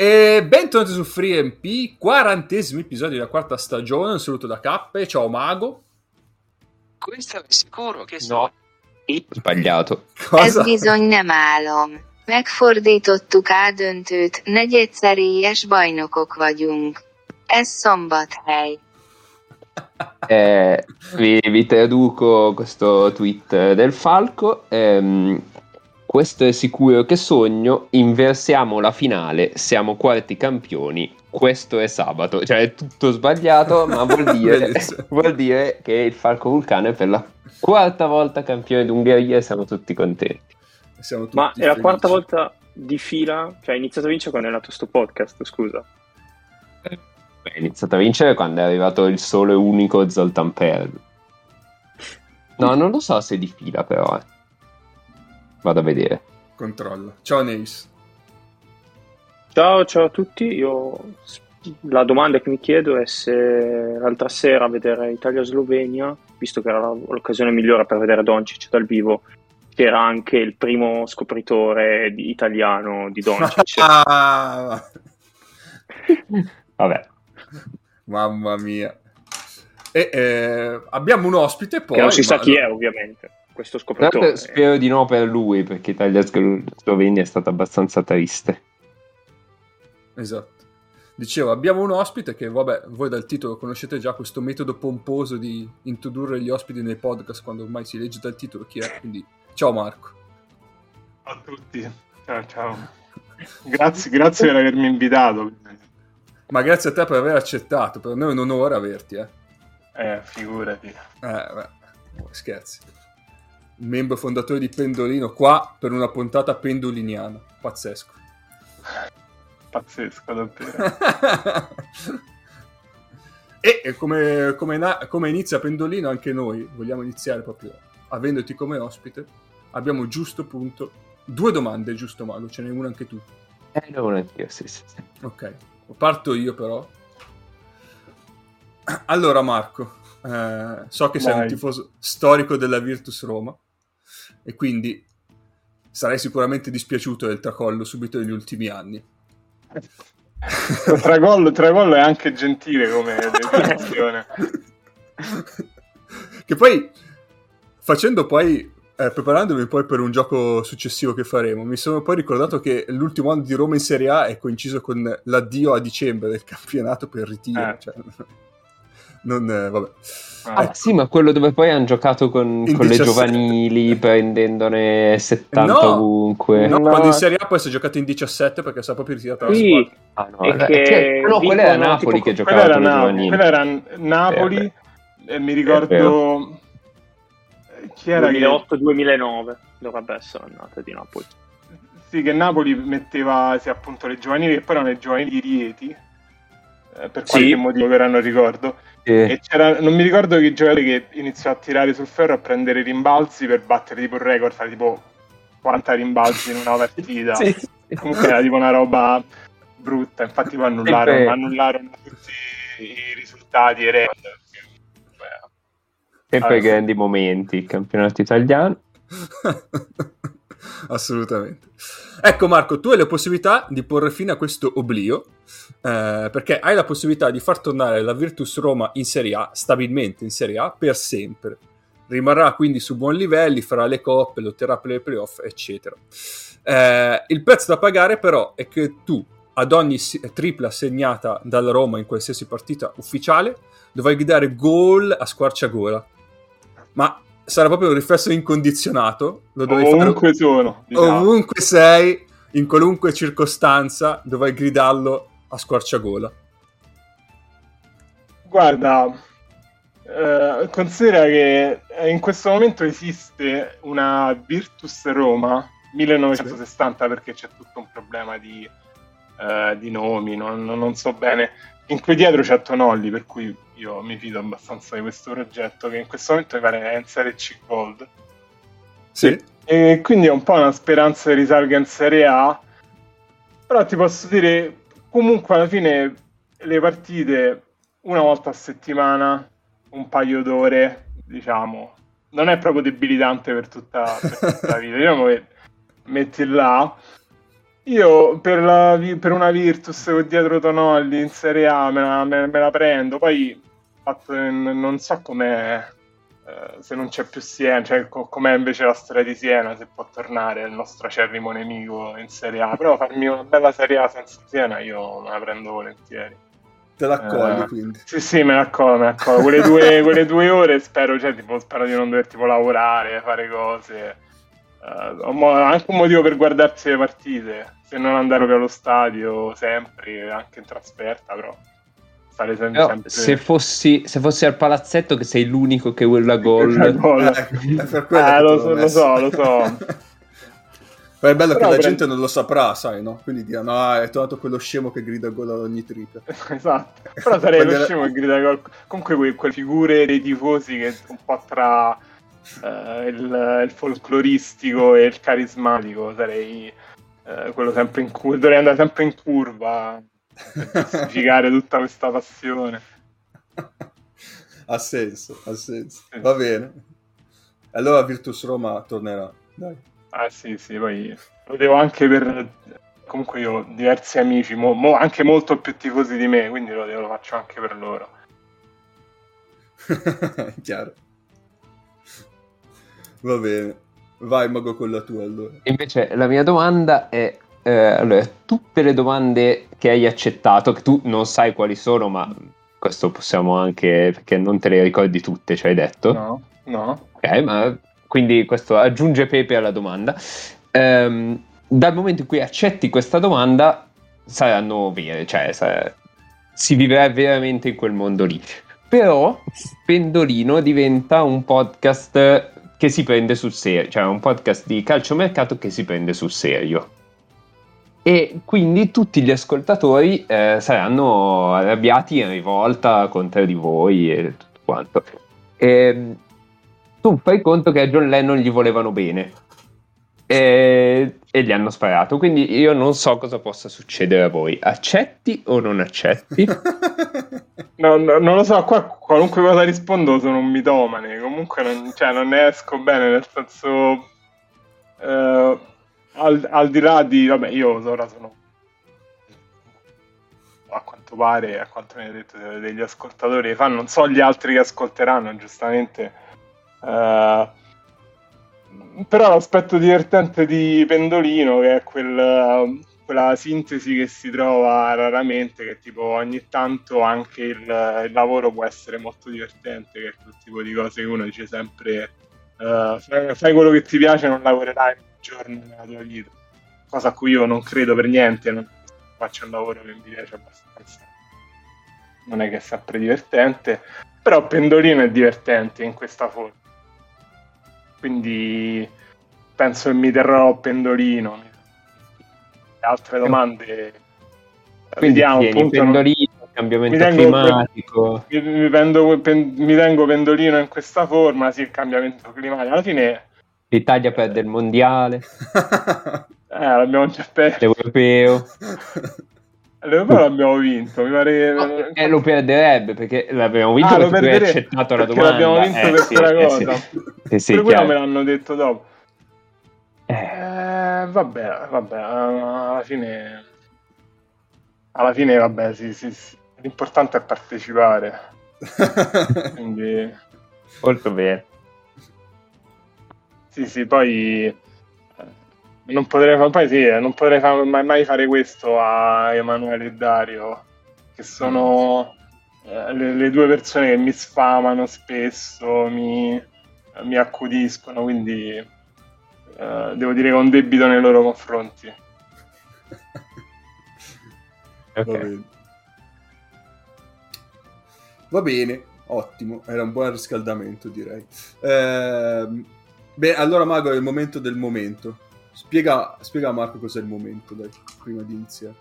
E bentornati su FreeMP, quarantesimo episodio della quarta stagione. Un saluto da Cappe, ciao Mago. Questo è sicuro che No. Sbagliato. Cosa? Ez bizony nem álom. Megfordítottuk A döntőt, negyedszerélyes bajnokok vagyunk. Ez szombathely. Eh, vi, vi traduco questo tweet del Falco. Ehm, questo è sicuro che sogno. Inversiamo la finale. Siamo quarti campioni. Questo è sabato. Cioè, è tutto sbagliato, ma vuol dire, vuol dire che il Falco Vulcano è per la quarta volta campione d'Ungheria e siamo tutti contenti. Siamo tutti Ma è la quarta volta di fila che ha iniziato a vincere quando è nato sto podcast, scusa. Beh, è iniziato a vincere quando è arrivato il solo e unico Zoltan Per. No, non lo so se di fila, però. eh. Vado a vedere. Controllo. Ciao Neis. Ciao, ciao a tutti. Io la domanda che mi chiedo è se l'altra sera a vedere Italia-Slovenia, visto che era l'occasione migliore per vedere Doncic dal vivo, c'era anche il primo scopritore di- italiano di Doncic. Ah, Vabbè. mamma mia. E eh, abbiamo un ospite poi. che non si sa chi è, ovviamente. Questo scopritore. spero di no per lui, perché Italia-Slovenia è stata abbastanza triste. Esatto. Dicevo, abbiamo un ospite che, vabbè, voi dal titolo conoscete già questo metodo pomposo di introdurre gli ospiti nei podcast quando ormai si legge dal titolo chi è. Quindi, ciao Marco. Ciao a tutti, ciao ciao. Grazie, grazie per avermi invitato. Ma grazie a te per aver accettato. Per noi è un onore averti, eh. Eh, figurati. Eh, beh, scherzi. Membro fondatore di Pendolino, qua per una puntata pendoliniana. Pazzesco. Pazzesco, davvero. e come, come na- come inizia Pendolino, anche noi vogliamo iniziare proprio avendoti come ospite. Abbiamo giusto punto due domande, giusto Mago? Ce n'è una anche tu. Eh, no, anch'io, sì, sì, sì. Ok, parto io però. Allora Marco, eh, so che sei Vai. un tifoso storico della Virtus Roma e quindi sarai sicuramente dispiaciuto del tracollo subito negli ultimi anni. Tracollo, Tracollo è anche gentile come definizione. che poi, facendo poi, eh, preparandomi poi per un gioco successivo che faremo, mi sono poi ricordato che l'ultimo anno di Roma in Serie A è coinciso con l'addio a dicembre del campionato per ritiro. Eh. cioè, non, eh, vabbè. Ah, Ah, sì, ma quello dove poi hanno giocato con, con le 17. giovanili prendendone 70 No, ovunque. No, No. quando in Serie A poi si è giocato in 17 perché si è proprio ritirata la Sì, squadra. Ah, no, E eh, che cioè, no, quella era Napoli tipo, che giocava con le Napoli, giovanili. quella era Napoli Eh, e mi ricordo chi era che, 2008-2009 dovrebbe essere l'annata di Napoli. sì, che Napoli metteva sì, appunto le giovanili che poi erano le giovanili di Rieti eh, per Sì. qualche motivo che ora non ricordo Eh, E c'era, non mi ricordo che giocatore che iniziò a tirare sul ferro a prendere rimbalzi per battere tipo il record, fare tipo 40 rimbalzi in una partita. sì. Comunque era tipo una roba brutta, infatti poi annullarono, annullarono tutti i risultati e i record. Sempre sì. grandi momenti, il campionato italiano. Assolutamente. Ecco Marco, tu hai la possibilità di porre fine a questo oblio, eh, perché hai la possibilità di far tornare la Virtus Roma in Serie A, stabilmente in Serie A, per sempre. Rimarrà quindi su buoni livelli, farà le coppe, lotterà per le playoff, eccetera. Eh, il prezzo da pagare però è che tu, ad ogni tripla segnata dalla Roma in qualsiasi partita ufficiale, dovrai gridare gol a squarciagola. Ma sarà proprio un riflesso incondizionato, lo fare Ovunque sono. diciamo. ovunque sei, in qualunque circostanza, dovrai gridarlo a squarciagola. Guarda, eh, considera che eh, in questo momento esiste una Virtus Roma 1960 perché c'è tutto un problema di, eh, di nomi, non, non so bene. In cui dietro c'è Tonolli, per cui io mi fido abbastanza di questo progetto che in questo momento mi pare è in Serie C Gold. Sì. E quindi è un po' una speranza che risalga in Serie A. Però ti posso dire, comunque alla fine le partite una volta a settimana, un paio d'ore, diciamo, non è proprio debilitante per tutta, per tutta la vita. Diciamo che metti là. Io per, la, per una Virtus con dietro Tonolli in Serie A me la, me, me la prendo, poi fatto, non so com'è eh, se non c'è più Siena, cioè co- com'è invece la storia di Siena, se può tornare il nostro acerrimo nemico in Serie A, però farmi una bella Serie A senza Siena io me la prendo volentieri. Te l'accogli Eh, quindi. Sì, sì, me la accolgo, me la accolgo. Quelle due, quelle due ore spero, cioè, tipo, spero di non dover tipo lavorare, fare cose. Eh, ho mo- anche un motivo per guardarsi le partite, se non andare allo stadio sempre, anche in trasferta, però stare sem- Però sempre... se fossi, se fossi al palazzetto che sei l'unico che urla La gol, gol. Eh, per Eh, lo so, lo so, lo so. Ma è bello Però che la prendo- gente non lo saprà, sai, no? Quindi diranno, ah, è tornato quello scemo che grida gol ad ogni trip. Esatto, però sarei lo scemo che grida gol. Comunque que- quelle figure dei tifosi che un po' tra eh, il, il folcloristico e il carismatico sarei eh, quello sempre in curva, dovrei andare sempre in curva giustificare tutta questa passione. ha senso, ha senso. Va bene. Allora Virtus Roma tornerà. Dai. Ah sì, sì, poi lo devo anche per... Comunque io ho diversi amici, mo- mo- anche molto più tifosi di me, quindi lo, lo faccio anche per loro. Chiaro. Va bene. Vai Mago con la tua allora. invece la mia domanda è, eh, allora, tutte le domande che hai accettato, che tu non sai quali sono, ma questo possiamo anche, perché non te le ricordi tutte, ci hai detto. No, no. Ok, ma quindi questo aggiunge pepe alla domanda. Ehm, dal momento in cui accetti questa domanda, saranno vere, cioè sa- si vivrà veramente in quel mondo lì. Però Pendolino diventa un podcast che si prende sul serio, cioè un podcast di calciomercato che si prende sul serio. E quindi tutti gli ascoltatori eh, saranno arrabbiati in rivolta contro di voi e tutto quanto. Ehm, tu fai conto che a John Lennon gli volevano bene e, e gli hanno sparato. Quindi io non so cosa possa succedere a voi. Accetti o non accetti? No, no, non lo so, qua qualunque cosa rispondo sono un mitomane, comunque non, cioè, non ne esco bene, nel senso, eh, al, al di là di, vabbè, io ora sono, a quanto pare, a quanto mi ha detto degli ascoltatori che fanno, non so gli altri che ascolteranno, giustamente, eh, però l'aspetto divertente di Pendolino, che è quel, quella sintesi che si trova raramente, che tipo ogni tanto anche il, il lavoro può essere molto divertente, che è quel tipo di cose che uno dice sempre eh, fai, fai quello che ti piace non lavorerai giorno nella tua vita, cosa a cui io non credo per niente, non faccio un lavoro che mi piace abbastanza, non è che è sempre divertente, però Pendolino è divertente in questa forma, quindi penso che mi terrò Pendolino. Altre domande? Quindi vediamo tieni appunto non- Pendolino, cambiamento Mi tengo- climatico. mi, mi prendo- mi tengo pendolino in questa forma sì il cambiamento climatico. Alla fine L'Italia perde il mondiale, eh, l'abbiamo già perso l'europeo. l'Europeo l'abbiamo vinto mi pare che Eh, lo perderebbe perché l'abbiamo vinto Ah, perché hai perderemo, accettato la domanda. l'abbiamo vinto Eh, per sì, quella eh, cosa sì. Sì, sì, per quello me l'hanno detto dopo Eh, eh, vabbè vabbè alla fine alla fine vabbè sì, sì, sì. l'importante è partecipare quindi molto bene. Sì, sì, poi eh, non potrei, poi sì, eh, non potrei mai, mai fare questo a Emanuele e Dario, che sono eh, le, le due persone che mi sfamano spesso, mi, mi accudiscono, quindi eh, devo dire che ho un debito nei loro confronti. Ok. Va bene. Va bene, ottimo, era un buon riscaldamento direi. Ehm, beh, allora Mago è il momento del momento. Spiega, spiega a Marco cos'è il momento, dai, prima di iniziare.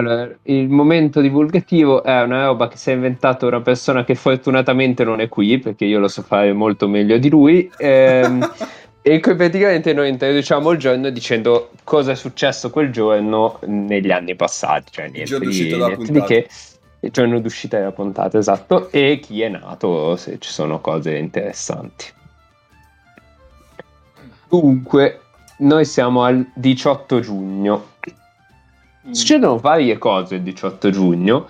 Allora, il momento divulgativo è una roba che si è inventato una persona che fortunatamente non è qui, perché io lo so fare molto meglio di lui. Ehm, e qui praticamente noi introduciamo il giorno dicendo cosa è successo quel giorno negli anni passati, cioè niente, giorno di, niente di che. Il giorno d'uscita della puntata, esatto, e chi è nato, se ci sono cose interessanti. Dunque, noi siamo al 18 giugno. Mm. Succedono varie cose il 18 giugno,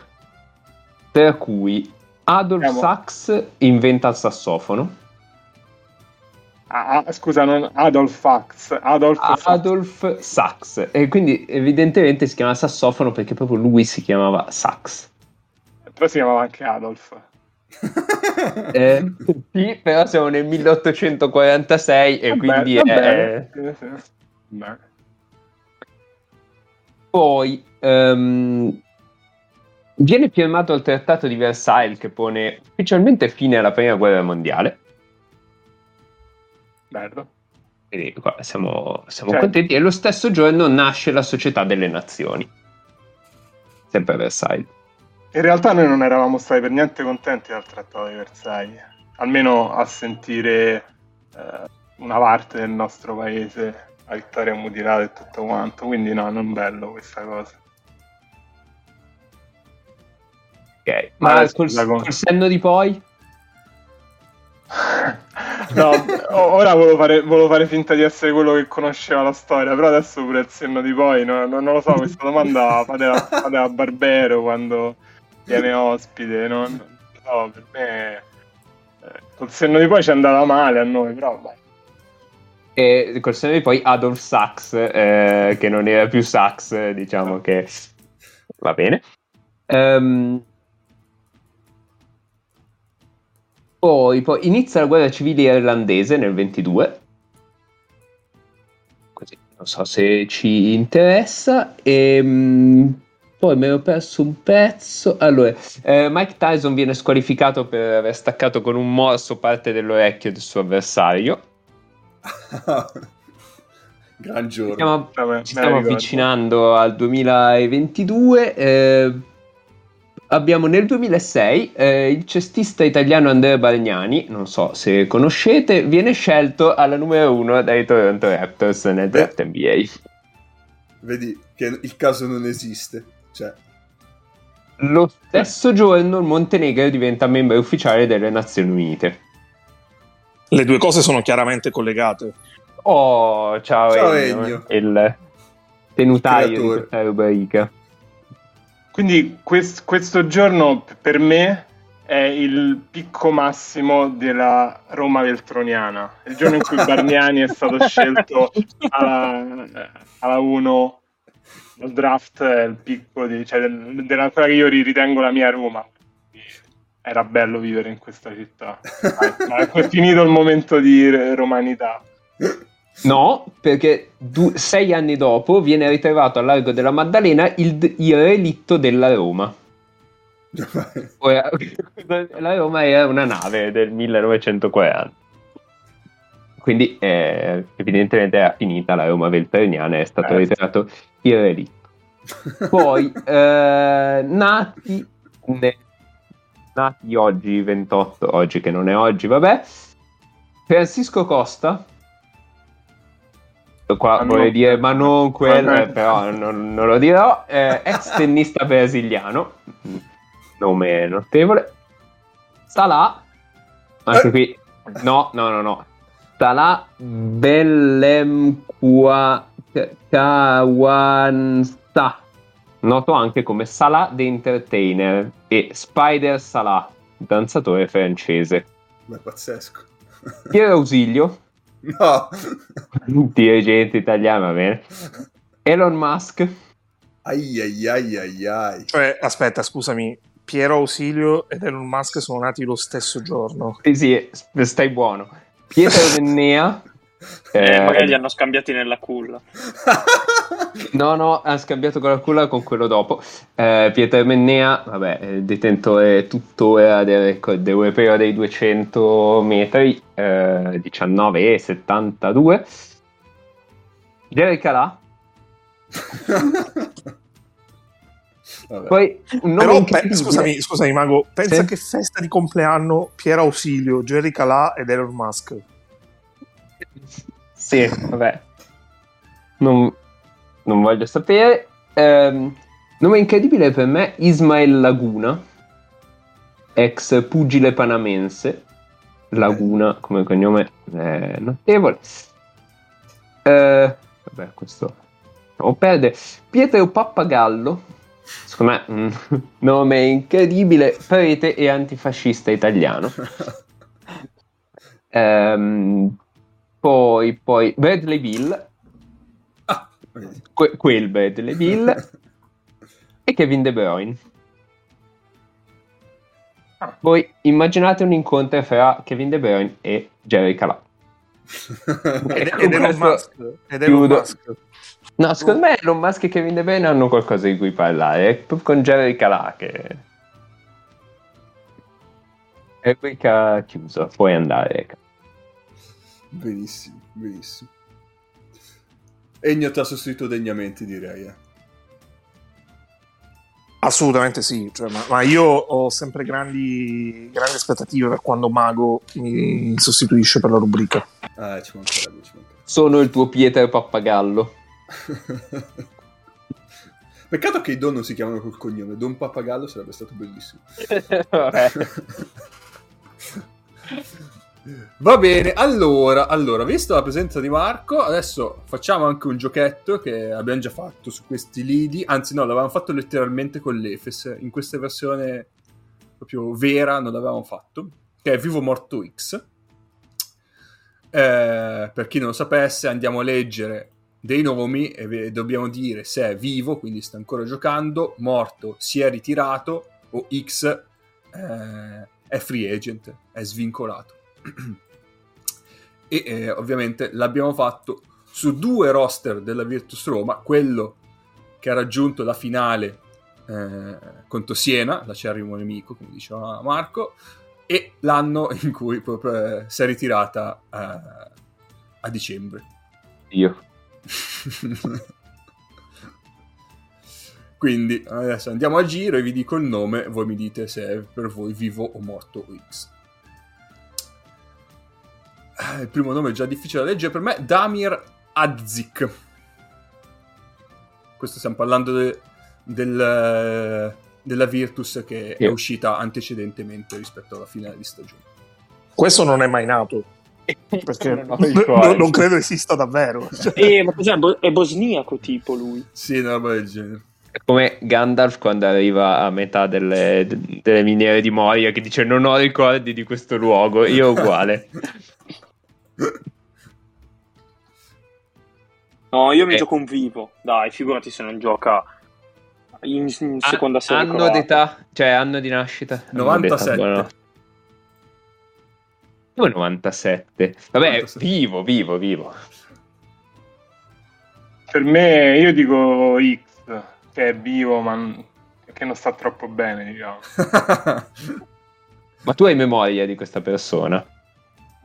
per cui Adolf Siamo- Sachs inventa il sassofono. Ah, ah, scusa, non Adolf Fax. Adolf. Adolf Sachs, e quindi evidentemente si chiama sassofono perché proprio lui si chiamava Sachs. Però si chiamava anche Adolf. Eh, sì, però siamo nel 1846 e Vabbè, quindi va è... Beh. Poi ehm, viene firmato il trattato di Versailles che pone ufficialmente fine alla prima guerra mondiale. Bello. Quindi qua siamo, siamo Certo. contenti. E lo stesso giorno nasce la Società delle Nazioni. Sempre a Versailles. In realtà noi non eravamo stati per niente contenti dal Trattato di Versailles, almeno a sentire eh, una parte del nostro paese vittoria mutilata e tutto quanto, quindi no, non bello questa cosa. Ok, ma Vabbè, col, col senno di poi? No, ora volevo fare, volevo fare finta di essere quello che conosceva la storia, però adesso pure il senno di poi, no- no- non lo so, questa domanda fatela, fatela a Barbero quando viene ospite, no? So, per me eh, col senno di poi ci andava male a noi, però vai. E di poi Adolf Sachs, eh, che non era più Sachs, diciamo che va bene. Ehm, poi, poi inizia la guerra civile irlandese nel 22. Così, non so se ci interessa. E, poi mi ero perso un pezzo. Allora, eh, Mike Tyson viene squalificato per aver staccato con un morso parte dell'orecchio del suo avversario. Gran giorno. Stiamo, Vabbè, ci stiamo avvicinando al 2022. eh, abbiamo nel 2006 eh, il cestista italiano Andrea Bargnani, non so se conoscete, viene scelto alla numero uno dai Toronto Raptors nel draft NBA. Vedi che il caso non esiste. Cioè, Lo stesso giorno il Montenegro diventa membro ufficiale delle Nazioni Unite. Le due cose sono chiaramente collegate. Oh, ciao, Ciao, Ennio, Ennio. il tenutaio di questa rubrica. Quindi quest- questo giorno per me è il picco massimo della Roma veltroniana. Il giorno in cui Bargnani è stato scelto alla, alla 1 al draft è il picco di, cioè, del- della quella che io ri- ritengo la mia Roma. Era bello vivere in questa città. Ma è finito il momento di romanità. No, perché du- sei anni dopo viene ritrovato al largo della Maddalena il, il relitto della Roma. Ora, la Roma era una nave del 1940. Quindi eh, evidentemente era finita la Roma veltroniana e è stato Eh. ritrovato il relitto. Poi, eh, nati, ne- nati oggi 28, oggi che non è oggi, vabbè, Francisco Costa. Qua Ma vorrei non- dire, ma non quello, eh, però non, non lo dirò. Eh, ex tennista brasiliano, nome notevole. Salah, anche qui, no, no, no, no. Salah Bellemqua Kawansta, noto anche come Salah the Entertainer e Spider Salah, danzatore francese. Ma è pazzesco. Piero Ausilio, No. dirigente italiano, va bene. Elon Musk, Ai ai ai ai ai. Cioè, aspetta, scusami, Piero Ausilio ed Elon Musk sono nati lo stesso giorno. sì, sì, stai buono. Pietro Vennea, Eh, eh, magari li hanno scambiati nella culla. No, no, ha scambiato con la culla con quello dopo. Eh, Pietro Mennea, vabbè, eh, detentore tuttora del record europeo dei 200 metri, eh, 19,72. Derek Alà, Vabbè. Poi un nome Però, pe- scusami, scusami, Mago, pensa Sì. che festa di compleanno Piero Ausilio, Jerry Calà ed Elon Musk. Sì, vabbè. Non, non voglio sapere. Ehm, nome incredibile per me, Ismael Laguna, ex pugile panamense. Laguna come cognome è notevole. Eh, vabbè, questo non perde. Pietro Pappagallo, secondo me un nome incredibile, prete e antifascista italiano. Ehm, poi, poi Bradley Bill, Ah, que- quel Bradley Bill e Kevin De Bruyne. Ah. Voi immaginate un incontro fra Kevin De Bruyne e Jerry Calà. Ed, Ecco, ed Elon questo Musk. Ed Elon. Musk. No, secondo me Elon Musk e Kevin De Bruyne hanno qualcosa di cui parlare. È proprio con Jerry Calà che... E qui che ha chiuso, puoi andare. Benissimo, benissimo. Egno ti ha sostituito degnamente, direi. eh. Assolutamente sì, cioè, ma, ma io ho sempre grandi, grandi aspettative per quando Mago mi sostituisce per la rubrica. Ah, ci mancherebbe, ci mancherebbe. Sono il tuo Pietro Pappagallo. Peccato che i Don non si chiamano col cognome. Don Pappagallo sarebbe stato bellissimo. Va bene, allora, allora, vista la presenza di Marco, adesso facciamo anche un giochetto che abbiamo già fatto su questi lidi, anzi no, l'avevamo fatto letteralmente con l'Efes, in questa versione proprio vera non l'avevamo fatto, che è Vivo Morto X. Eh, per chi non lo sapesse, andiamo a leggere dei nomi e dobbiamo dire se è vivo, quindi sta ancora giocando, morto, si è ritirato o X eh, è free agent, è svincolato. E eh, ovviamente l'abbiamo fatto su due roster della Virtus Roma, quello che ha raggiunto la finale eh, contro Siena, l'acerrimo nemico, come diceva Marco, e l'anno in cui proprio, eh, si è ritirata eh, a dicembre. Io. Quindi adesso andiamo a giro e vi dico il nome, voi mi dite se è per voi vivo o morto X. Ah, Il primo nome è già difficile da leggere per me, Damir Adzik. Questo stiamo parlando de- del, della Virtus che è Sì. uscita antecedentemente rispetto alla finale di stagione. Questo non è mai nato, perché Non ho non, non credo esista davvero. Cioè, Eh, ma cos'è? È bosniaco tipo lui. Sì, una roba del genere. È come Gandalf quando arriva a metà delle, de- delle miniere di Moria che dice non ho ricordi di questo luogo, io uguale. No, io mi Eh. gioco un vivo. Dai, figurati se non gioca in, in seconda Ah, serie. anno croata. d'età, cioè anno di nascita. Anno 97. d'età, buono. Come 97? Vabbè, 97. vivo, vivo, vivo. Per me, io dico X, che è vivo, ma che non sta troppo bene, diciamo. Ma tu hai memoria di questa persona?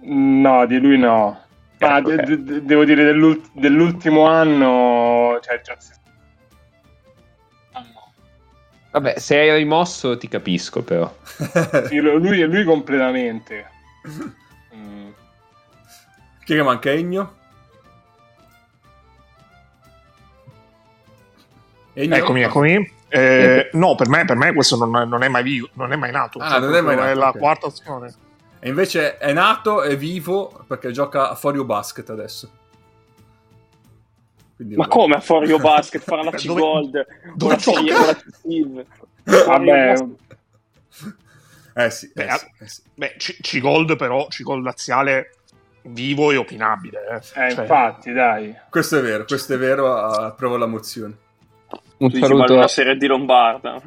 No, di lui no. Ma Ecco, de- ok. de- devo dire dell'ult- dell'ultimo anno, cioè già si- Vabbè, se hai rimosso ti capisco però. sì, lui, lui completamente. Mm. Chi è che manca Egno? Egno? eccomi, eccomi. Eh, no, per me, per me questo non è, non è mai vivo, non è mai nato. Ah, Cioè, non è mai nato, la ok. quarta opzione. E invece è nato, è vivo, perché gioca a Forio Basket adesso. Quindi, Ma vabbè. come a Forio Basket fare la C Dove- Una serie? Vabbè, Eh sì, Beh, eh sì, eh sì. Beh, C-Gold però, C-Gold laziale vivo e opinabile. Eh. eh, Cioè, infatti, dai. Questo è vero, questo è vero, approvo la mozione. Un dici, vale saluto, una serie di Lombarda.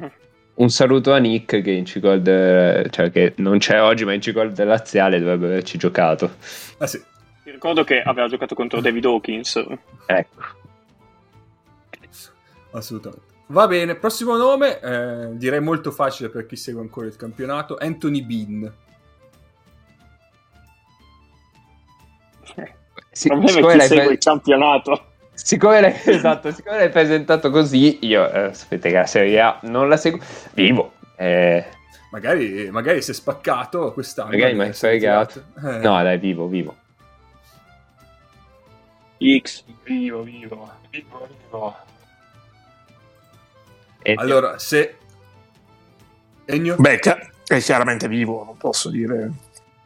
Un saluto a Nick che in C-Gold, eh, cioè che non c'è oggi, ma in C-Gold laziale dovrebbe averci giocato. Ah sì, Ti ricordo che aveva giocato contro David Hawkins. Ecco. assolutamente. Va bene, prossimo nome, eh, direi molto facile per chi segue ancora il campionato, Anthony Bean. Sì, Il problema è l'hai segue il campionato. Siccome l'hai, esatto, siccome l'hai presentato così, io eh, sapete che la Serie A non la seguo. Vivo. Eh, Magari, magari si è spaccato quest'anno. Magari mi hai fregato. Eh. no, dai, vivo, vivo. X. Vivo, vivo, vivo, vivo. E- Allora, se... Ennio? Beh, è chiaramente vivo, non posso dire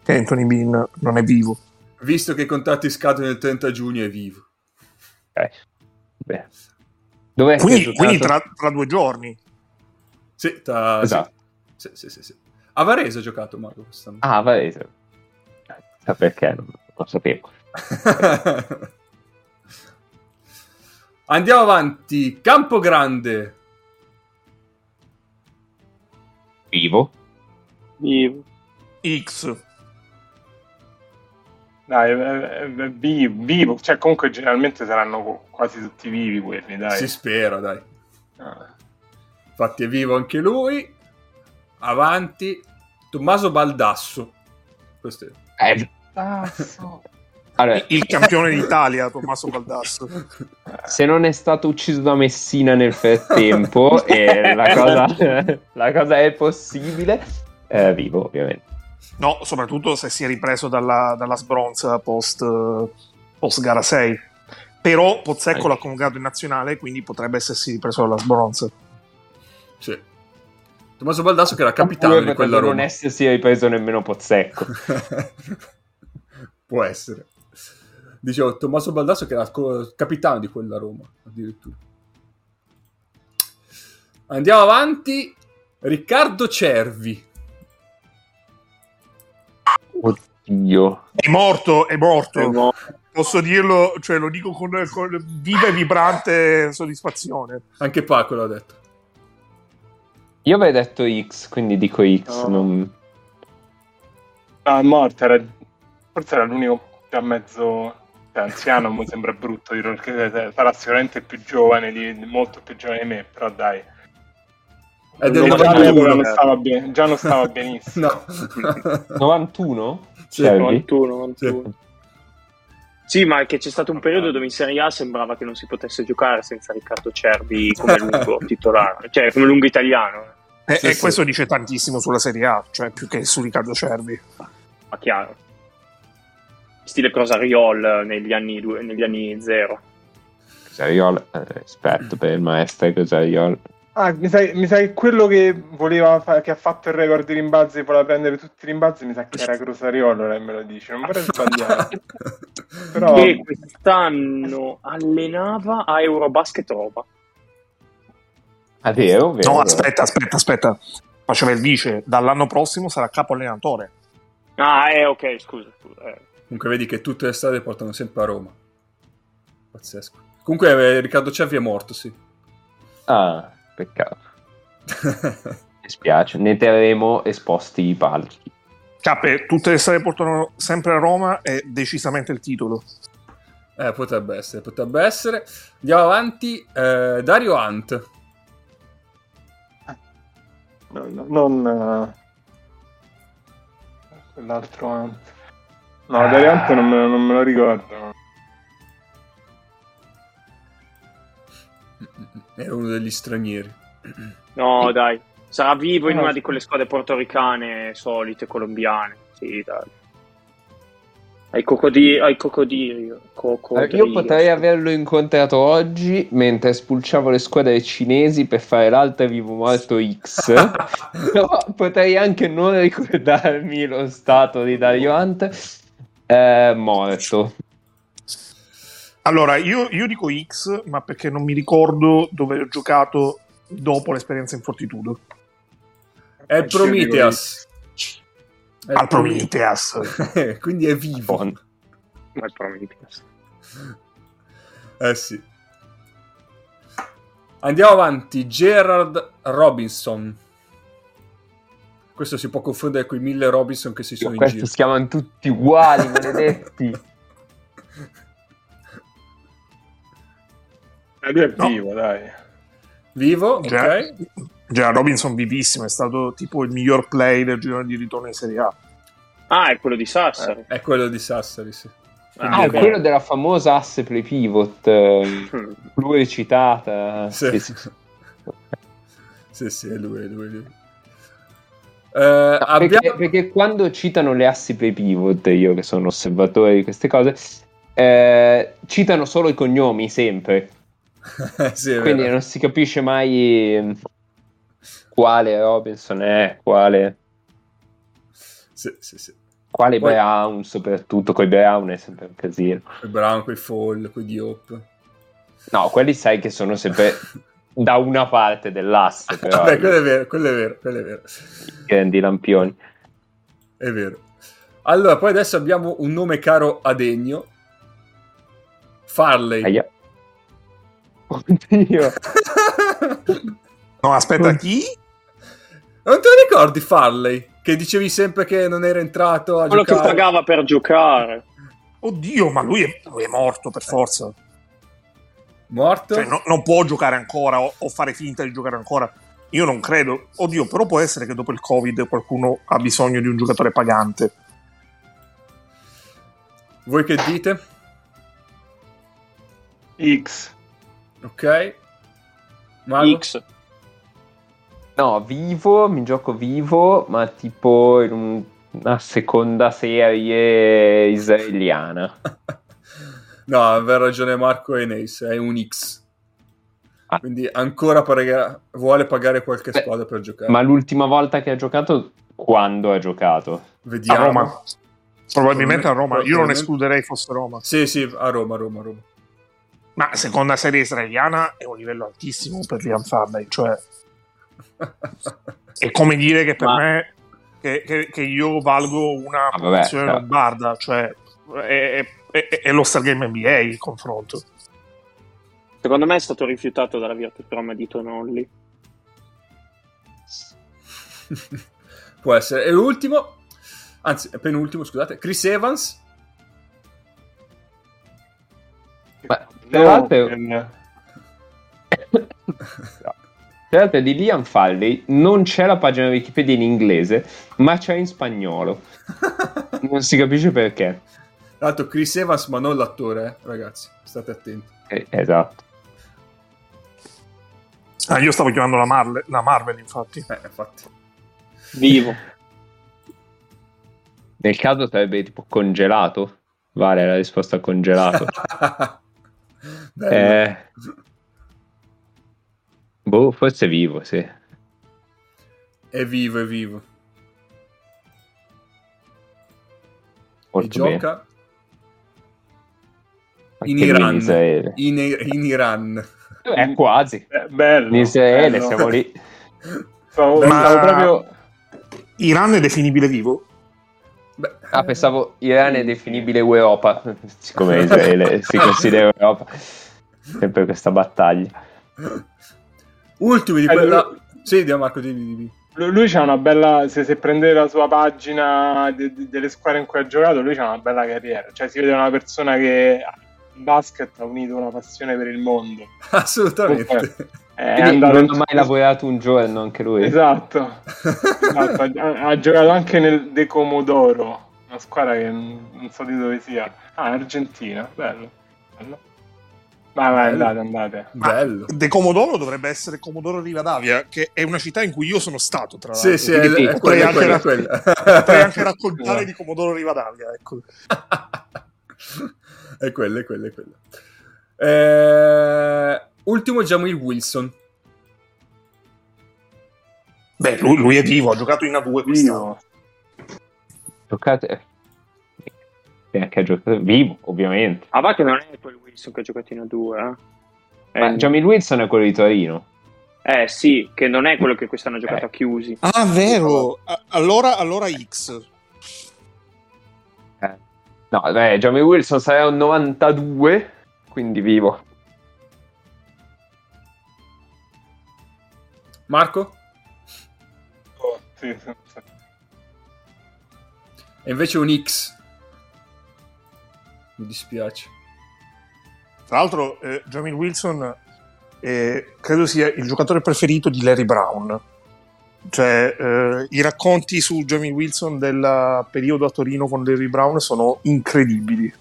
che Anthony Bean non è vivo. Visto che i contatti scadono il 30 giugno è vivo. Che Quindi, quindi tra, tra due giorni. Sì, ta- Esatto. sì. Sì, sì, sì, sì. A Varese ha giocato Mago quest'anno. Ah, Varese. Sa perché, non lo sapevo. Andiamo avanti. Campo Grande. Vivo. Vivo. X. Dai, eh, eh, vivo, vivo, cioè comunque generalmente saranno quasi tutti vivi quelli, dai. Si spera, dai. Ah. Infatti è vivo anche lui. Avanti. Tommaso Baldasso. Questo è... Eh, allora, Il campione d'Italia, Tommaso Baldasso. se non è stato ucciso da Messina nel frattempo, e la cosa, la cosa è possibile, eh, vivo ovviamente. No, soprattutto se si è ripreso dalla, dalla sbronza post, post gara 6. Però Pozzecco Eh. l'ha convocato in nazionale, quindi potrebbe essersi ripreso dalla sbronza. Sì. Tommaso Baldasso che era capitano di quella potrebbe non Roma. essersi ripreso nemmeno Pozzecco. Può essere. Dicevo, Tommaso Baldasso che era capitano di quella Roma, addirittura. Andiamo avanti. Riccardo Cervi. Oddio. È morto, è morto. È mo- Posso dirlo, cioè lo dico con, con viva e vibrante soddisfazione. Anche Paco l'ha detto. Io avrei detto X, quindi dico X. No. non- No, è morto, era- forse era l'unico già mezzo cioè, anziano, mi sembra brutto dirlo, perché sarà sicuramente più giovane, di, molto più giovane di me, però dai. È del già 91. all'epoca non stava, ben- già non stava benissimo. No. 91? Sì, Cervi? 91, 91. Sì, ma è che c'è stato un periodo dove in Serie A sembrava che non si potesse giocare senza Riccardo Cervi come lungo titolare, cioè come lungo italiano. E, Sì, e sì. questo dice tantissimo sulla Serie A, cioè più che su Riccardo Cervi. Ma chiaro. Stile Crosariol negli anni, due- negli anni zero. Cosariol, eh, rispetto per il maestro Cosariol. Ah, mi sa, mi sa che quello che voleva fa- che ha fatto il record di rimbalzi e voleva prendere tutti i rimbalzi, mi sa che era Crosariolo, lei me lo dice, non vorrei sbagliare. Però Che quest'anno allenava a Eurobasket Roma. Ah, vero? vero. No, aspetta, aspetta, aspetta. Faceva il vice, dall'anno prossimo sarà capo allenatore. Ah, eh, ok, scusa. scusa eh. Comunque vedi che tutte le strade portano sempre a Roma. Pazzesco. Comunque eh, Riccardo Cervi è morto, sì. Ah, peccato. Mi spiace, ne terremo esposti i palchi. Cappe, tutte le strade portano sempre a Roma è decisamente il titolo. eh, potrebbe essere, potrebbe essere. Andiamo avanti. Eh, Dario Hunt. no, no, non eh, quell'altro anche. No, Dariante non me, non me lo ricordo. Era uno degli stranieri. No, dai. Sarà vivo in una di quelle squadre portoricane solite, colombiane. Sì, dai. Ai coccodili. Ai. Eh, coccodrilli. Io potrei averlo incontrato oggi mentre spulciavo le squadre cinesi per fare l'alta vivo morto X. Però potrei anche non ricordarmi lo stato di Dario Hunt. È morto. Allora, io, io dico X, ma perché non mi ricordo dove ho giocato dopo l'esperienza in Fortitudo. È Anch'io dico Prometheus. È Al Prometheus. Prometheus. Quindi è vivo. Ma è Prometheus. Eh sì. Andiamo avanti. Gerard Robinson. Questo si può confondere con i mille Robinson che si sono in Questi giro. si chiamano tutti uguali, maledetti. Eh, lui è No. vivo, dai. Vivo, Già, ok. già Robinson vivissimo, è stato tipo il miglior play del girone di ritorno in Serie A. Ah, è quello di Sassari. È quello di Sassari, sì. Ah, Ah, è quello della famosa asse play pivot, eh, Mm. pluricitata. Sì. Sì, sì. Sì, sì, è lui, è lui, è lui. Eh, No, perché, abbiamo... perché quando citano le assi play pivot, io che sono osservatore di queste cose, eh, citano solo i cognomi sempre. sì, Quindi vero. non si capisce mai eh, quale Robinson è, quale, Sì, sì, sì. quale Poi- Brown, soprattutto con i Brown è sempre un casino. Quei Brown, quei Fall, quei Diop. No, quelli sai che sono sempre da una parte dell'asse, però, Vabbè, quello è vero, quello è vero, quello è vero. i grandi lampioni. È vero. Allora, poi adesso abbiamo un nome caro a Degno. Farley. Aia. Oddio. No, aspetta, chi? non te lo ricordi Farley? Che dicevi sempre che non era entrato a Quello che giocare. pagava per giocare. Oddio, ma lui è, lui è morto per forza. Morto? Cioè, no- non può giocare ancora o, o fare finta di giocare ancora. Io non credo. Oddio, però può essere che dopo il Covid qualcuno ha bisogno di un giocatore pagante. Voi che dite? X. Ok. Mago? X. No, vivo, mi gioco vivo, ma tipo in un- una seconda serie israeliana. no, aveva ragione Marco e Neis, è un X. Ah. Quindi ancora pagherà- vuole pagare qualche Beh, squadra per giocare. Ma l'ultima volta che ha giocato, quando ha giocato? A Vediamo. Roma. Probabilmente a Roma. Io non escluderei fosse Roma. Sì, sì, a Roma, a Roma, a Roma. Ma seconda serie israeliana è un livello altissimo per Liam Farley. Cioè, è come dire che per Ma- me che, che- che io valgo una Ah, vabbè, posizione certo. lombarda. Cioè, è, è, è, è lo Star Game NBA il confronto. Secondo me è stato rifiutato dalla Virtus Roma di Tonolli. Può essere. E l'ultimo, anzi, è penultimo, scusate, Chris Evans. Tra l'altro, Eh, tra l'altro di Liam Farley non c'è la pagina Wikipedia in inglese, ma c'è in spagnolo. Non si capisce perché. Tra l'altro Chris Evans, ma non l'attore, eh, ragazzi. State attenti. Eh, esatto. Ah, io stavo chiamando la, Marle- la Marvel, infatti. Eh, infatti. Vivo. Nel caso sarebbe tipo congelato. Vale la risposta congelato. Eh, boh, forse vivo, sì. È vivo, è vivo. E Molto bene. gioca in Iran. In, in Iran. Eh, quasi. eh, bello. In Israele bello. siamo lì. Stavo, Ma- proprio... Iran è definibile vivo? Beh, Ah, pensavo Iran è definibile Europa, siccome Israele si considera Europa. Sempre questa battaglia. Ultimi di Eh, quella... lui- Sì, di Marco, dimmi, dimmi. Lui, c'ha una bella. Se, se prendete la sua pagina de- de- delle squadre in cui ha giocato, lui c'ha una bella carriera. Cioè, si vede una persona che in basket ha unito una passione per il mondo. Assolutamente. È Andato non ha mai lavorato un giorno anche lui. Esatto. Esatto, Ha, ha giocato anche nel De Comodoro, una squadra che non non so di dove sia. Ah, Argentina, bello. bello. Vai, vai, Bello. andate, andate. Bello. De Comodoro dovrebbe essere Comodoro Rivadavia, che è una città in cui io sono stato, tra l'altro. Sì, sì, è, Quindi è quella, è anche, quella, potrei anche raccontare di Comodoro Rivadavia, ecco. è quella, è quella, è quella. Eh, ultimo Jamil Wilson. Beh, lui, lui è vivo, ha giocato in A2 quest'anno. Vivo. Giocate. E anche ha giocato vivo, ovviamente. Ah, va che non è quel Wilson che ha giocato in A2, eh? Ma Eh, Jamil Wilson è quello di Torino. eh, sì, che non è quello che quest'anno ha giocato Eh. a chiusi. Ah, vero. A- Allora, allora X. Eh. No, beh, Jamil Wilson sarà un 92, quindi vivo. Marco? Oh, sì, sì, sì. E invece un X. Mi dispiace. Tra l'altro, eh, Jamil Wilson eh, credo sia il giocatore preferito di Larry Brown. Cioè, eh, i racconti su Jamil Wilson del periodo a Torino con Larry Brown sono incredibili.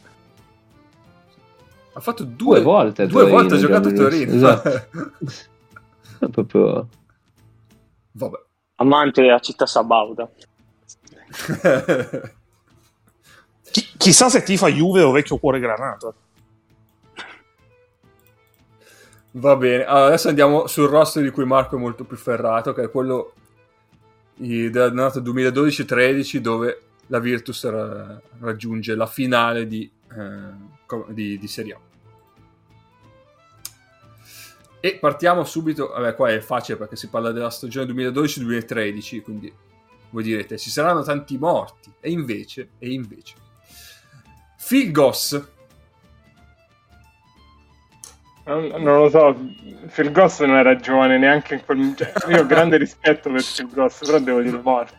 Ha fatto due, Due volte a Due Torino, volte ha giocato a Torino. Esatto. Proprio... Vabbè. Amante a città sabauda. Chi- chissà se tifa Juve o vecchio cuore granata. Va bene, allora adesso andiamo sul roster di cui Marco è molto più ferrato, che è quello dell'annata 2012-13, dove la Virtus ra- raggiunge la finale di, eh, di- di Serie A. E partiamo subito, vabbè qua è facile perché si parla della stagione 2012-2013, quindi voi direte ci saranno tanti morti, e invece, e invece. Phil Goss, Non, lo so, Phil Goss non era giovane neanche in quel... Cioè, io ho grande rispetto per Phil Goss, però devo dire morto.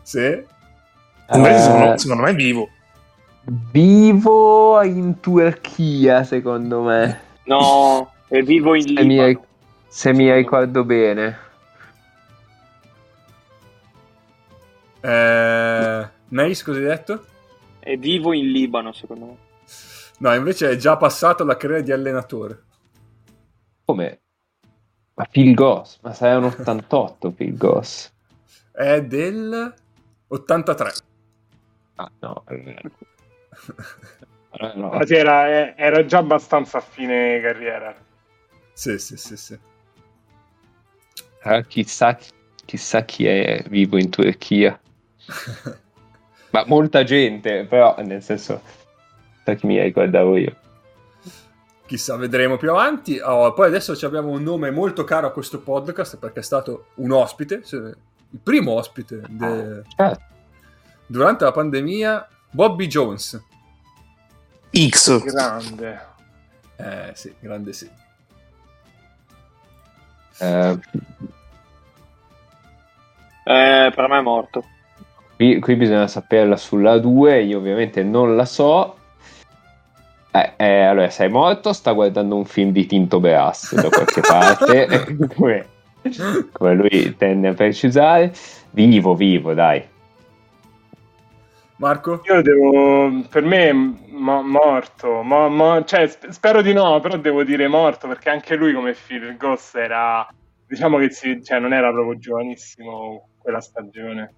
sì? Invece Eh, secondo, secondo me è vivo. Vivo in Turchia, secondo me. No, è vivo in Se mi, Libano. se mi ricordo bene. Eh, Neis, cosa hai detto? È vivo in Libano, secondo me. No, invece è già passato la carriera di allenatore. Come? Ma Phil Goss, ma sei un 88 Phil Goss. È del 83. Ah, no. eh, no. Era, eh, era già abbastanza a fine carriera. Sì, sì, sì, sì. Eh, chissà, chissà chi è vivo in Turchia. Ma molta gente, però, nel senso, sa chi mi ricordavo io. Chissà, vedremo più avanti. Oh, poi adesso ci abbiamo un nome molto caro a questo podcast perché è stato un ospite, se- il primo ospite de- Certo. durante la pandemia, Bobby Jones. X. Grande. Eh sì, grande sì. Eh, Eh, per me è morto. qui, qui bisogna saperla sulla 2, io ovviamente non la so. Eh, eh, allora, sei morto, sta guardando un film di Tinto Beras da qualche parte, come, come lui tende a precisare. Vivo, vivo, dai. Marco? Io devo, per me, mo- morto, mo- mo- cioè, sp- spero di no, però devo dire morto perché anche lui come Phil Goss era, diciamo che si, cioè, non era proprio giovanissimo quella stagione.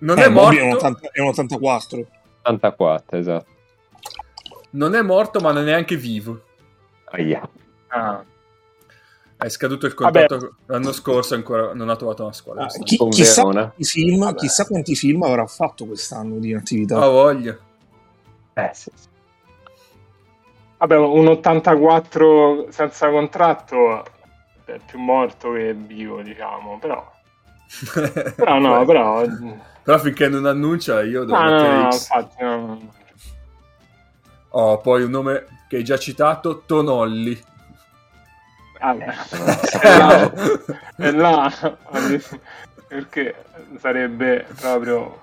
Non Eh, è Bobby è un, morto, 80 è un 84. 84, esatto. non è morto, ma non è neanche vivo. Aia. Ah. È scaduto il contratto l'anno scorso e ancora non ha trovato una squadra. Ah, chi- chissà, quanti film, chissà quanti film avrà fatto quest'anno di attività. Ha voglia. Eh, sì, sì. Vabbè, un 84 senza contratto è più morto che vivo, diciamo, però... Però no, però... però finché non annuncia io devo No, no, no, infatti, no. Oh, poi un nome che hai già citato, Tonolli. Bravo. E là, perché sarebbe proprio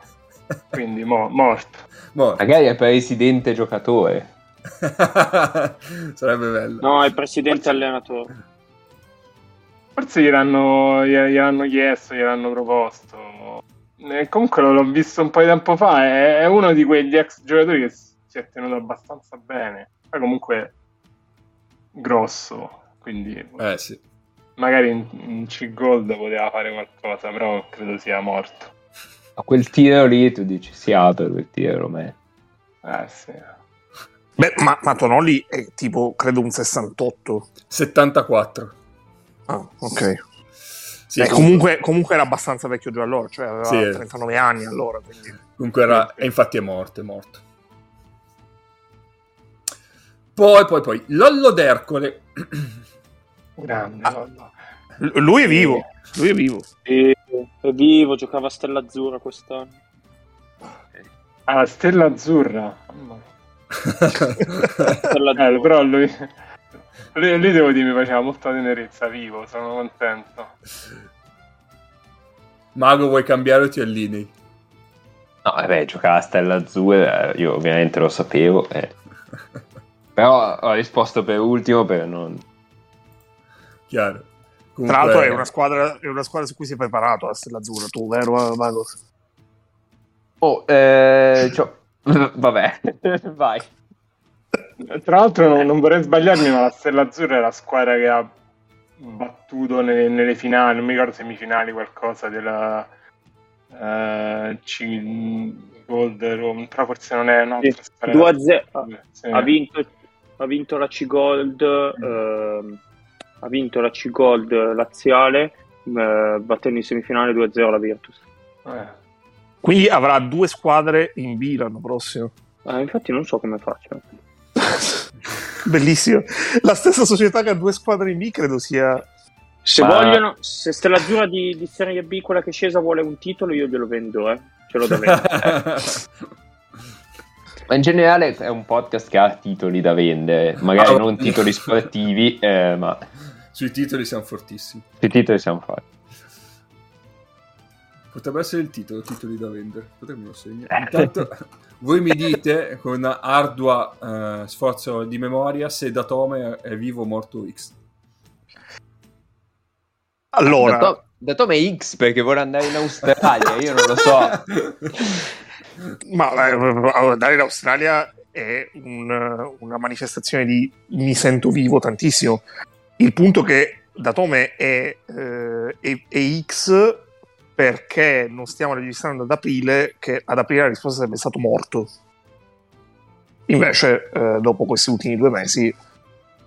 quindi mo- morto. Morto. Magari è presidente giocatore. Sarebbe bello. No, è presidente allenatore. Forse gliel'hanno, gliel- gliel'hanno chiesto, gliel'hanno proposto. E comunque l'ho visto un po' di tempo fa. È, è uno di quegli ex giocatori che si è tenuto abbastanza bene. Poi comunque grosso, quindi Eh sì. magari in, in C-Gold poteva fare qualcosa, però credo sia morto. A quel tiro lì tu dici si apre quel tiro, ma Eh sì. Beh, ma, ma Tonoli è tipo, credo, un 68. 74. Ah, ok. Sì, Beh, comunque, comunque era abbastanza vecchio già allora, cioè aveva Sì. 39 anni allora. Quindi. Comunque era, e infatti è morto, è morto. Poi, poi, poi, Lollo d'Ercole. Grande. Ah. Lollo. L- lui è vivo, lui è vivo. E- è vivo, giocava a Stella Azzurra quest'anno. Ah, Stella Azzurra. Mamma mia. Stella Eh, Azzurra. però lui, lui, lui devo dire mi faceva molta tenerezza vivo, sono contento. Mago, vuoi cambiare o ti allinei? No, vabbè, giocava a Stella Azzurra, io ovviamente lo sapevo. eh. Però ho risposto per ultimo per non... Chiaro. Tra Comunque- l'altro è una, squadra, è una squadra su cui si è preparato la Stella Azzurra, tu, vero Mago? Oh, eh, c'ho- Vabbè, vai. Tra l'altro non, non vorrei sbagliarmi, ma la Stella Azzurra è la squadra che ha battuto nelle, nelle finali, non mi ricordo semifinali, qualcosa della uh, C- Gold Rome, però forse non è un'altra Sì, squadra. 2-0. Sì. ha vinto, ha vinto la C-Gold ehm, ha vinto la C-Gold laziale eh, battendo in semifinale 2-0 la Virtus Eh. Quindi avrà due squadre in B l'anno prossimo. Eh, infatti non so come faccio Bellissimo. La stessa società che ha due squadre in B credo sia... se Ma- vogliono se Stella Azzurra di, di Serie B quella che è scesa vuole un titolo io glielo vendo eh. ce l'ho da vendere Ma in generale è un podcast che ha titoli da vendere, magari Ah, non titoli sportivi, eh, ma Sui titoli siamo fortissimi. sui titoli siamo fatti. Potrebbe essere il titolo, titoli da vendere. Potremmo lo segnare. Intanto voi mi dite con ardua eh, sforzo di memoria se Datome è vivo o morto X. Allora, Da, To- da Tome X perché vuole andare in Australia, io non lo so. ma eh, andare in Australia è un- una manifestazione di mi sento vivo tantissimo. Il punto che Datome è, eh, è- è X perché non stiamo registrando ad aprile, che ad aprile la risposta sarebbe stato morto. Invece, eh, dopo questi ultimi due mesi,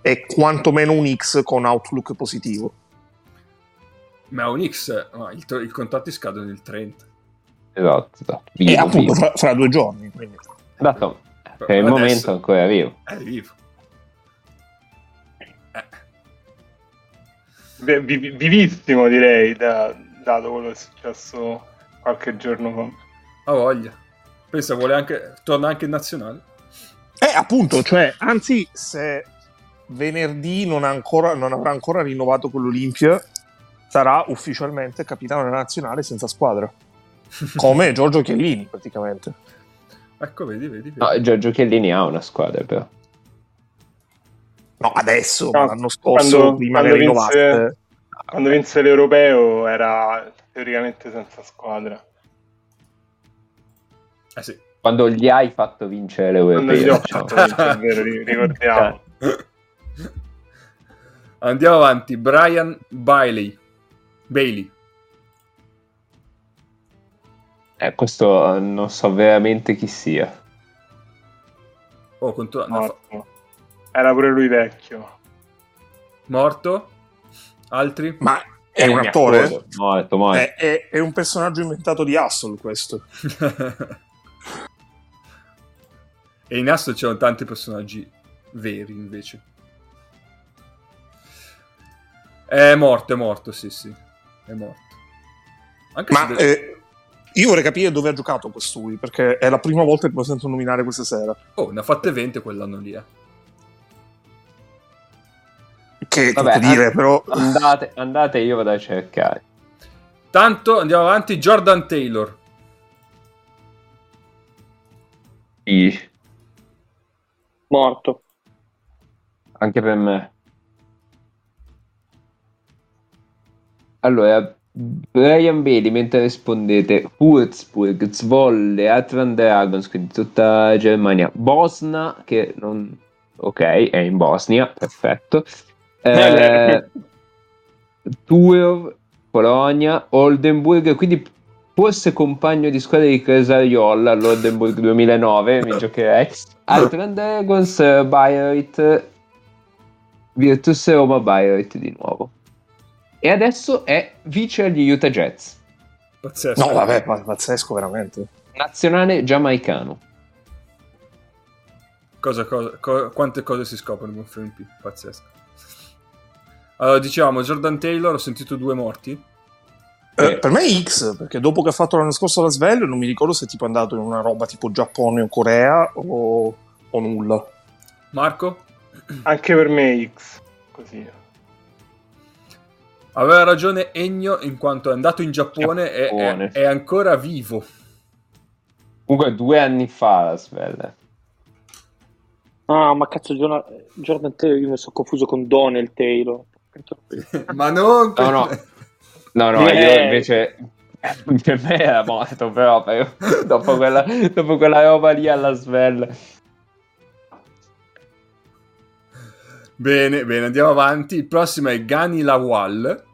è quantomeno un X con outlook positivo. Ma un X, no, il, i contatti scadono il 30. Esatto, esatto. E Vivo, appunto vivo. fra, fra due giorni. Quindi. Tome. Per il momento ancora vivo. È vivo. Eh, Vi- vi- vivissimo direi, da- dato quello che è successo qualche giorno fa. ha voglia. Pensa, vuole anche, torna anche in nazionale. Eh, appunto, cioè, anzi, se venerdì non, ha ancora, non avrà ancora rinnovato con l'Olimpia, sarà ufficialmente capitano della nazionale senza squadra. Come Giorgio Chiellini, praticamente. Ecco, vedi, vedi. vedi. No, Giorgio Chiellini ha una squadra però. No, adesso, No, l'anno scorso, quando- prima quando vinse- Quando vinse l'Europeo era teoricamente senza squadra. Eh sì. Quando gli hai fatto vincere Quando gli ho l'Europeo. diciamo. fatto vincere, vero, ri- ricordiamo. Andiamo avanti. Brian Bailey. Bailey. Eh, questo eh, non so veramente chi sia. Oh, contro- no, fa- Morto. Era pure lui vecchio. morto. Altri? Ma è Eh, un attore? Morto, morto. È, è- è un personaggio inventato di Hustle, questo. e in Astro c'erano tanti personaggi veri, invece. È morto, è morto, sì, sì. È morto. Anche Ma se... eh, io vorrei capire dove ha giocato costui, perché è la prima volta che lo sento nominare questa sera. Oh, ne ha fatte 20 quell'anno lì, eh. Che Vabbè, dire, però... andate, andate, io vado a cercare. Tanto andiamo avanti. Jordan Taylor. Sì, morto anche per me. Allora, Brian Bailey, mentre rispondete Würzburg, Zwolle, Atran Dragons, quindi tutta Germania, Bosna, che non... Ok, è in Bosnia, perfetto. Eh, Turov, Polonia, Oldenburg, quindi forse compagno di squadra di Cresariola all'Oldenburg 2009, mi giocherei. Atran Dragons, Bayreuth, Virtus Roma, Bayreuth di nuovo. E adesso è vice agli Utah Jazz, Pazzesco. No, vabbè, pa- pazzesco, veramente. nazionale giamaicano. Cosa, cosa- co- quante cose si scoprono con Frame P? Pazzesco. Allora, diciamo, Jordan Taylor, ho sentito due morti. Eh, per me è X, perché dopo che ha fatto l'anno scorso la Svel, non mi ricordo se è tipo andato in una roba tipo Giappone o Corea o, o nulla. Marco? Anche per me X. Così. Aveva ragione Ennio in quanto è andato in Giappone, e- Giappone. È, è ancora vivo. Comunque due anni fa la svella. ah ma cazzo Jordan, Jordan Taylor io mi sono confuso con Donald Taylor Ma non... No, no. No, no, Eh. io invece Per me era morto, però, però dopo, quella, dopo quella roba lì alla Svel. Bene, bene, andiamo avanti. Il prossimo è Gani Lawal,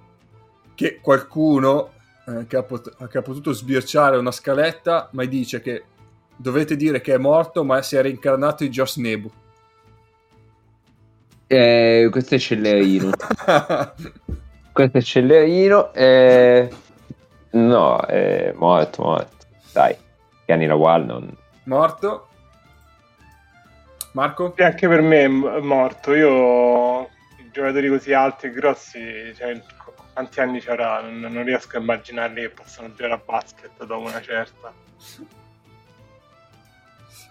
che qualcuno eh, che, ha pot- che ha potuto sbirciare una scaletta, ma dice che dovete dire che è morto, ma si è reincarnato in Josh Nebu. Eh, questo è Cellerino. questo è Cellerino. Eh... No, è morto, morto. Dai, Gianni Lawal non... Morto. Marco? E anche per me è morto. Io giocatori così alti e grossi, cioè, quanti anni ci avrà? Non, non riesco a immaginarli che possano giocare a basket dopo una certa.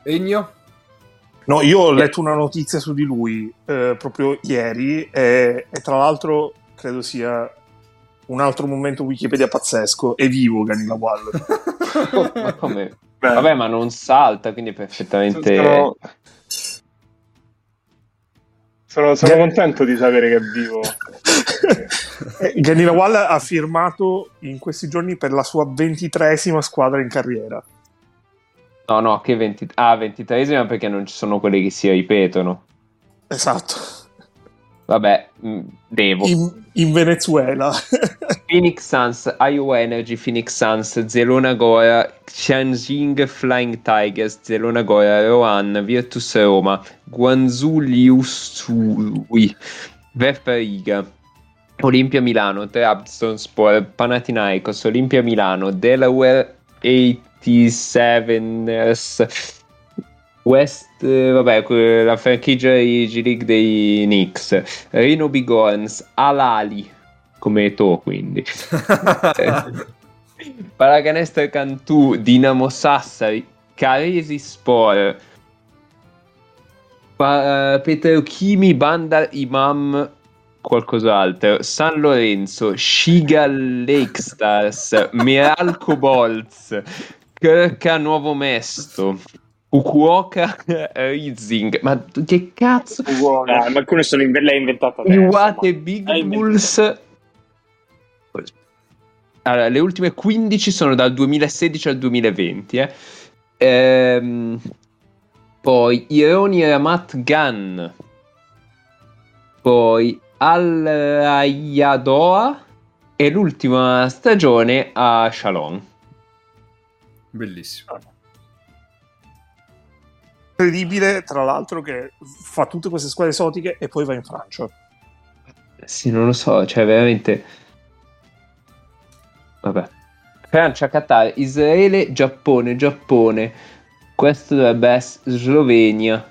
Egno? No, io ho letto una notizia su di lui eh, proprio ieri e, e tra l'altro credo sia un altro momento Wikipedia pazzesco. È vivo Ganila Wall. ma come? Beh, Vabbè, ma non salta, quindi è perfettamente... sono, sono, sono Beh. contento di sapere che è vivo. Eh, Ganila Wall ha firmato in questi giorni per la sua ventitresima squadra in carriera. No, no, che 20... Ah, 23esima perché non ci sono quelli che si ripetono. Esatto. Vabbè, mh, devo. In, in Venezuela. Phoenix Suns, Iowa Energy, Phoenix Suns, Zelona Gora, Tianjin Flying Tigers, Zelona Gora, Rohan, Virtus Roma, Guangzhou Liusui, Verpariga, Olimpia Milano, Trabzonspor, Panathinaikos, Olimpia Milano, Delaware 87ers, West, eh, vabbè, la franchigia di G-League dei Knicks, Reno Bigorns, Alali, come to quindi. Paracanestro Cantù, Dinamo Sassari, Caresi Spor, pa- Petrochimi, Bandar Imam, qualcos'altro, San Lorenzo, Shiga Lake Stars, Meralco Bolz, Kirka Nuovo Mesto, Fukuoka Rising, ma che cazzo? Eh, ma alcune sono in- l'hai inventata adesso. Iwate Big Bulls. Allora, le ultime 15 sono dal 2016 al 2020. eh. Ehm, poi Ironi Ramat Gan. Poi Al Ayadoa. E l'ultima stagione a Shalom. Bellissimo. Incredibile, tra l'altro, che fa tutte queste squadre esotiche e poi va in Francia. Sì, non lo so, cioè veramente... Vabbè. Francia, Qatar, Israele, Giappone, Giappone. Questo dovrebbe essere Slovenia.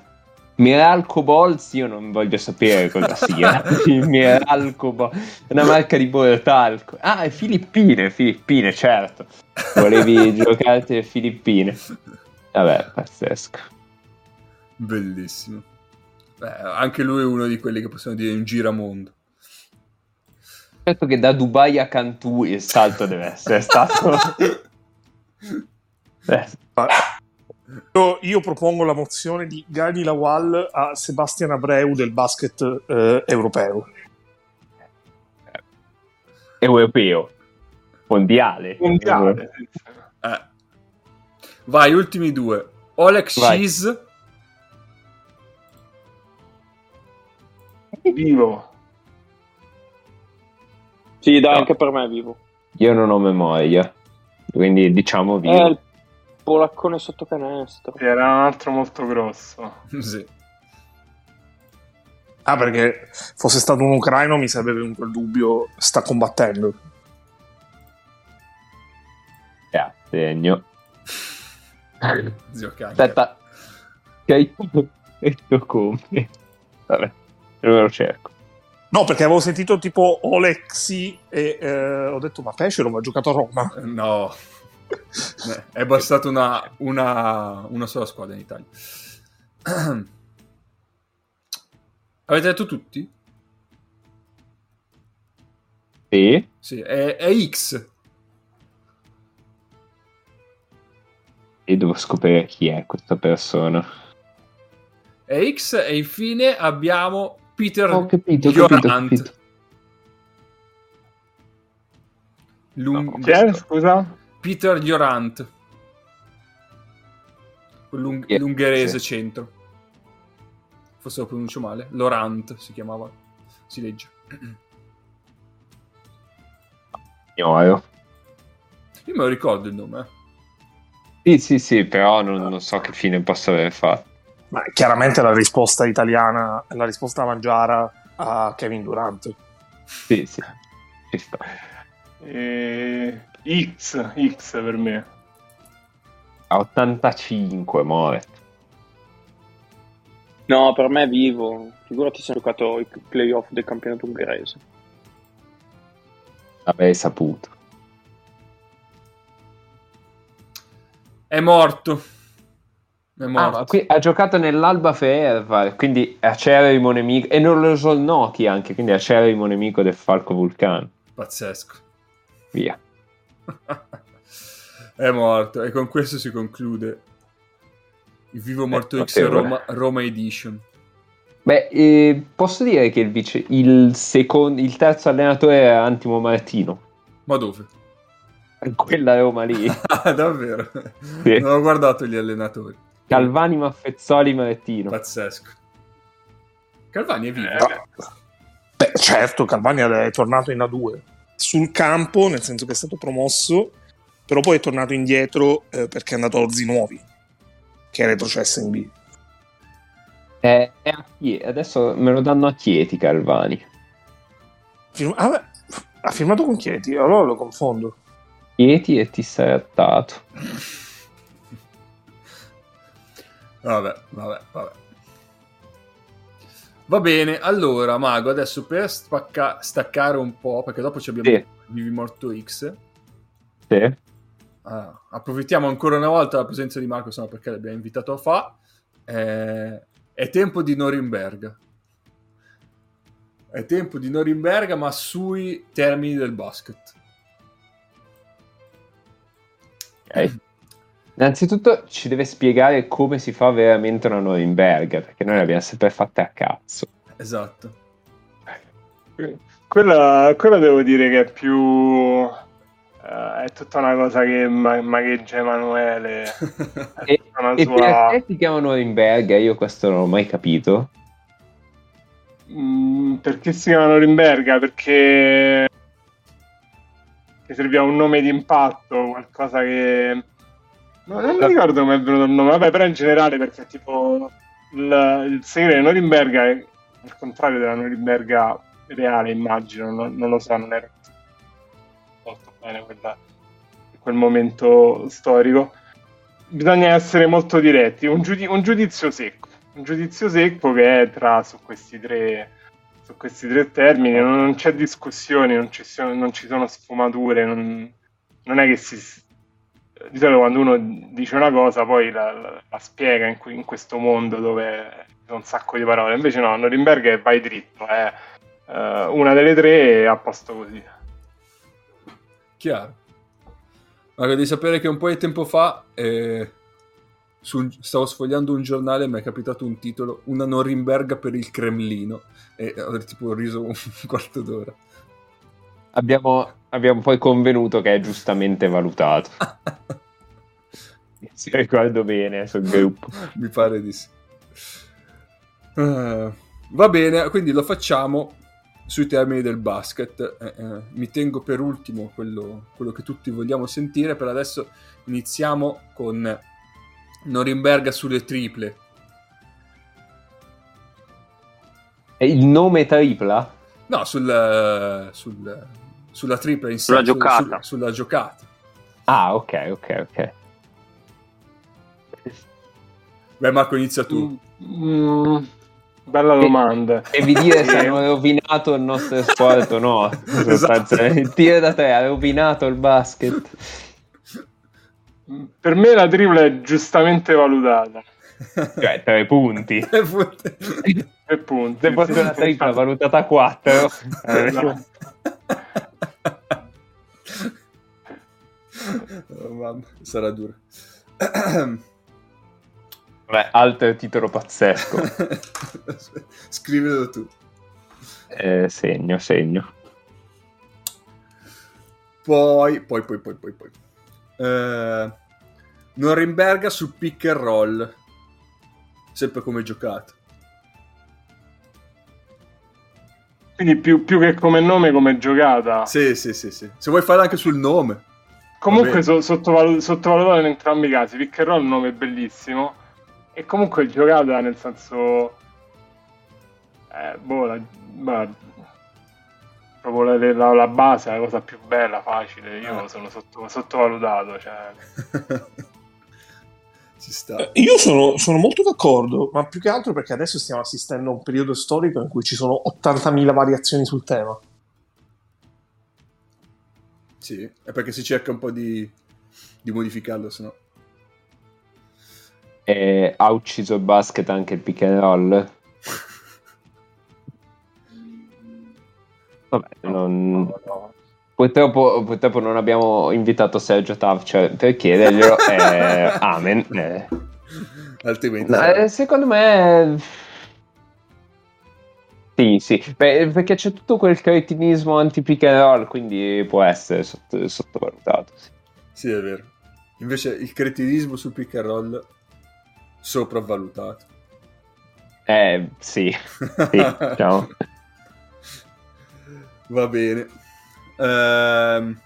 Miralco Bolz, io non voglio sapere cosa sia. Miralco Bolz, una marca di Bortalco. Ah, è Filippine, Filippine, certo. Volevi giocarti le Filippine. Vabbè, pazzesco. Bellissimo. Eh, anche lui è uno di quelli che possiamo dire un giramondo. Certo che da Dubai a Cantù il salto deve essere stato... Eh, Io, io propongo la mozione di Gani Lawal a Sebastian Abreu del basket eh, europeo. europeo. Mondiale. Mondiale. Eh. Vai, ultimi due. Oleg Vai. Vivo. Sì, dai, No. anche per me è vivo. Io non ho memoria, quindi diciamo È vivo. il polaccone sotto canestro. Era un altro molto grosso. Sì. Ah, perché fosse stato un ucraino mi sarebbe venuto il dubbio, sta combattendo. Eh, segno. Zio Cacca. Aspetta. Che hai detto come? Vabbè, lo cerco. No, perché avevo sentito tipo Olexi e eh, ho detto ma Pesce ha giocato a Roma. Eh, No. È bastata una, una, una sola squadra in Italia. Avete detto tutti? Sì? Sì, è, è X. E devo scoprire chi è questa persona. È X e infine abbiamo Peter Ho capito, ho capito, ho Giorant. capito. Lung- Chi è, scusa? Peter Llorant. L'ung- Yeah, l'ungherese sì. centro. Forse lo pronuncio male. Lorant si chiamava. Si legge. Ignoro. Io me lo ricordo il nome. eh. Sì, sì, sì, però non, non so che fine possa aver fatto. Ma chiaramente la risposta italiana, la risposta mangiara a Kevin Durant. Sì, sì, ci sta. E... X, X per me. A 85, muore. No, per me è vivo. Figurati se ha giocato i playoff del campionato ungherese. Avrei saputo. È morto. Ah, qui ha giocato nell'Alba Fervar, quindi acerrimo nemico. E non lo Solnoki anche, quindi acerrimo nemico del Falco Vulcano. Pazzesco. Via. è morto. E con questo si conclude il Vivo Morto Eh, X. Roma, Roma Edition. Beh, eh, posso dire che il, vice- il, secondo, il terzo allenatore era Antimo Martino. Ma dove? Quella Roma lì. Ah, davvero? Sì. Non ho guardato gli allenatori. Calvani, Maffezzoli, Martino. Pazzesco. Calvani è vivo. Eh, Beh, certo, Calvani è tornato in A2 sul campo, nel senso che è stato promosso, però poi è tornato indietro eh, perché è andato a Orzi Nuovi, che è retrocesso in B. È- è a Chie- adesso me lo danno a Chieti Calvani. Firma- ah, beh, ha firmato con Chieti, allora lo confondo. Chieti e ti sei attato. Vabbè, vabbè, vabbè. Va bene, allora, Mago, adesso per spacca- staccare un po', perché dopo ci abbiamo Sì. Vivi Morto X, Sì. ah, approfittiamo ancora una volta della presenza di Marco, insomma, perché l'abbiamo invitato a fa. Eh, è tempo di Norimberga. È tempo di Norimberga, ma sui termini del basket. Ok. Innanzitutto ci deve spiegare come si fa veramente una Norimberga, perché noi l'abbiamo sempre fatta a cazzo. Esatto. Quella, quella devo dire che è più... eh, è tutta una cosa che ma- magheggia Emanuele. E, e sua... perché si chiama Norimberga? Io questo non l'ho mai capito. Mm, perché si chiama Norimberga? Perché... che serviva un nome di impatto, qualcosa che... No, non mi ricordo come è venuto il nome, vabbè, però in generale perché tipo il, il segreto di Norimberga è al contrario della Norimberga reale, immagino, non, non lo so, non ero molto bene quella- quel momento storico. Bisogna essere molto diretti, un, giudi- un giudizio secco, un giudizio secco che è tra su questi tre, su questi tre termini, non, non c'è discussione, non ci sono, non ci sono sfumature, non, non è che si... Di solito quando uno dice una cosa poi la, la- la spiega in, in questo mondo dove ci sono un sacco di parole, invece no, Norimberga è vai dritto, è eh, una delle tre e a posto così. Chiaro. Ma devi sapere che un po' di tempo fa eh, un- stavo sfogliando un giornale e mi è capitato un titolo Una Norimberga per il Cremlino e ho tipo riso un quarto d'ora. Abbiamo, abbiamo poi convenuto che è giustamente valutato. Se ricordo bene sul gruppo. Mi pare di sì. Ah, va bene, quindi lo facciamo sui termini del basket. Eh, eh, mi tengo per ultimo quello, quello che tutti vogliamo sentire. Per adesso iniziamo con Norimberga sulle triple. E il nome tripla? No, sul, sul- sulla tripla in sé, Sulla su- giocata. su- sulla giocata. Ah, ok, ok, ok. Beh, Marco, inizia tu. Mm, bella domanda. Devi dire se hanno rovinato il nostro sport o no. Esatto. Tiro da tre ha rovinato il basket. Per me la tripla è giustamente valutata. Cioè, tre punti. Tre punti. Tre punti. Se fosse una tripla valutata a 4. Esatto. Oh, mamma, sarà duro. Beh, altro titolo pazzesco. Scrivilo tu. Eh, segno, segno. Poi, poi, poi, poi, poi, poi. Eh, Norimberga sul pick and roll. Sempre come giocato. Quindi più, più che come nome, come giocata. Sì, sì, sì, sì. Se vuoi fare anche sul nome. Comunque so, sottovalu- sottovalutato in entrambi i casi. Pick and è un nome bellissimo. E comunque giocata nel senso... Eh, boh, la, boh, proprio la, la, la, base è la cosa più bella, facile. Io ah. sono sotto, sottovalutato. Cioè... Ci sta. Eh, io sono, sono, molto d'accordo, ma più che altro perché adesso stiamo assistendo a un periodo storico in cui ci sono 80.000 variazioni sul tema. Sì, è perché si cerca un po' di, di modificarlo, se no. E ha ucciso il basket anche il pick and roll? Vabbè, non... No, no. Purtroppo, purtroppo, non abbiamo invitato Sergio Tavcia per chiederglielo. eh, amen. Eh. Altrimenti. No, eh, secondo me. Sì, sì, Beh, perché c'è tutto quel cretinismo anti-pick and roll, quindi può essere sotto, sottovalutato. Sì. sì, è vero. Invece il cretinismo sul pick and roll sopravvalutato. Eh, sì. sì diciamo. Va bene. Ehm...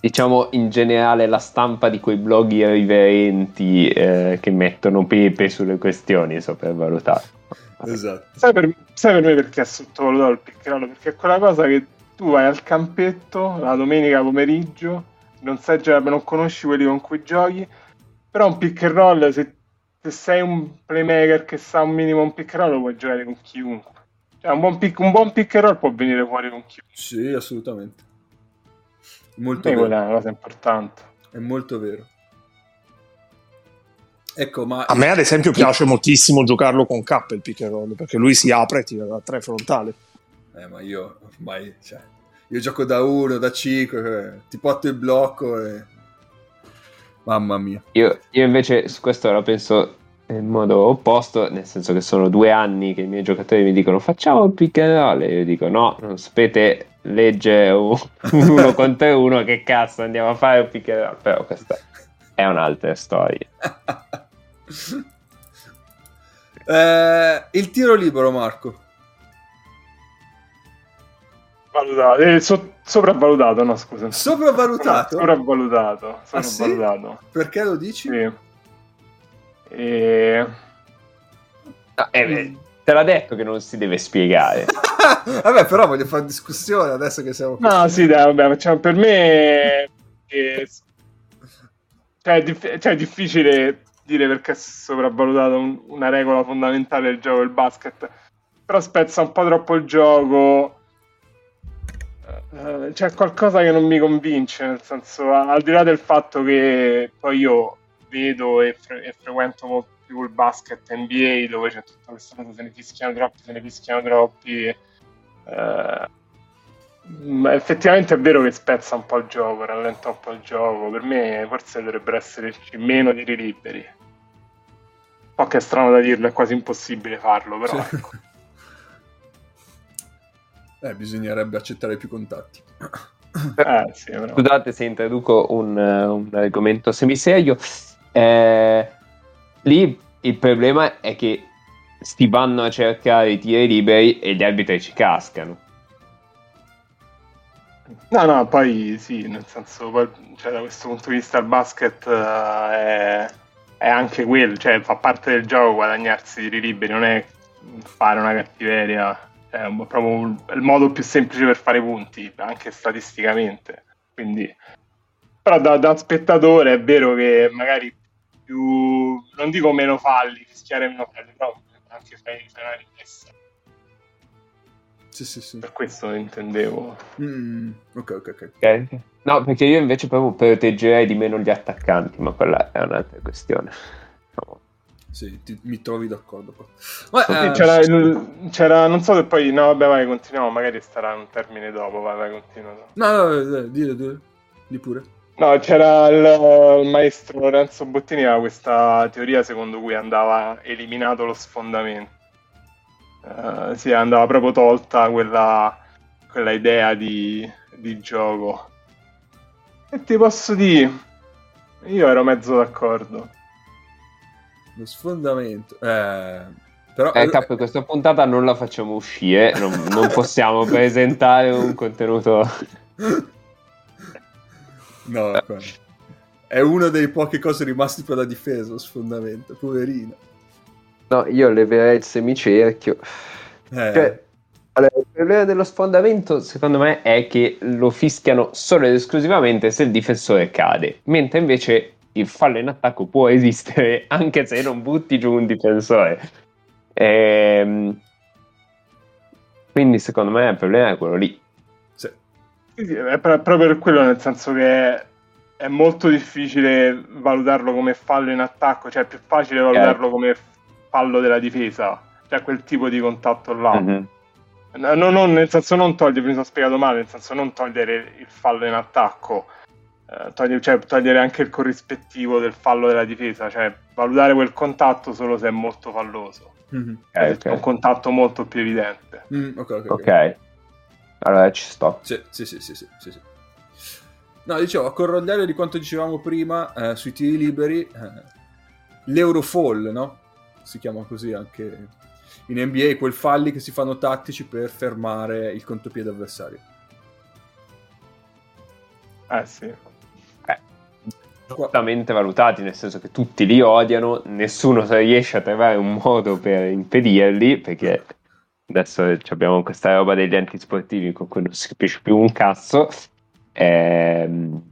Diciamo in generale la stampa di quei blog irriverenti eh, che mettono pepe sulle questioni è sopravvalutata. Esatto. Sai per, sai per, me perché è sottovalutato il pick Perché è quella cosa che tu vai al campetto la domenica pomeriggio, non, sai già, non conosci quelli con cui giochi, però un pick and roll, se, se sei un playmaker che sa un minimo un pick and roll, lo puoi giocare con chiunque. Cioè, un buon pick, un buon pick and roll può venire fuori con chiunque. Sì, assolutamente. Molto e vero. quella è una cosa importante. È molto vero. Ecco, ma... A me ad esempio piace moltissimo giocarlo con K il pick and roll, perché lui si apre e tira da tre frontali. Eh, ma io ormai... Cioè, io gioco da 1, da 5, eh, ti porto il blocco e... Mamma mia. Io, io invece su questo la penso in modo opposto, nel senso che sono due anni che i miei giocatori mi dicono facciamo il pick and roll e io dico no, non sapete legge uno contro uno che cazzo andiamo a fare un pick and roll, però questa è un'altra storia. eh, il tiro libero Marco. Valutato, eh, so- sopravvalutato, no scusa. Sopravvalutato? sopravvalutato, sopravvalutato. Ah, sì? Perché lo dici? Sì. E... No, eh, te l'ha detto che non si deve spiegare. vabbè, però voglio fare discussione adesso che siamo... No, sì, dai, vabbè, cioè, per me... È... Cioè, è, diff- cioè, è difficile dire perché è sopravvalutato un- una regola fondamentale del gioco del basket. Però spezza un po' troppo il gioco. Uh, c'è qualcosa che non mi convince, nel senso, al di là del fatto che poi io vedo e, fre- e frequento molto più il basket NBA dove c'è tutta questa cosa, se ne fischiano troppi, se ne fischiano troppi. Eh, ma effettivamente è vero che spezza un po' il gioco, rallenta un po' il gioco. Per me forse dovrebbero esserci meno tiri liberi. Un po' che è strano da dirlo, è quasi impossibile farlo, però. Sì. Ecco. Eh, bisognerebbe accettare più contatti. Eh, sì, Scusate se introduco un, un argomento semiserio. Eh, lì il problema è che si vanno a cercare i tiri liberi e gli arbitri ci cascano. No, no, poi sì, nel senso, cioè, da questo punto di vista il basket uh, è, è, anche quello, cioè fa parte del gioco guadagnarsi i tiri liberi, non è fare una cattiveria, è un, proprio il modo più semplice per fare punti, anche statisticamente. Quindi, però da, da spettatore è vero che magari più, non dico meno falli, fischiare meno falli, però anche fai, fai una riflessione. Sì, sì, sì. Per questo intendevo. Mm, ok, ok, ok. Okay. No, perché io invece proprio proteggerei di meno gli attaccanti, ma quella è un'altra questione. No. Sì, ti, mi trovi d'accordo. Ma, sì, eh, c'era, il, c'era, non so se poi, no, vabbè, vai, continuiamo, magari starà un termine dopo, vai, vai, continua. No, no, no, di, di, di pure. No, c'era il, il, maestro Lorenzo Bottini aveva questa teoria secondo cui andava eliminato lo sfondamento. Uh, sì, andava proprio tolta quella, quella idea di, di, gioco. E ti posso dire, Io ero mezzo d'accordo. Lo sfondamento. Eh, però... Eh, Cap, questa puntata non la facciamo uscire, non, non possiamo presentare un contenuto... No, qua. è una delle poche cose rimaste per la difesa, lo sfondamento, poverino. No, io leverei il semicerchio. Eh, Cioè, allora, il problema dello sfondamento, secondo me, è che lo fischiano solo ed esclusivamente se il difensore cade, mentre invece il fallo in attacco può esistere anche se non butti giù un difensore. Ehm, Quindi, secondo me, il problema è quello lì. Sì. È pro- proprio per quello, nel senso che è molto difficile valutarlo come fallo in attacco, cioè è più facile valutarlo come fallo della difesa, cioè quel tipo di contatto là. Mhm. No, no, non- nel senso non togliere, mi sono spiegato male, nel senso non togliere il fallo in attacco, eh, togliere, cioè togliere anche il corrispettivo del fallo della difesa, cioè valutare quel contatto solo se è molto falloso, Mhm. Ok, è ok. un contatto molto più evidente. Mm, ok, ok. ok. Allora ci sto. Sì, sì, sì, sì, sì, sì, sì. No, dicevo, a corollario di quanto dicevamo prima eh, sui tiri liberi, eh, l'Eurofall, no? Si chiama così anche in NBA, quel falli che si fanno tattici per fermare il contropiede avversario. Eh sì. Giustamente valutati, nel senso che tutti li odiano, nessuno riesce a trovare un modo per impedirli, perché adesso abbiamo questa roba degli antisportivi con cui non si capisce più un cazzo. Ehm,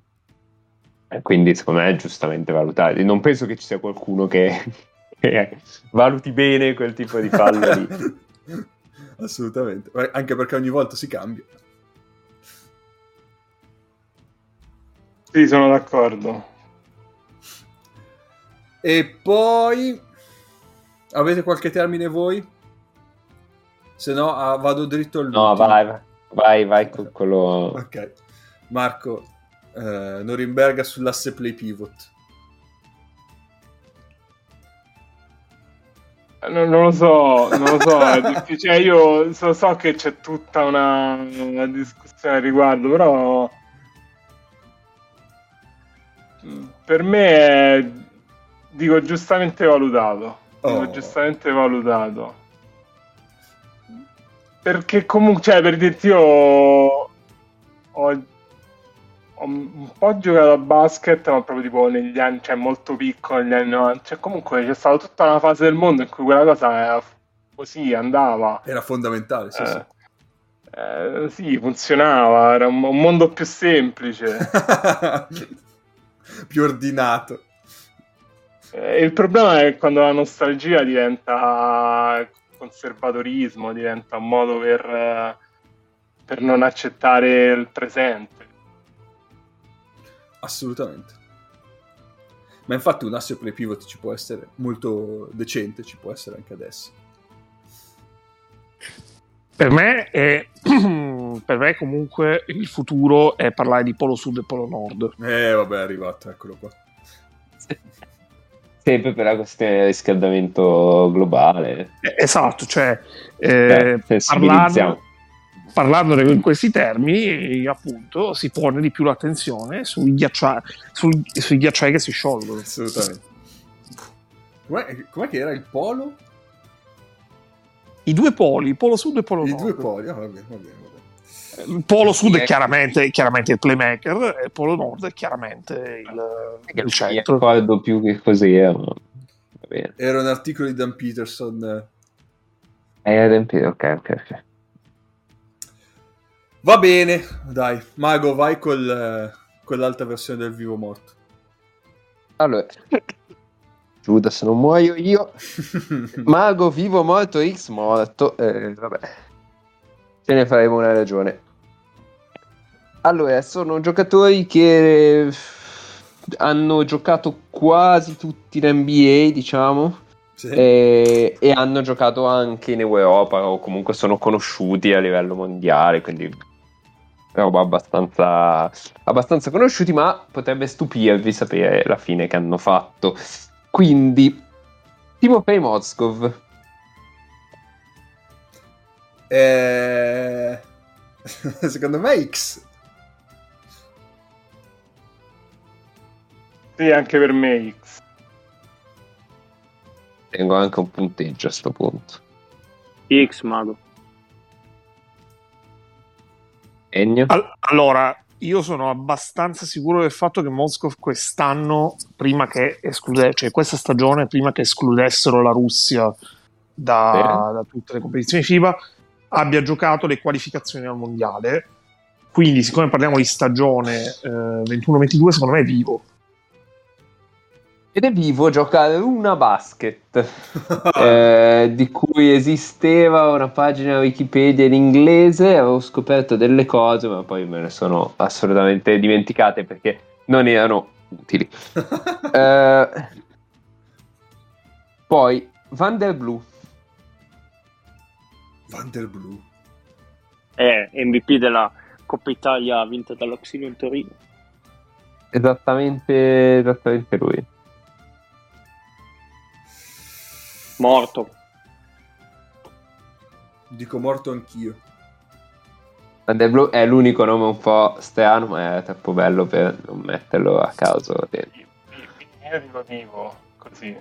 E quindi secondo me è giustamente valutati. Non penso che ci sia qualcuno che, che valuti bene quel tipo di fallo lì. Assolutamente, anche perché ogni volta si cambia. Sì, sono d'accordo. E poi avete qualche termine voi? Se no, ah, vado dritto al No, vai, vai, vai, con quello. Ok. Marco, eh, Norimberga sull'asse play pivot. Non, non lo so, non lo so, è difficile. Cioè, io so, so che c'è tutta una, una discussione al riguardo, però per me è, dico giustamente valutato. Dico Oh. giustamente valutato. Perché comunque, cioè, per dirti io ho, ho un po' giocato a basket, ma proprio tipo negli anni, cioè molto piccolo, negli anni 90. Cioè, comunque c'è stata tutta una fase del mondo in cui quella cosa era così, andava. Era fondamentale, sì, sì. Eh, eh, sì, funzionava, era un, un mondo più semplice. Più ordinato. Eh, il problema è quando la nostalgia diventa conservatorismo, diventa un modo per, eh, per non accettare il presente. Assolutamente. Ma infatti un asse play pivot ci può essere molto decente, ci può essere anche adesso. Per me, è, per me comunque il futuro è parlare di polo sud e polo nord. Eh, vabbè, è arrivato, eccolo qua. Sempre per la questione del riscaldamento globale. Eh, Esatto, cioè Beh, eh, sensibilizziamo. parlando, parlandone in questi termini, appunto, si pone di più l'attenzione sui ghiacciai, sul- sui ghiacciai che si sciolgono. Assolutamente. Com'è, com'è che era il polo? I due poli, polo sud e polo I nord. due poli, ah, va bene, va bene, polo sud è chiaramente, chiaramente il playmaker e il polo nord è chiaramente il, Che il non centro. ricordo più che cos'era, ma va bene. Era un articolo di Dan Peterson. eh. È adempito, ok, ok, ok. Va bene, dai. Mago, vai col, eh, con l'alta versione del vivo morto. Allora, Giuda, se non muoio io, Mago vivo morto, X morto, eh, vabbè, ce ne faremo una ragione. Allora, sono giocatori che hanno giocato quasi tutti in NBA, diciamo, Sì. e, e hanno giocato anche in Europa o comunque sono conosciuti a livello mondiale, quindi roba abbastanza, abbastanza conosciuti, ma potrebbe stupirvi sapere la fine che hanno fatto. Quindi, Timofey Mozgov, Eh, Secondo me X. Sì, anche per me X. Tengo anche un punteggio a sto punto. X, mago. Ennio? Al- allora, io sono abbastanza sicuro del fatto che Moscov quest'anno, prima che esclude, cioè questa stagione, prima che escludessero la Russia da, da tutte le competizioni FIBA, abbia giocato le qualificazioni al mondiale. Quindi, siccome parliamo di stagione eh, 21-22, secondo me è vivo. Ed è vivo giocare una basket eh, di cui esisteva una pagina Wikipedia in inglese, avevo scoperto delle cose, ma poi me ne sono assolutamente dimenticate perché non erano utili. Eh, poi Van der Blue. Van der Blue. È MVP della Coppa Italia vinta dall'Auxilium Torino. Esattamente, esattamente lui. Morto. Dico morto anch'io. Van der Blue è l'unico nome un po' strano, ma è troppo bello per non metterlo a caso dentro. Io dico vivo, così.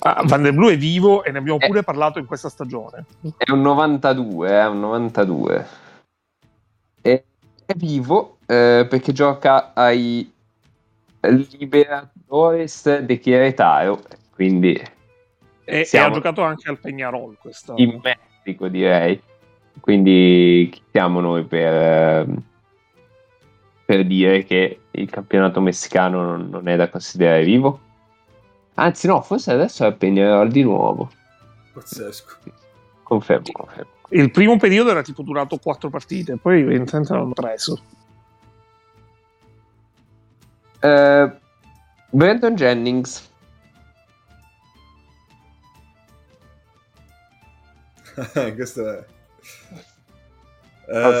Ah, Van der Blue è vivo e ne abbiamo Eh. pure parlato in questa stagione. È un 92, è un 92. E è vivo eh, perché gioca ai Libertadores de Querétaro, quindi E, e ha giocato anche al Peñarol questa. in Messico direi. Quindi chi siamo noi per, per dire che il campionato messicano non, non è da considerare vivo? Anzi no, forse adesso è Peñarol di nuovo. Pazzesco. Confermo, confermo. Il primo periodo era tipo durato quattro partite, poi evidentemente l'hanno preso. Eh, Brandon Jennings. Questo è... Eh,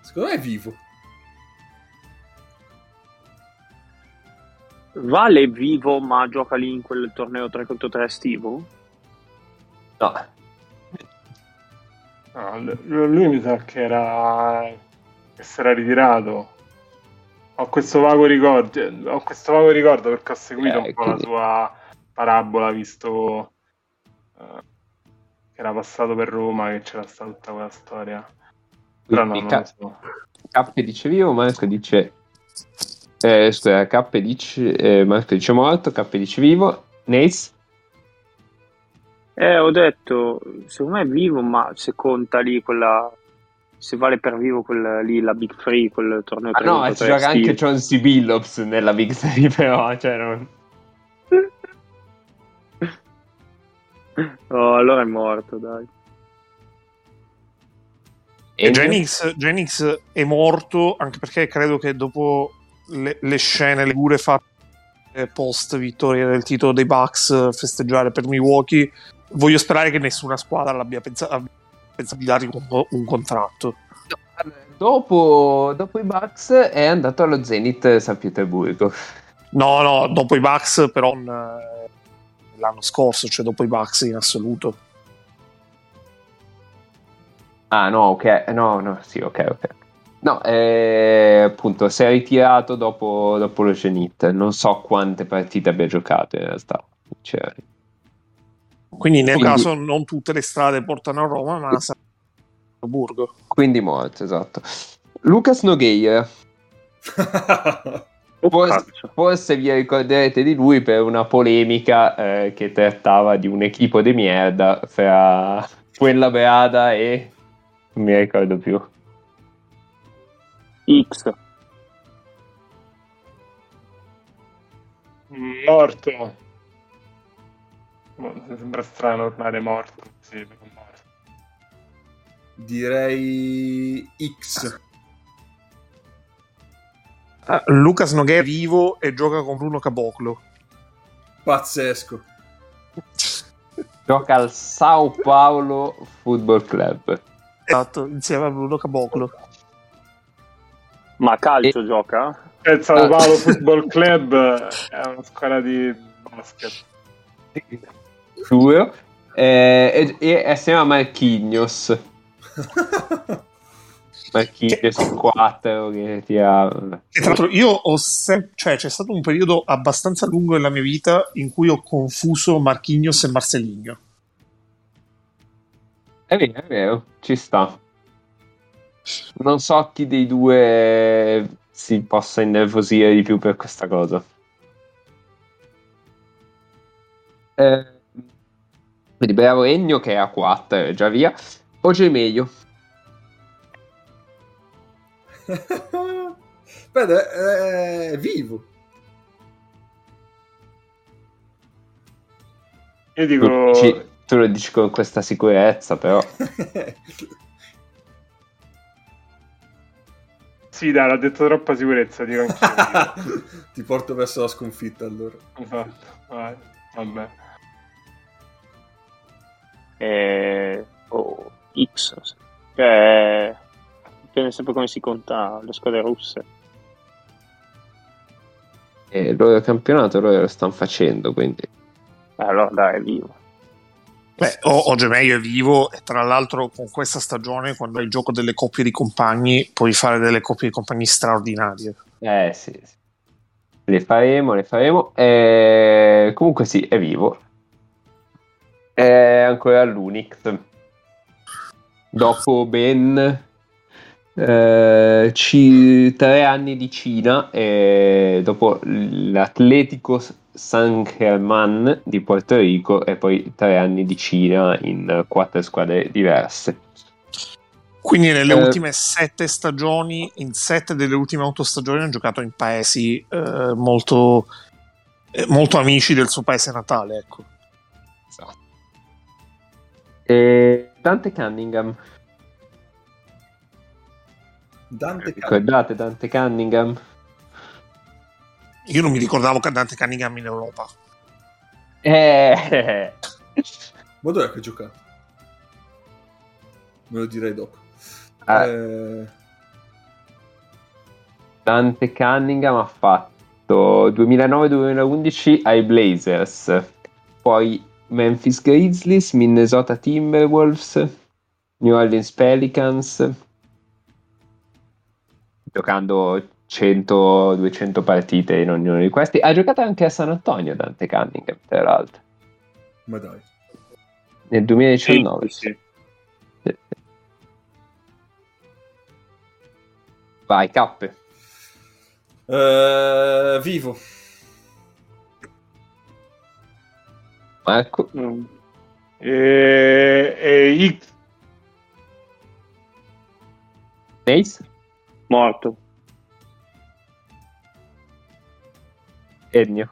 secondo me è vivo. Vale è vivo, ma gioca lì in quel torneo 3 contro 3 estivo? No, No, lui mi sa che era che si era ritirato. Ho questo vago ricordo, ho questo vago ricordo perché ho seguito Eh, un po' la quindi- sua parabola, visto eh, che era passato per Roma, che c'era stata tutta quella storia. Però no, K, so. K dice vivo, Marco dice... Eh, scusa, K dice... eh, Marco dice morto, K dice vivo. Nace? Eh, ho detto, secondo me è vivo, ma se conta lì quella... Se vale per vivo quella lì, la Big Free, quel torneo Ah 3 no, contro ci 3 gioca estivo. anche John C. Billups nella Big 3 però, cioè non... Oh, allora è morto, dai. E? Jennings, Jennings è morto anche perché credo che dopo le, le scene, le cure fatte post vittoria del titolo dei Bucks, eh, festeggiare per Milwaukee, voglio sperare che nessuna squadra l'abbia pensato, abbia pensato di dargli un, un contratto. Dopo, dopo i Bucks è andato allo Zenit San Pietroburgo. No, no, dopo i Bucks però eh, l'anno scorso, cioè dopo i Bucks in assoluto. Ah no, ok, no, no, sì, ok, ok. No, eh, appunto, si è ritirato dopo, dopo lo Zenit. Non so quante partite abbia giocato in realtà. Cioè, Quindi nel Quindi- caso non tutte le strade portano a Roma, ma a San Pietroburgo. quindi morto, esatto. Lucas Nogueira. Oh, Forse, forse vi ricorderete di lui per una polemica eh, che trattava di un equipo di merda fra quella Beada e non mi ricordo più. X. Morto. Boh, sembra strano tornare morto. Sì, è morto. Direi X. Ah, Lucas Noguera è vivo e gioca con Bruno Caboclo. Pazzesco. Gioca al Sao Paulo Football Club. Esatto, insieme a Bruno Caboclo. Ma a calcio gioca? Eh, Il Sao Ah. Paulo Football Club è una squadra di basket. Giuro. Eh, e, e assieme a Marquinhos. Marchini su 4 che ti ha... E tra l'altro io ho sempre, cioè c'è stato un periodo abbastanza lungo nella mia vita in cui ho confuso Marquinhos e Marcelinho. È vero, è vero, ci sta. Non so chi dei due si possa innervosire di più per questa cosa. Eh, quindi bravo Ennio che è a 4, già via. O Gemeglio. Vede, è vivo. Io Tu, dico... dici- tu lo dici con questa sicurezza, però. Sì, dai, l'ha detto troppa sicurezza, dico anch'io. Ti porto verso la sconfitta allora. esatto, vai, vabbè. Eh, o X. Cioè, dipende sempre come si conta le squadre russe. E loro campionato loro lo stanno facendo, quindi. Eh, allora dai, è vivo. Beh, o, o Gemeglio è vivo e tra l'altro con questa stagione, quando hai il gioco delle coppie di compagni, puoi fare delle coppie di compagni straordinarie. Eh sì, sì. Le faremo, le faremo. Eh, comunque sì, è vivo. È ancora all'Unix. Dopo ben eh, ci- tre anni di Cina, e dopo l'Atletico San Germán di Porto Rico e poi tre anni di Cina in quattro squadre diverse. Quindi nelle Eh. ultime sette stagioni, in sette delle ultime otto stagioni, ha giocato in paesi eh, molto, eh, molto amici del suo paese natale. Ecco. Esatto. E Dante Cunningham. Dante Ricordate Dante Cunningham? Io non mi ricordavo che Dante Cunningham in Europa. Eh, Ma dov'è che ha giocato? Me lo direi dopo. Ah. Eh, Dante Cunningham ha fatto 2009-2011 ai Blazers, poi Memphis Grizzlies, Minnesota Timberwolves, New Orleans Pelicans, giocando 100-200 partite in ognuno di questi. Ha giocato anche a San Antonio Dante Cunningham, tra l'altro, ma dai. nel 2019. Sì, sì. Vai, cappe. Eh, vivo. Marco. Mm. E, e X, Nace. Morto. Ennio.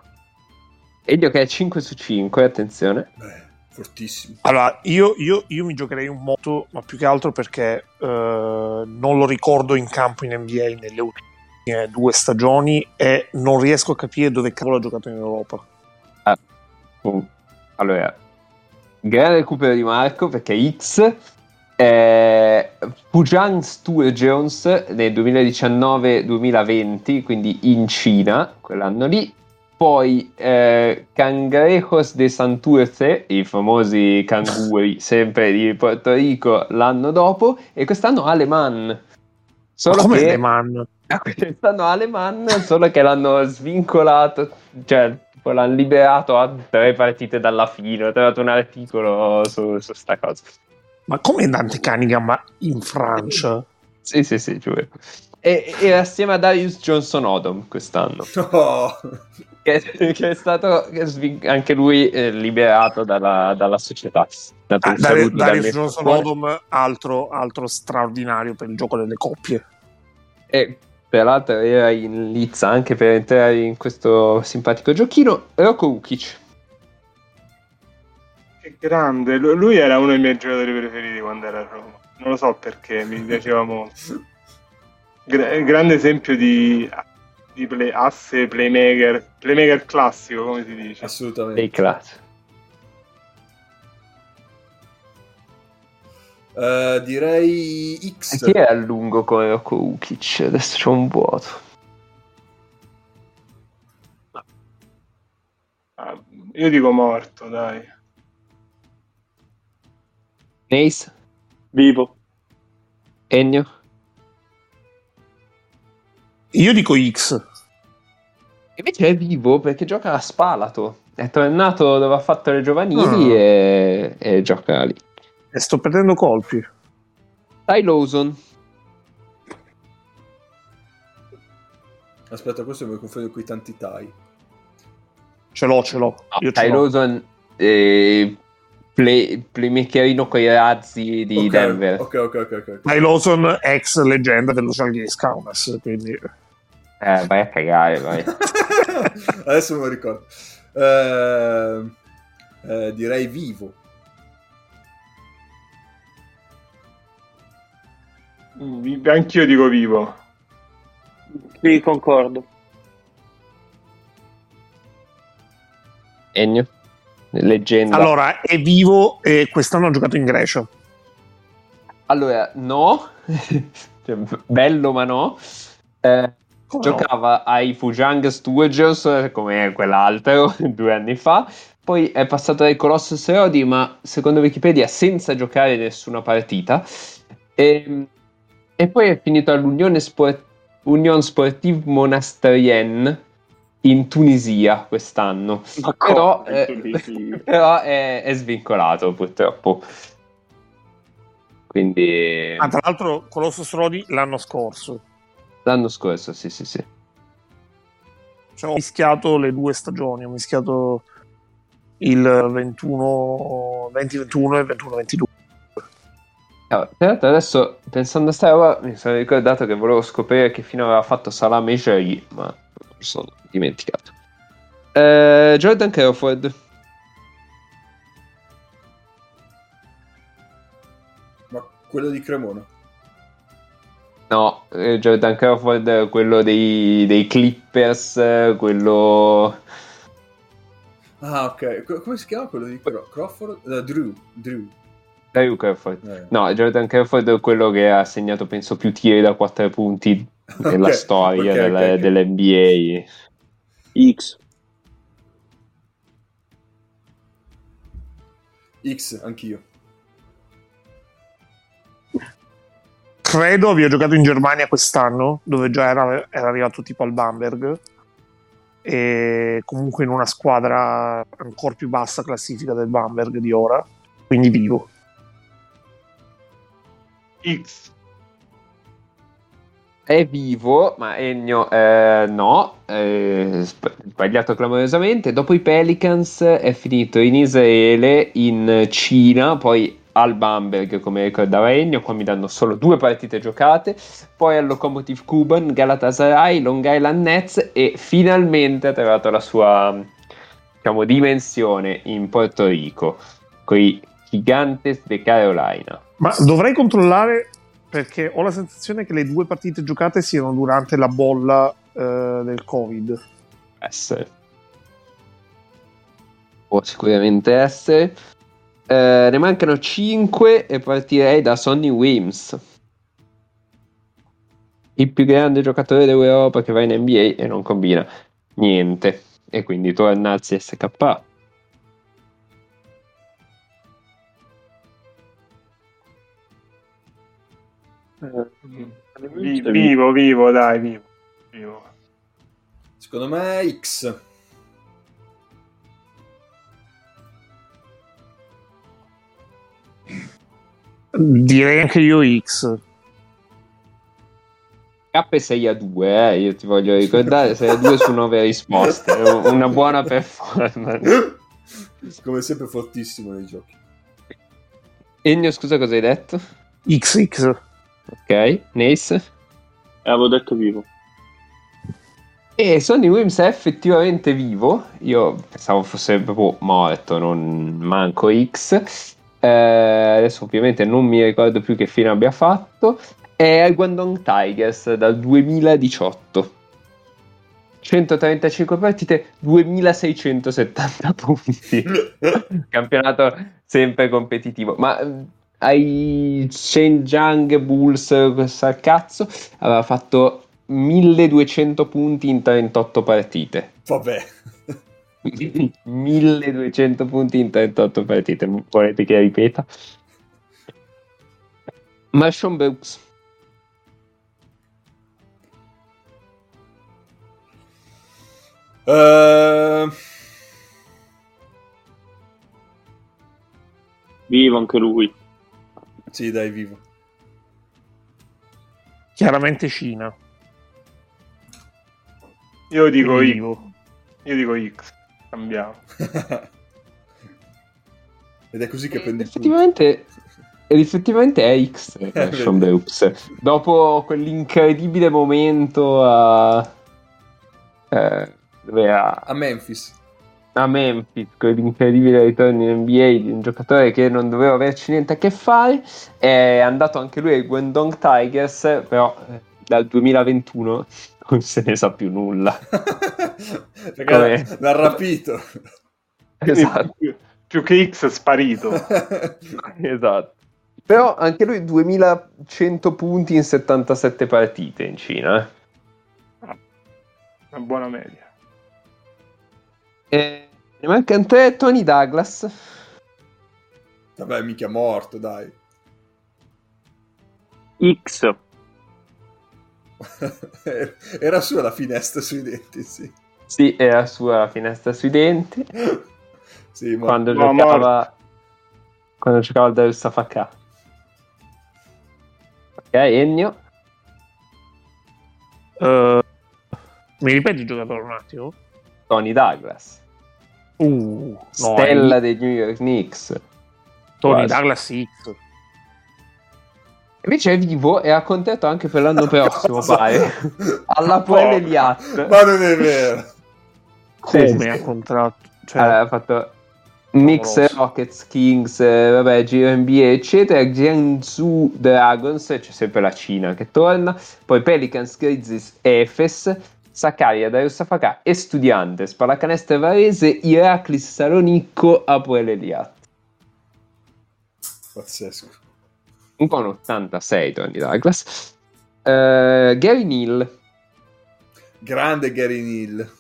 Ennio che è 5 su 5, attenzione. Beh, fortissimo. Allora, io, io- io mi giocherei un moto, ma più che altro perché eh, non lo ricordo in campo in NBA nelle ultime due stagioni e non riesco a capire dove cavolo ha giocato in Europa. Oh, Allora, grande recupero di Marco perché X eh, Pujan Jones nel 2019-2020, quindi in Cina, quell'anno lì. Poi eh, Cangrejos de Santurce, i famosi canguri sempre di Porto Rico l'anno dopo, e quest'anno Aleman. Ma Solo come che Le Man? Ah, quest'anno Aleman, solo che l'hanno svincolato, cioè tipo, l'hanno liberato a tre partite dalla fine. Ho trovato un articolo su, su sta cosa. Ma come Dante Cunningham in Francia? Sì, sì, sì, giuro. E, e assieme a Darius Johnson Odom quest'anno, No. che, che è stato anche lui eh, liberato dalla, dalla società. Dato Ah, Darius mio Johnson. Odom, altro, altro straordinario per il gioco delle coppie. E tra l'altro era in lizza anche per entrare in questo simpatico giochino. Rocco Ukic. Grande, Lu- lui era uno dei miei giocatori preferiti quando era a Roma. Non lo so perché, mi piaceva molto. Gra- grande esempio di, di play- asse playmaker, playmaker classico, come si dice. Assolutamente. dei class. Eh, direi X. Chi è a lungo come Ukic? Adesso c'è un vuoto. Ah, io dico morto, dai. Nace? Vivo. Ennio? Io dico X. Invece è vivo perché gioca a Spalato. È tornato dove ha fatto le giovanili Ah. e, e gioca lì. E sto perdendo colpi. Ty Lawson. Aspetta, questo mi confondo con i tanti Tai. Ce l'ho, ce l'ho. No, Io ce Ty l'ho. Lawson, eh, play, playmakerino con i razzi di Ok, Denver. Ok, ok, ok. ok. Ty Lawson, ex leggenda dello Charlie Scounas, quindi... Eh, vai a cagare, vai. Adesso me lo ricordo. Eh, eh, direi vivo. Vi- Anch'io dico vivo. Sì, concordo. Ennio. Leggenda. Allora, è vivo e quest'anno ha giocato in Grecia. Allora, no. Cioè, bello ma no. Eh, Come no? giocava ai Fujang Studios come quell'altro due anni fa. Poi è passato ai Colossus Rodi, ma secondo Wikipedia senza giocare nessuna partita. E, e poi è finito all'Unione Sport- Union Sportive Monastrienne in Tunisia quest'anno. Ma Però, eh, però è, è svincolato purtroppo. Quindi Ah, tra l'altro, Colossus Rodi l'anno scorso. l'anno scorso, sì, sì, sì. Cioè, ho mischiato le due stagioni. Ho mischiato il 21, 2021 e il 21-22. Ah, tra l'altro adesso pensando a sta roba mi sono ricordato che volevo scoprire che fine aveva fatto Salah Mejri, ma sono dimenticato. Eh, Jordan Crawford. Ma quello di Cremona. No, eh, Jordan Crawford, è quello dei, dei Clippers, quello... Ah, ok. Co- come si chiama quello di Cro- Crawford? Eh, Drew. Drew. Drew Crawford. Eh. No, Jordan Crawford è quello che ha segnato, penso, più tiri da 4 punti nella Ok, storia ok, della- ok, ok. dell'NBA. X. X, anch'io. Credo abbia giocato in Germania quest'anno, dove già era, era arrivato tipo al Bamberg. E comunque in una squadra ancora più bassa classifica del Bamberg di ora. Quindi vivo. X. È vivo, ma Ennio eh, no, eh, sbagliato clamorosamente. Dopo i Pelicans è finito in Israele, in Cina, poi al Bamberg, come ricordava Ennio, qua mi danno solo due partite giocate, poi al Lokomotiv Kuban, Galatasaray, Long Island Nets e finalmente ha trovato la sua diciamo, dimensione in Porto Rico, con i Gigantes de Carolina. Ma dovrei controllare perché ho la sensazione che le due partite giocate siano durante la bolla eh, del Covid. essere. Può sicuramente essere. Eh, ne mancano 5 e partirei da Sonny Wims. Il più grande giocatore d'Europa che va in NBA e non combina niente. E quindi torna al CSK. Vi- vivo, vivo, dai, vivo. vivo. Secondo me X. Direi anche io X. K è 6 a 2, eh, io ti voglio ricordare, 6 a 2 su 9 risposte, è un- una buona performance. Come sempre fortissimo nei giochi. Ennio, scusa cosa hai detto? XX. Ok, Nace? Eh, avevo detto vivo. E Sonny Williams è effettivamente vivo. Io pensavo fosse proprio morto, non manco X. Eh, adesso ovviamente non mi ricordo più che fine abbia fatto. È al Guangdong Tigers dal 2018. 135 partite, 2670 punti. Campionato sempre competitivo. Ma ai Shenzhen Bulls, questa cazzo, aveva fatto 1200 punti in 38 partite. Vabbè. 1200 punti in 38 partite. Volete che ripeta? Marshawn Brooks. Uh... Vivo anche lui. Sì, dai, vivo. Chiaramente Cina. Io dico X. Vivo. Io dico X. Cambiamo. Ed è così che prendi il punto. Effettivamente, ed effettivamente è X eh, vedi. Sean Brooks. Dopo quell'incredibile momento a... eh, dove era? A Memphis. A Memphis, quell'incredibile ritorno in NBA di un giocatore che non doveva averci niente a che fare, è andato anche lui ai Guangdong Tigers, però eh, dal 2021 non se ne sa più nulla. Perché Come? l'ha, l'ha rapito. esatto, Più, più che X è sparito. esatto. Però anche lui 2100 punti in 77 partite in Cina. eh. Una buona media. E ne mancano tre Tony Douglas. Vabbè, mica morto, dai. X. Era su la finestra sui denti, sì. Sì, era sua finestra sui denti. Sì, ma... quando No, giocava quando giocava al Darussa Fakà. Ok, Ennio. Eh, mi ripeti il giocatore un attimo? Tony Douglas. Uh, no, Stella è- dei New York Knicks. Tony quasi. Douglas X. Invece è vivo e ha contratto anche per l'anno prossimo, pare. Alla Puel Eliat. Ma non è vero. Come sì, ha contratto? Cioè, Allora, ha fatto Knicks. Rockets, Kings, eh, vabbè, Giro NBA, eccetera. Jiangsu Dragons, c'è sempre la Cina che torna. Poi Pelicans, Grizzlies, Efes, Sakarya, Darussa Fakà, Estudiantes, Pallacanestro Varese, Iraklis Salonicco, Apoel Eliat. Pazzesco. Un po' un 86 Tony Douglas. Eh, Gary Neal, Grande Gary Neal.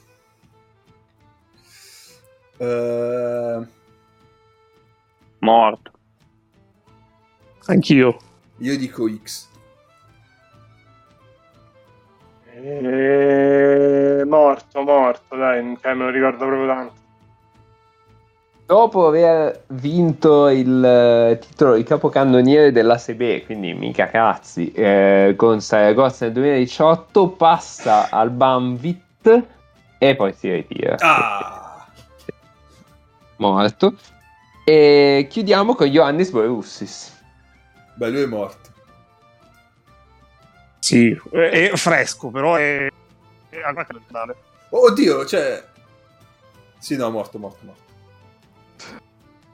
Eh, Morto. anch'io. io dico X. E... Morto, morto, dai, cioè, me lo ricordo proprio tanto. dopo aver vinto il eh, titolo di capocannoniere della SB, quindi mica cazzi, eh, con Saragossa nel 2018, passa al Banvit e poi si ritira. Ah! Morto. E chiudiamo con Ioannis Borussis. Beh, lui è morto. Sì, è, è fresco, però è, è. Oddio, cioè... Sì, no, morto, morto, morto.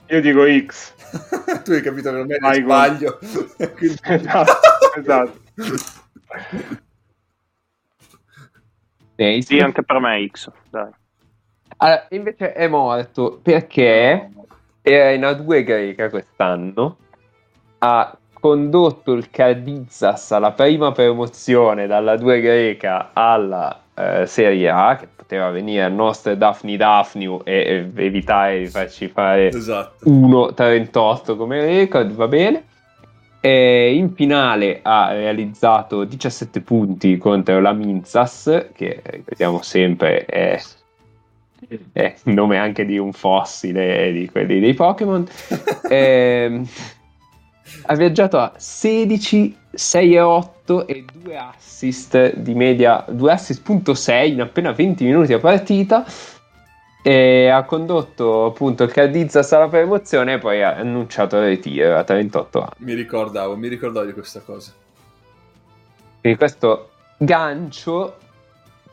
Io dico X. tu hai capito che non Vai, sbaglio. Quindi- Esatto, esatto. Sì, anche per me X. Dai. Allora, invece è morto perché era in A2 greca quest'anno, ha condotto il Cardizas alla prima promozione dalla 2 greca alla eh, Serie A, che poteva venire al nostro Daphne Daphne e, e evitare di farci fare Esatto. 1.38 come record, va bene. E in finale ha realizzato 17 punti contro la Minzas, che ricordiamo sempre è, è il nome anche di un fossile di quelli dei Pokémon. Ha viaggiato a 16, 6 e 8 e 2 assist di media, 2 assist.6 in appena 20 minuti a partita e ha condotto appunto il Cardizas alla promozione e poi ha annunciato il ritiro a 38 anni. Mi ricordavo, mi ricordavo di questa cosa. Quindi questo gancio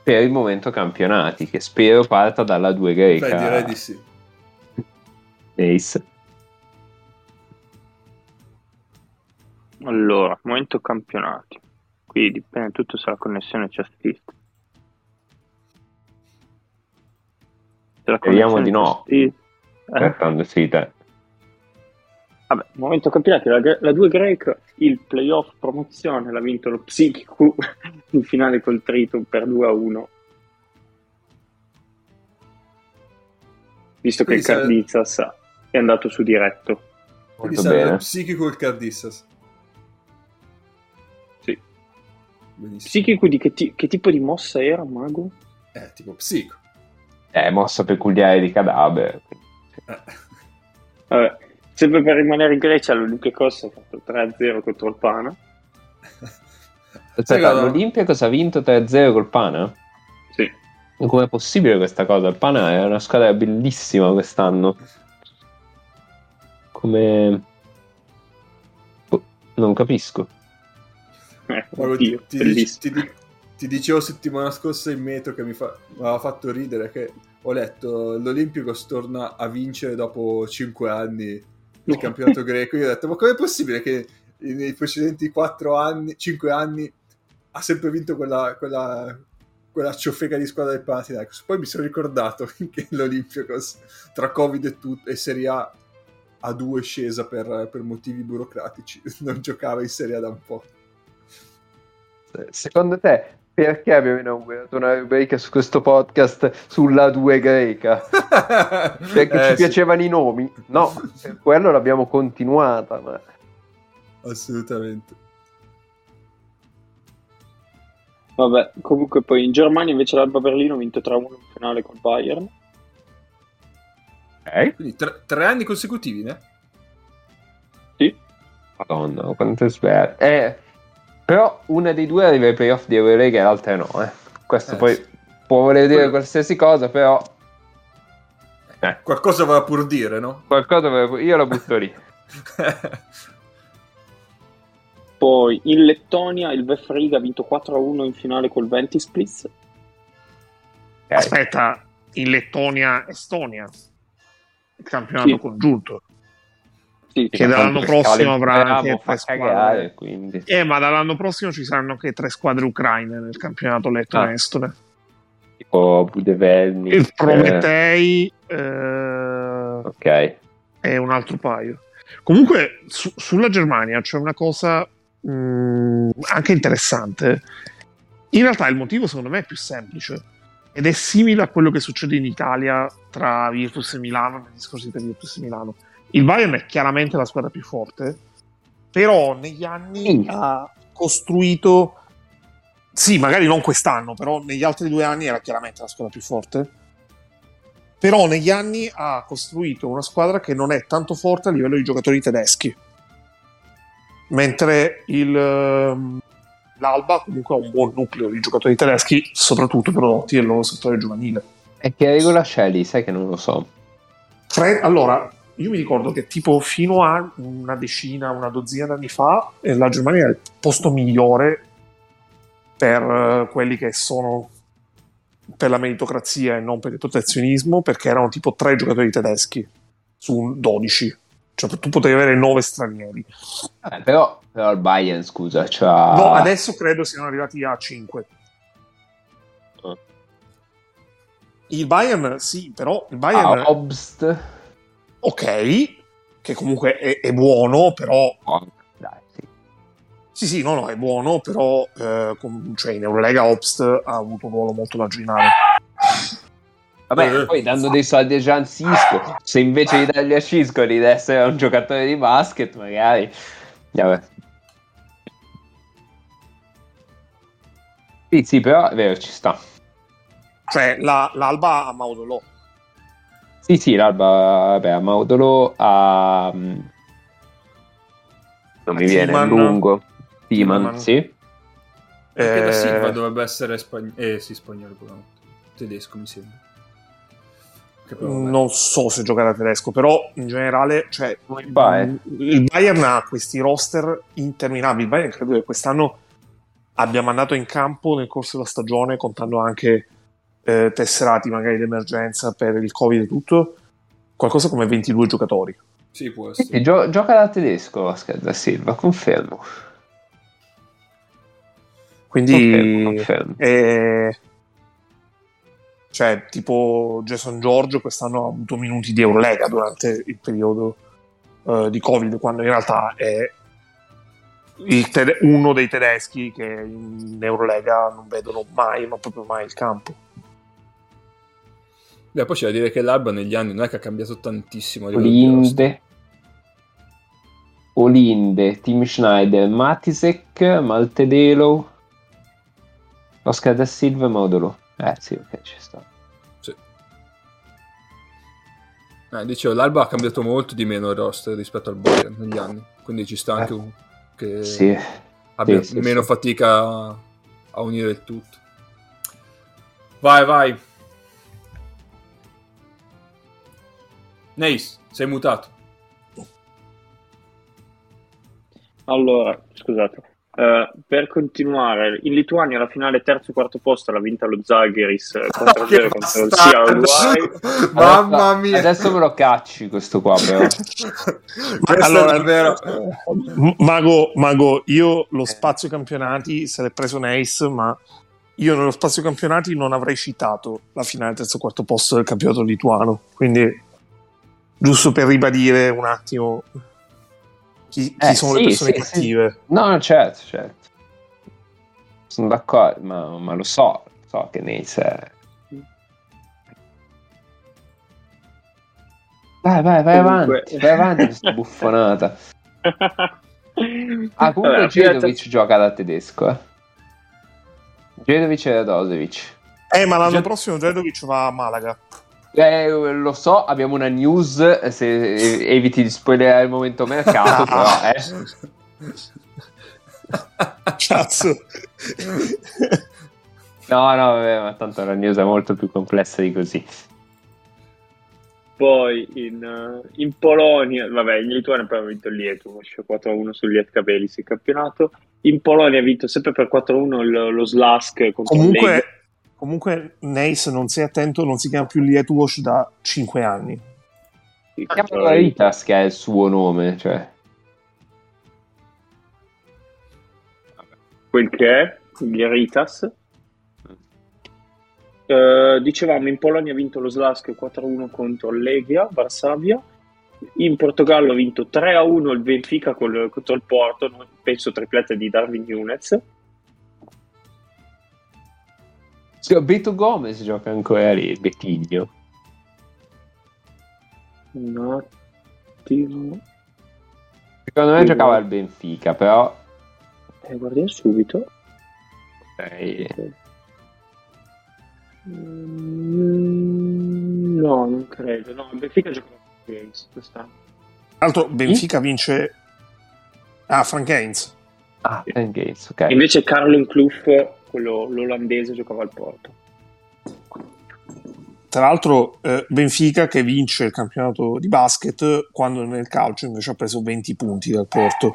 per il momento campionati che spero parta dalla 2 greca. Beh, direi di sì. Ace. Allora, momento campionati. Qui dipende tutto se la connessione c'è la Speriamo di no. assist- eh, Trattando sì, te. Vabbè, momento campionati, la, la 2 Greek, il playoff promozione l'ha vinto lo Psichico in finale col Triton per 2 a 1. Visto che Quindi il Cardizas è andato su diretto. Quindi Molto sarà bene. lo psichico il Cardissas. Benissimo. Psichico di che, ti- che tipo di mossa era, mago? Eh, tipo psico. È mossa peculiare di cadavere. Vabbè, sempre per rimanere in Grecia, l'Olympiacos ha fatto 3-0 contro il Pana. Aspetta, l'Olympiacos ha vinto 3-0 col Pana? Sì. Com'è possibile questa cosa? Il Pana è una squadra bellissima quest'anno. Come... Oh, non capisco. Oddio, ti, ti, ti- ti dicevo settimana scorsa in metro che mi, fa- mi aveva fatto ridere che ho letto l'Olimpicos torna a vincere dopo 5 anni il No. campionato greco. Io ho detto, ma com'è possibile che nei precedenti 4 anni, 5 anni ha sempre vinto quella, quella, quella ciofeca di squadra del Panathinaikos? Poi mi sono ricordato che l'Olimpicos tra Covid e, tutto, e Serie A a 2 scesa per, per motivi burocratici, non giocava in Serie A da un po'. Secondo te perché abbiamo inaugurato una rubrica su questo podcast sulla 2 greca? Perché Eh, ci sì. piacevano i nomi? No, per quello l'abbiamo continuata. Ma... Assolutamente. Vabbè, comunque poi in Germania invece l'Alba Berlino ha vinto 3-1 in finale col Bayern. Quindi tre, tre anni consecutivi, ne? Sì. Madonna, quanto è sbagliato. Eh, però una dei due arriva ai playoff di Eurolega e l'altra no. Eh. Questo Eh, poi sì. può voler dire Quello- qualsiasi cosa, però Qualcosa va pur dire, no? qualcosa ve- io la butto lì. Poi in Lettonia il Vefriga ha vinto 4-1 in finale col Ventisplis. Aspetta, in Lettonia, Estonia, il campionato Sì. congiunto. Sì, Che dall'anno prossimo avrà anche tre squadre. cagare. Eh, ma dall'anno prossimo ci saranno anche tre squadre ucraine nel campionato lettone Ah. estone. Tipo Budevelni. Il eh, Prometei eh, ok. e un altro paio. Comunque, su- sulla Germania c'è una cosa mh, anche interessante. In realtà il motivo, secondo me, è più semplice ed è simile a quello che succede in Italia tra Virtus e Milano negli scorsi per Virtus e Milano. Il Bayern è chiaramente la squadra più forte, però negli anni Mm. ha costruito. Sì, magari non quest'anno, però negli altri due anni era chiaramente la squadra più forte. Però negli anni ha costruito una squadra che non è tanto forte a livello di giocatori tedeschi. Mentre il, ehm, l'Alba comunque ha un buon nucleo di giocatori tedeschi, soprattutto prodotti nel loro settore giovanile. E che regola c'è lì? Sai che non lo so. Fred- allora, io mi ricordo che tipo fino a una decina, una dozzina d'anni fa, eh, la Germania era il posto migliore per eh, quelli che sono per la meritocrazia e non per il protezionismo, perché erano tipo tre giocatori tedeschi su un 12. Cioè, tu potevi avere nove stranieri. Vabbè, però, però il Bayern, scusa, c'ha... No, adesso credo siano arrivati a 5. Ah. Il Bayern, sì, però il Ah, Bayern, Obst. Ok, che comunque è, è buono, però Oh, dai, sì. Sì, sì, no, no, è buono, però eh, com- cioè, in Eurolega Obst ha avuto un ruolo molto marginale. Vabbè, Eh. poi dando dei soldi a Gian Cisco, se invece di darli a Cisco li desse a un giocatore di basket, magari... Vabbè. Sì, sì, però è vero, ci sta. Cioè, la- l'Alba ha Maudolò. Sì, sì, l'Alba, vabbè, a Maudolo a... mm, Non mi A viene, Timan. lungo. Timan, Timan. sì. Perché da Eh, Silva dovrebbe essere spagnolo. Eh sì, spagnolo, però. Tedesco, mi sembra. Però, vabbè. non so se giocherà tedesco, però in generale, cioè, fa, eh? mm, il Bayern ha questi roster interminabili. Il Bayern credo che quest'anno abbia mandato in campo nel corso della stagione, contando anche eh, tesserati magari d'emergenza per il Covid e tutto, qualcosa come 22 giocatori. Sì, può essere. sì, gio- gioca da tedesco Oscar da Silva, confermo. Quindi Confermo, confermo. E... Cioè, tipo Jason Giorgio quest'anno ha avuto minuti di Eurolega durante il periodo eh, di Covid, quando in realtà è il tede- uno dei tedeschi che in Eurolega non vedono mai, ma proprio mai il campo. Beh, poi c'è da dire che l'Alba negli anni non è che ha cambiato tantissimo. Olinde. Olinde, Tim Schneider, Matisek, Maltedelo, Oscar da Silva e Modolo. Eh sì, ok, ci sta. Sì. Eh, dicevo, l'Alba ha cambiato molto di meno il roster rispetto al Bayern negli anni, quindi ci sta anche Eh. un, che Sì. abbia Sì, sì, meno fatica a unire il tutto. Vai, vai. Neis, sei mutato. Allora, scusate. Eh, per continuare, in Lituania la finale terzo e quarto posto l'ha vinta lo Zalgiris eh, contro contro il. Sia Mamma Adesso- mia. Adesso me lo cacci questo qua, però. Questo allora, è davvero... M- Mago, Mago, io lo spazio campionati se l'è preso Neis, ma io nello spazio campionati non avrei citato la finale terzo e quarto posto del campionato lituano. Quindi, giusto per ribadire un attimo chi, chi Eh, sono sì, le persone sì, sì. cattive. No, no, certo, certo. Sono d'accordo, ma, ma lo so, so che Nace è... Vai, vai, vai Comunque- avanti, vai avanti con questa buffonata. Ah, comunque Jedovic gioca da tedesco, eh. Jedovic e Radosevic. Eh, ma l'anno Già- prossimo Jedovic va a Malaga. Eh, lo so, abbiamo una news, se eviti di spoilerare il momento mercato, però, eh. Cazzo. No, no, vabbè, ma tanto la news è molto più complessa di così. Poi in, eh, in Polonia, vabbè, in Lituania poi ha vinto il Lietu, uscì 4-1 sul Lietka Belis il campionato. In Polonia ha vinto sempre per 4-1 il- lo Slask contro comunque, comunque Neis, non sei attento, non si chiama più Lietuosh da 5 anni. Sì, Chiamalo cioè, Ritas che è il suo nome, cioè. quel che è, il Ritas. Eh, dicevamo in Polonia ha vinto lo Slask 4-1 contro il Legia Varsavia in Portogallo ha vinto 3-1 il Benfica col- contro il Porto penso triplette di Darwin Nunes Beto Gomez gioca ancora lì, Betigno. un attimo Secondo me Sì, giocava no. al Benfica, però... eh, guardiamo subito eh, Mm, no non credo no il Benfica gioca con Games quest'anno Tra l'altro Benfica vince... Ah, Frank Heinz. Ah, Ten Gates, ok. invece Carlo Clough quello l'olandese giocava al Porto Tra l'altro eh, Benfica che vince il campionato di basket quando nel calcio invece ha preso 20 punti dal Porto.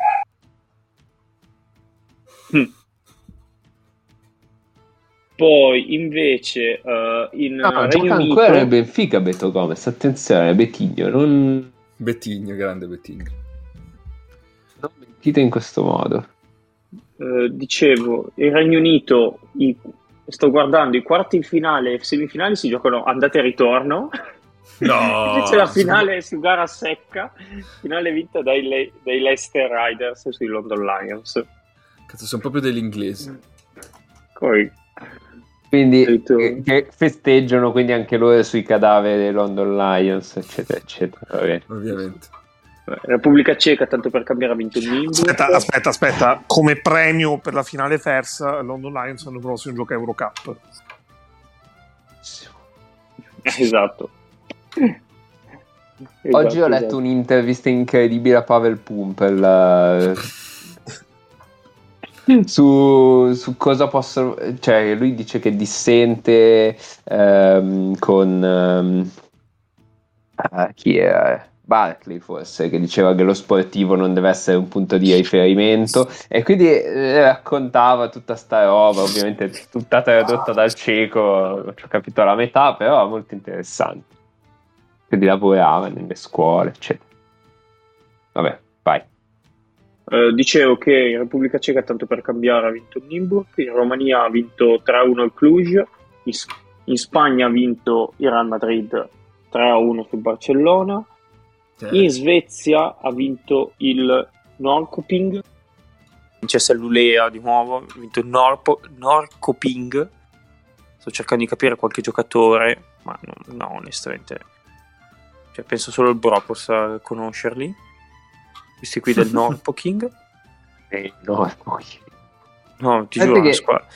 Poi invece eh, in No, Regno gioca Unito ancora nel Benfica Beto Gomez, attenzione, Betigno, non, Bettigno, grande Bettigno. non mentite in questo modo. Eh, dicevo, il Regno Unito, i- sto guardando i quarti di finale e semifinali si giocano andate e ritorno. No! Invece la finale su gara secca, finale vinta dai, Le- dai Leicester Riders sui London Lions. Cazzo, sono proprio degli inglesi. Poi, Quindi che, festeggiano quindi anche loro sui cadaveri dei London Lions, eccetera, eccetera. Ovviamente. Repubblica Ceca, tanto per cambiare, ha vinto il Nimburg. Aspetta, aspetta, aspetta. Come premio per la finale persa, London Lions l'anno prossimo gioca Eurocup. Esatto. Oggi Esatto, ho letto esatto. un'intervista incredibile a Pavel Pumpel eh, su, su cosa possono... Cioè, lui dice che dissente ehm, con... ehm, ah, chi era? Barkley forse, che diceva che lo sportivo non deve essere un punto di riferimento e quindi eh, raccontava tutta sta roba, ovviamente tutta tradotta dal cieco, ci ho capito la metà, però molto interessante. Quindi lavorava nelle scuole, eccetera. Vabbè, vai. Eh, dicevo che in Repubblica Ceca, tanto per cambiare, ha vinto il Nimburg, in Romania ha vinto 3-1 il Cluj, in, Spagna ha vinto il Real Madrid 3-1 sul Barcellona, in Svezia ha vinto il Norrköping, Vincenzo Lulea di nuovo, ha vinto il Norpo- Norrköping, sto cercando di capire qualche giocatore, ma no, no, onestamente, cioè, penso solo il Bro possa conoscerli, questi qui del Norrköping. Eh, no. No, ti giuro, che- una squadra.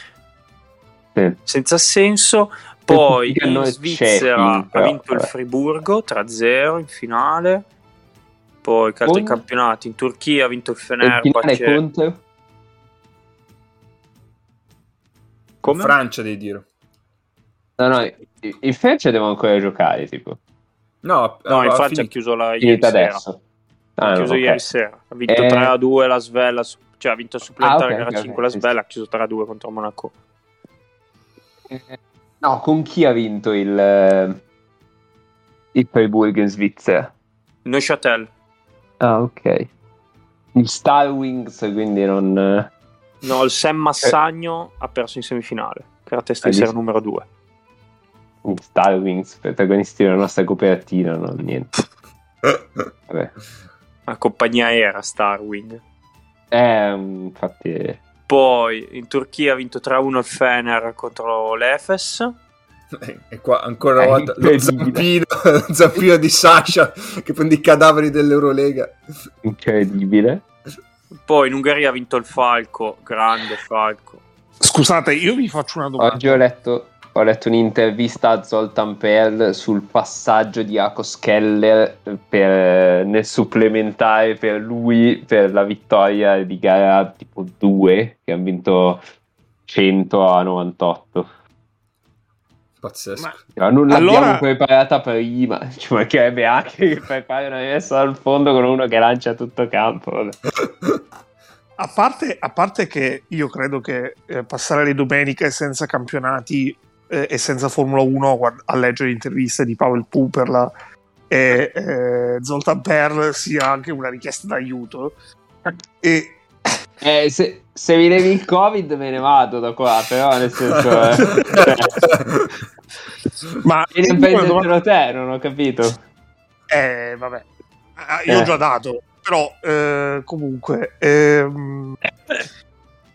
Sì. senza senso. Poi Perché in Svizzera ha però, vinto il vabbè. Friburgo 3-0 in finale. Poi che altri Con? campionati? In Turchia ha vinto il Fenerbahce. contro? Come? Francia devi dire. No, no, i- il Freccia devono ancora giocare, tipo. No, No, in ha Francia ha chiuso la ieri adesso. Ha Ah, chiuso no, ok. ieri sera. Ha vinto Eh. 3-2 la Svella, cioè ha vinto supplementare Ah, ok, gara ok, 5 ok, la sì, Svella, ha chiuso 3-2 contro Monaco. Eh, No, con chi ha vinto il, eh, il Freiburg in Svizzera? Neuchâtel. Ah, ok. Il Star Wings, quindi non... eh, No, il Sam Massagno ha perso in semifinale, che era testa di Hai serie numero 2. il Star Wings, protagonisti della nostra copertina, no, niente. Vabbè. La compagnia aerea Starwing. Eh, infatti... Poi in Turchia ha vinto 3-1 il Fener contro l'Efes. E qua ancora una volta lo zampino, lo zampino di Sasha che prende i cadaveri dell'Eurolega. Incredibile. Poi in Ungheria ha vinto il Falco, grande Falco. Scusate, io vi faccio una domanda. Oggi ho letto, ho letto un'intervista a Zoltan Perl sul passaggio di Akos Keller per- nel supplementare per lui per la vittoria di gara tipo 2 che hanno vinto 100 a 98. Pazzesco. Ma- Ma non l'abbiamo Allora- preparata prima, ci mancherebbe anche che prepari una messa al fondo con uno che lancia tutto campo. A parte, a parte che io credo che eh, passare le domeniche senza campionati eh, e senza Formula 1 a guard- a leggere interviste di Pavel Puperla e eh, Zoltan Perl sia anche una richiesta d'aiuto. E Eh, se, se mi levi il covid me ne vado da qua, però nel senso... Eh, cioè, ma vieni comunque una domanda- te, non ho capito. Eh, vabbè, Ah, io ho Eh. già dato, però eh, comunque, ehm,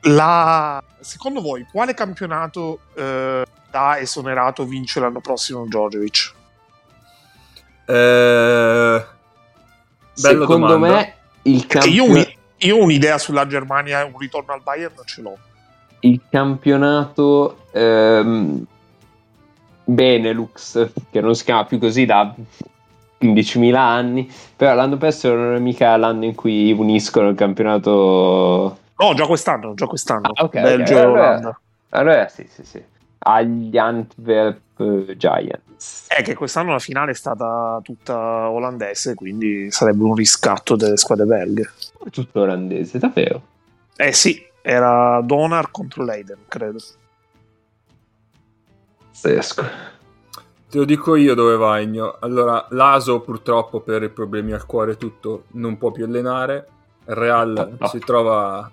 la... secondo voi quale campionato eh, da esonerato vince l'anno prossimo Djordjevic? Eh, Secondo domanda. me il, Perché camp- io, un'idea sulla Germania, un ritorno al Bayern ce l'ho. il campionato ehm, Benelux, che non si chiama più così da 15.000 anni, però l'anno prossimo non è mica l'anno in cui uniscono il campionato... No, già quest'anno, già quest'anno. Ah, ok, Belgio ok, e allora-. Allora sì, sì, sì. Agli Antwerp Giants. È che quest'anno la finale è stata tutta olandese, quindi sarebbe un riscatto delle squadre belghe. Tutto olandese, davvero. Eh sì, era Donar contro Leiden, credo. Pazzesco. Te lo dico io dove va Igno. Allora, l'Aso purtroppo per i problemi al cuore tutto non può più allenare. Real No. si trova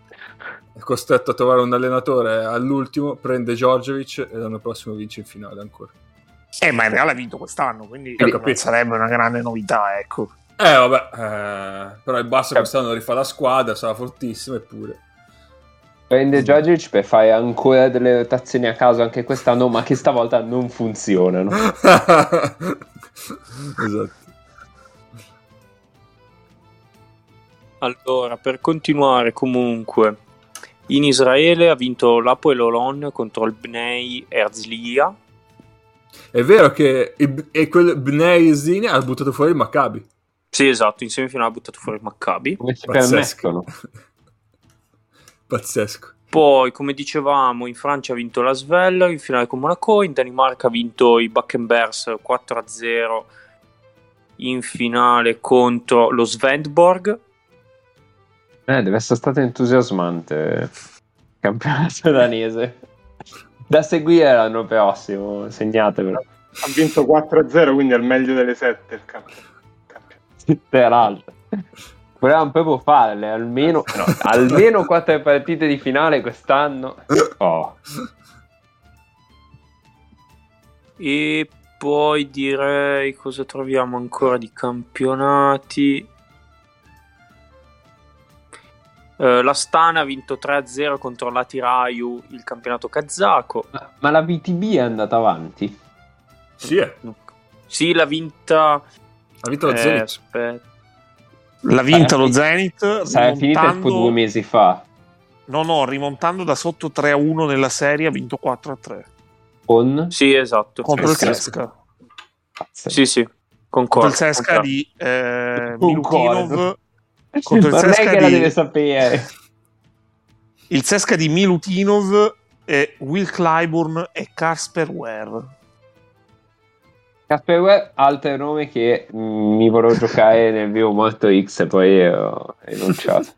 è costretto a trovare un allenatore all'ultimo, prende Djordjevic e l'anno prossimo vince in finale ancora. Eh, ma il Real ha vinto quest'anno, quindi sarebbe una grande novità, ecco. Eh vabbè, eh, però il Barça quest'anno rifà la squadra, sarà fortissimo eppure. Prende Djordjevic per fare ancora delle rotazioni a caso anche quest'anno, ma che stavolta non funzionano. esatto. Allora, per continuare comunque, in Israele ha vinto l'Apoel Olon contro il Bnei Herzliya. È vero che e quel Bnei Zine ha buttato fuori il Maccabi. Sì, esatto, in semifinale ha buttato fuori il Maccabi. Come si Pazzesco. Pazzesco. Poi, come dicevamo, in Francia ha vinto la Svel in finale con Monaco, in Danimarca ha vinto i Buckenbears 4-0 in finale contro lo Svendborg. Eh, deve essere stato entusiasmante il campionato danese. Da seguire l'anno prossimo, segnatevelo. Ha vinto 4-0, quindi è il meglio delle 7 il campionato. Tra l'altro. Volevamo proprio farle almeno, no, almeno quattro partite di finale quest'anno. Oh. E poi direi cosa troviamo ancora di campionati. Eh, la Stana ha vinto 3-0 contro l'Atirayu, il campionato kazako. Ma, ma la VTB è andata avanti? Sì, eh. Sì, l'ha vinta. ha vinto la eh, Zenit. aspetta. L'ha vinta Eh, lo Zenit. Sarà finita tipo rimontando- due mesi fa. No, no, rimontando da sotto 3-1 nella serie ha vinto 4-3. Con? Sì, esatto. contro il Sì, Sesca. Sì, sì, Contro concordo. il Sesca concordo. di eh, Concordo. Milutinov. Contro il Sesca che la di- deve sapere. Il Sesca di Milutinov, e Will Clyburn e Casper Ware. Casper Ware, altro nome che mm, mi vorrò giocare nel vivo morto X e poi ho rinunciato.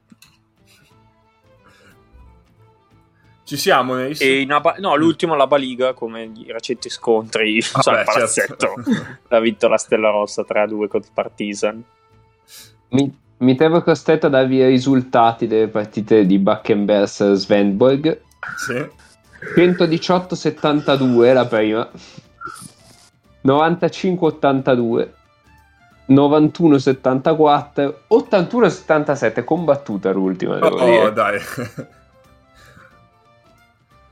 Ci siamo, Neis? E in Aba- no, l'ultimo la Baliga, come i recenti scontri Vabbè, al palazzetto. certo. ha vinto la Stella Rossa 3-2 contro Partizan. Mi, mi trovo costretto a darvi i risultati delle partite di Buckenbergs Svendborg. Sì. 118-72 la prima, 95-82, 91-74, 81-77, combattuta l'ultima, Oh, dire. dai.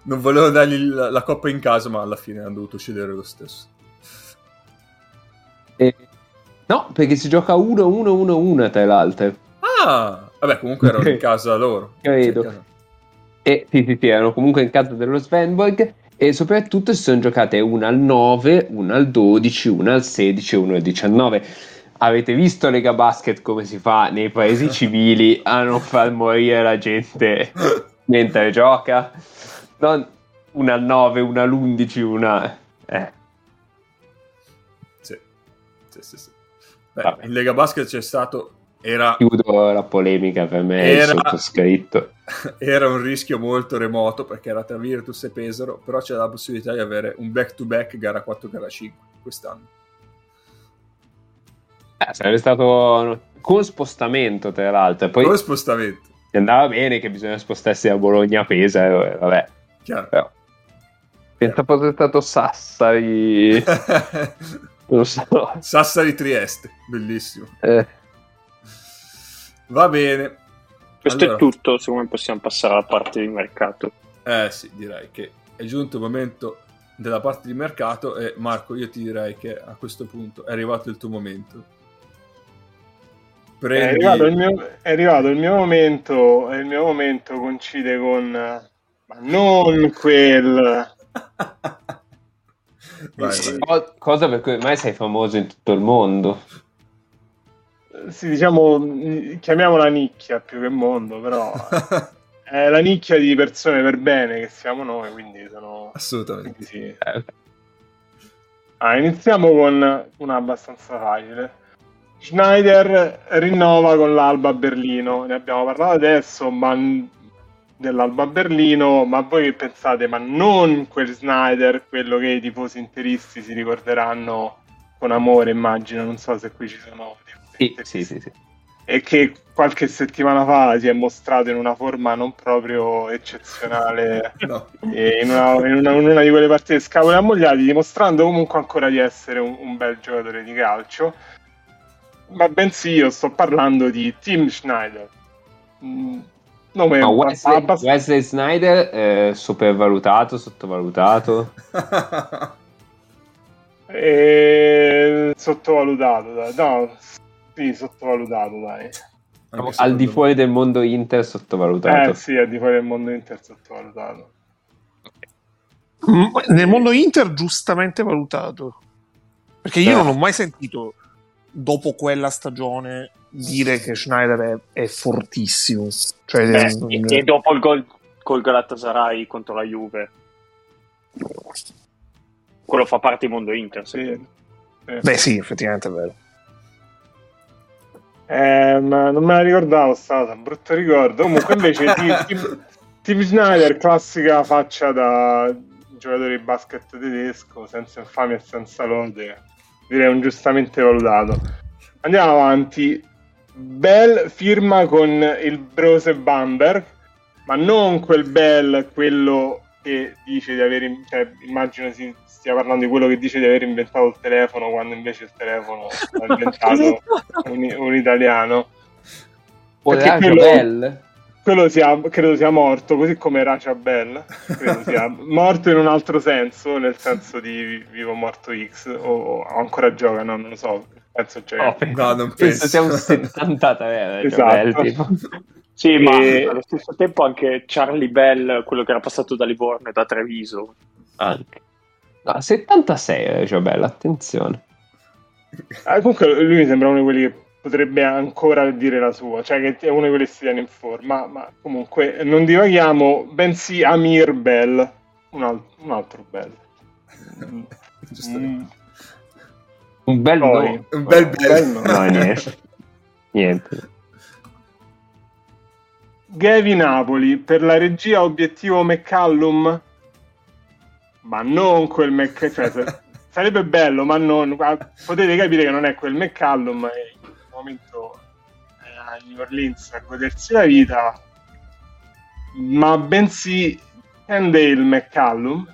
non volevo dargli la, la coppa in casa, ma alla fine hanno dovuto cedere lo stesso. E- No, perché si gioca 1-1-1-1 tra l'altro. Ah, vabbè, comunque erano in casa loro. Credo. Casa. E sì, sì, sì, erano comunque in casa dello Svenborg e soprattutto si sono giocate una al 9, una al 12, una al 16 e una al 19. Avete visto Lega Basket come si fa nei paesi civili a non far morire la gente mentre gioca? Non una al 9, una all'11, una... Eh, Sì. Sì, sì, sì. Beh, in Lega Basket c'è stato... Era, chiudo la polemica per me, il Era- sottoscritto. era un rischio molto remoto perché era tra Virtus e Pesaro, però c'era la possibilità di avere un back-to-back gara 4 gara 5 quest'anno. Eh, sarebbe stato con spostamento tra l'altro. Poi Con spostamento, se andava bene che bisogna spostarsi da Bologna a Pesa, eh, vabbè. chiaro. Però. Pensa fosse stato Sassari, non so. Sassari Trieste, bellissimo. Eh, Va bene. Questo Allora, è tutto, secondo me possiamo passare alla parte di mercato. Eh sì, direi che è giunto il momento della parte di mercato e Marco, io ti direi che a questo punto è arrivato il tuo momento. È Prendi... arrivato, il mio, è arrivato il mio momento e il mio momento coincide con ma non quel Vai, vai. co- cosa per cui ormai sei famoso in tutto il mondo. sì, diciamo mh, chiamiamola nicchia più che mondo però è la nicchia di persone per bene che siamo noi quindi sono Assolutamente. quindi sì. Eh, Ah, iniziamo con una abbastanza facile. Schneider rinnova con l'Alba Berlino. Ne abbiamo parlato adesso, ma dell'Alba Berlino, ma voi che pensate? Ma non quel Schneider, quello che i tifosi interisti si ricorderanno con amore, immagino. Non so se qui ci sono Sì, sì, sì, sì. E che qualche settimana fa si è mostrato in una forma non proprio eccezionale No. e in, una, in una- in una di quelle partite scavoli ammogliati, dimostrando comunque ancora di essere un, un bel giocatore di calcio. Ma bensì io sto parlando di Tim Schneider. Nome Ma Wesley, abbast- Wesley Snyder eh, sopravvalutato, sottovalutato. eh, sottovalutato, dai. No, sì, sottovalutato, dai. Anche al di fuori del mondo Inter sottovalutato. Eh sì, al di fuori del mondo Inter sottovalutato. Mm, Nel mondo Inter giustamente valutato. Perché io Eh. non ho mai sentito, dopo quella stagione, dire che Schneider è, è fortissimo. Cioè, Beh, non- e, e dopo il gol col Galatasaray contro la Juve. Quello fa parte di mondo Inter. Sì. Beh sì, effettivamente è vero. Eh, ma non me la ricordavo sta cosa, brutto ricordo. Comunque invece Tim Schneider, classica faccia da giocatore di basket tedesco, senza infamia e senza lode, direi un giustamente valutato. Andiamo avanti. Bell firma con il Brose Bamberg, ma non quel Bell, quello che dice di aver, cioè, immagino si stia parlando di quello che dice di aver inventato il telefono quando invece il telefono l'ha inventato un, un italiano. Perché Oleraggio quello- Bell? Quello sia, credo sia morto, così come Racia Bell, credo sia morto in un altro senso, nel senso di vi- vivo morto X, o, o ancora gioca, no, non lo so, penso gioca. No, penso, No, non penso penso. sia un 70 eh, Esatto. Tipo. Sì, ma E- allo stesso tempo anche Charlie Bell, quello che era passato da Livorno e da Treviso. Anche. No, 76 cioè bella, attenzione. Eh, comunque lui mi sembra uno di quelli che potrebbe ancora dire la sua, cioè che è uno di quelli che si tiene in forma, ma comunque non divaghiamo, bensì Amir Bell, un, al- un altro Bell. Mm, Un bel nome. Un bel bel. no. No, niente. niente. Gavi Napoli per la regia obiettivo McCallum ma non quel McCallum cioè, se- sarebbe bello ma non ah, potete capire che non è quel McCallum e in questo momento è a New Orleans a godersi la vita ma bensì Kendale McCallum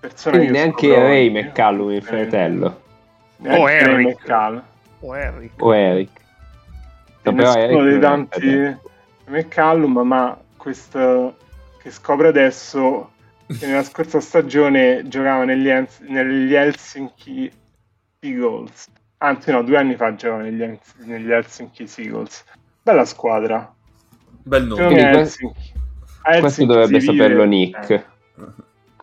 persona Quindi che neanche Ray. McCallum, il Eh, fratello. O Eric. O Eric. O Eric. No, però nessuno Eric dei tanti. McCallum, ma questo che scopre adesso che nella scorsa stagione giocava negli, Hels- negli Helsinki Eagles. Anzi, no, due anni fa giocava negli, Hels- negli Helsinki Eagles. Bella squadra. Bel nome. questo- Questo dovrebbe saperlo Nick. eh,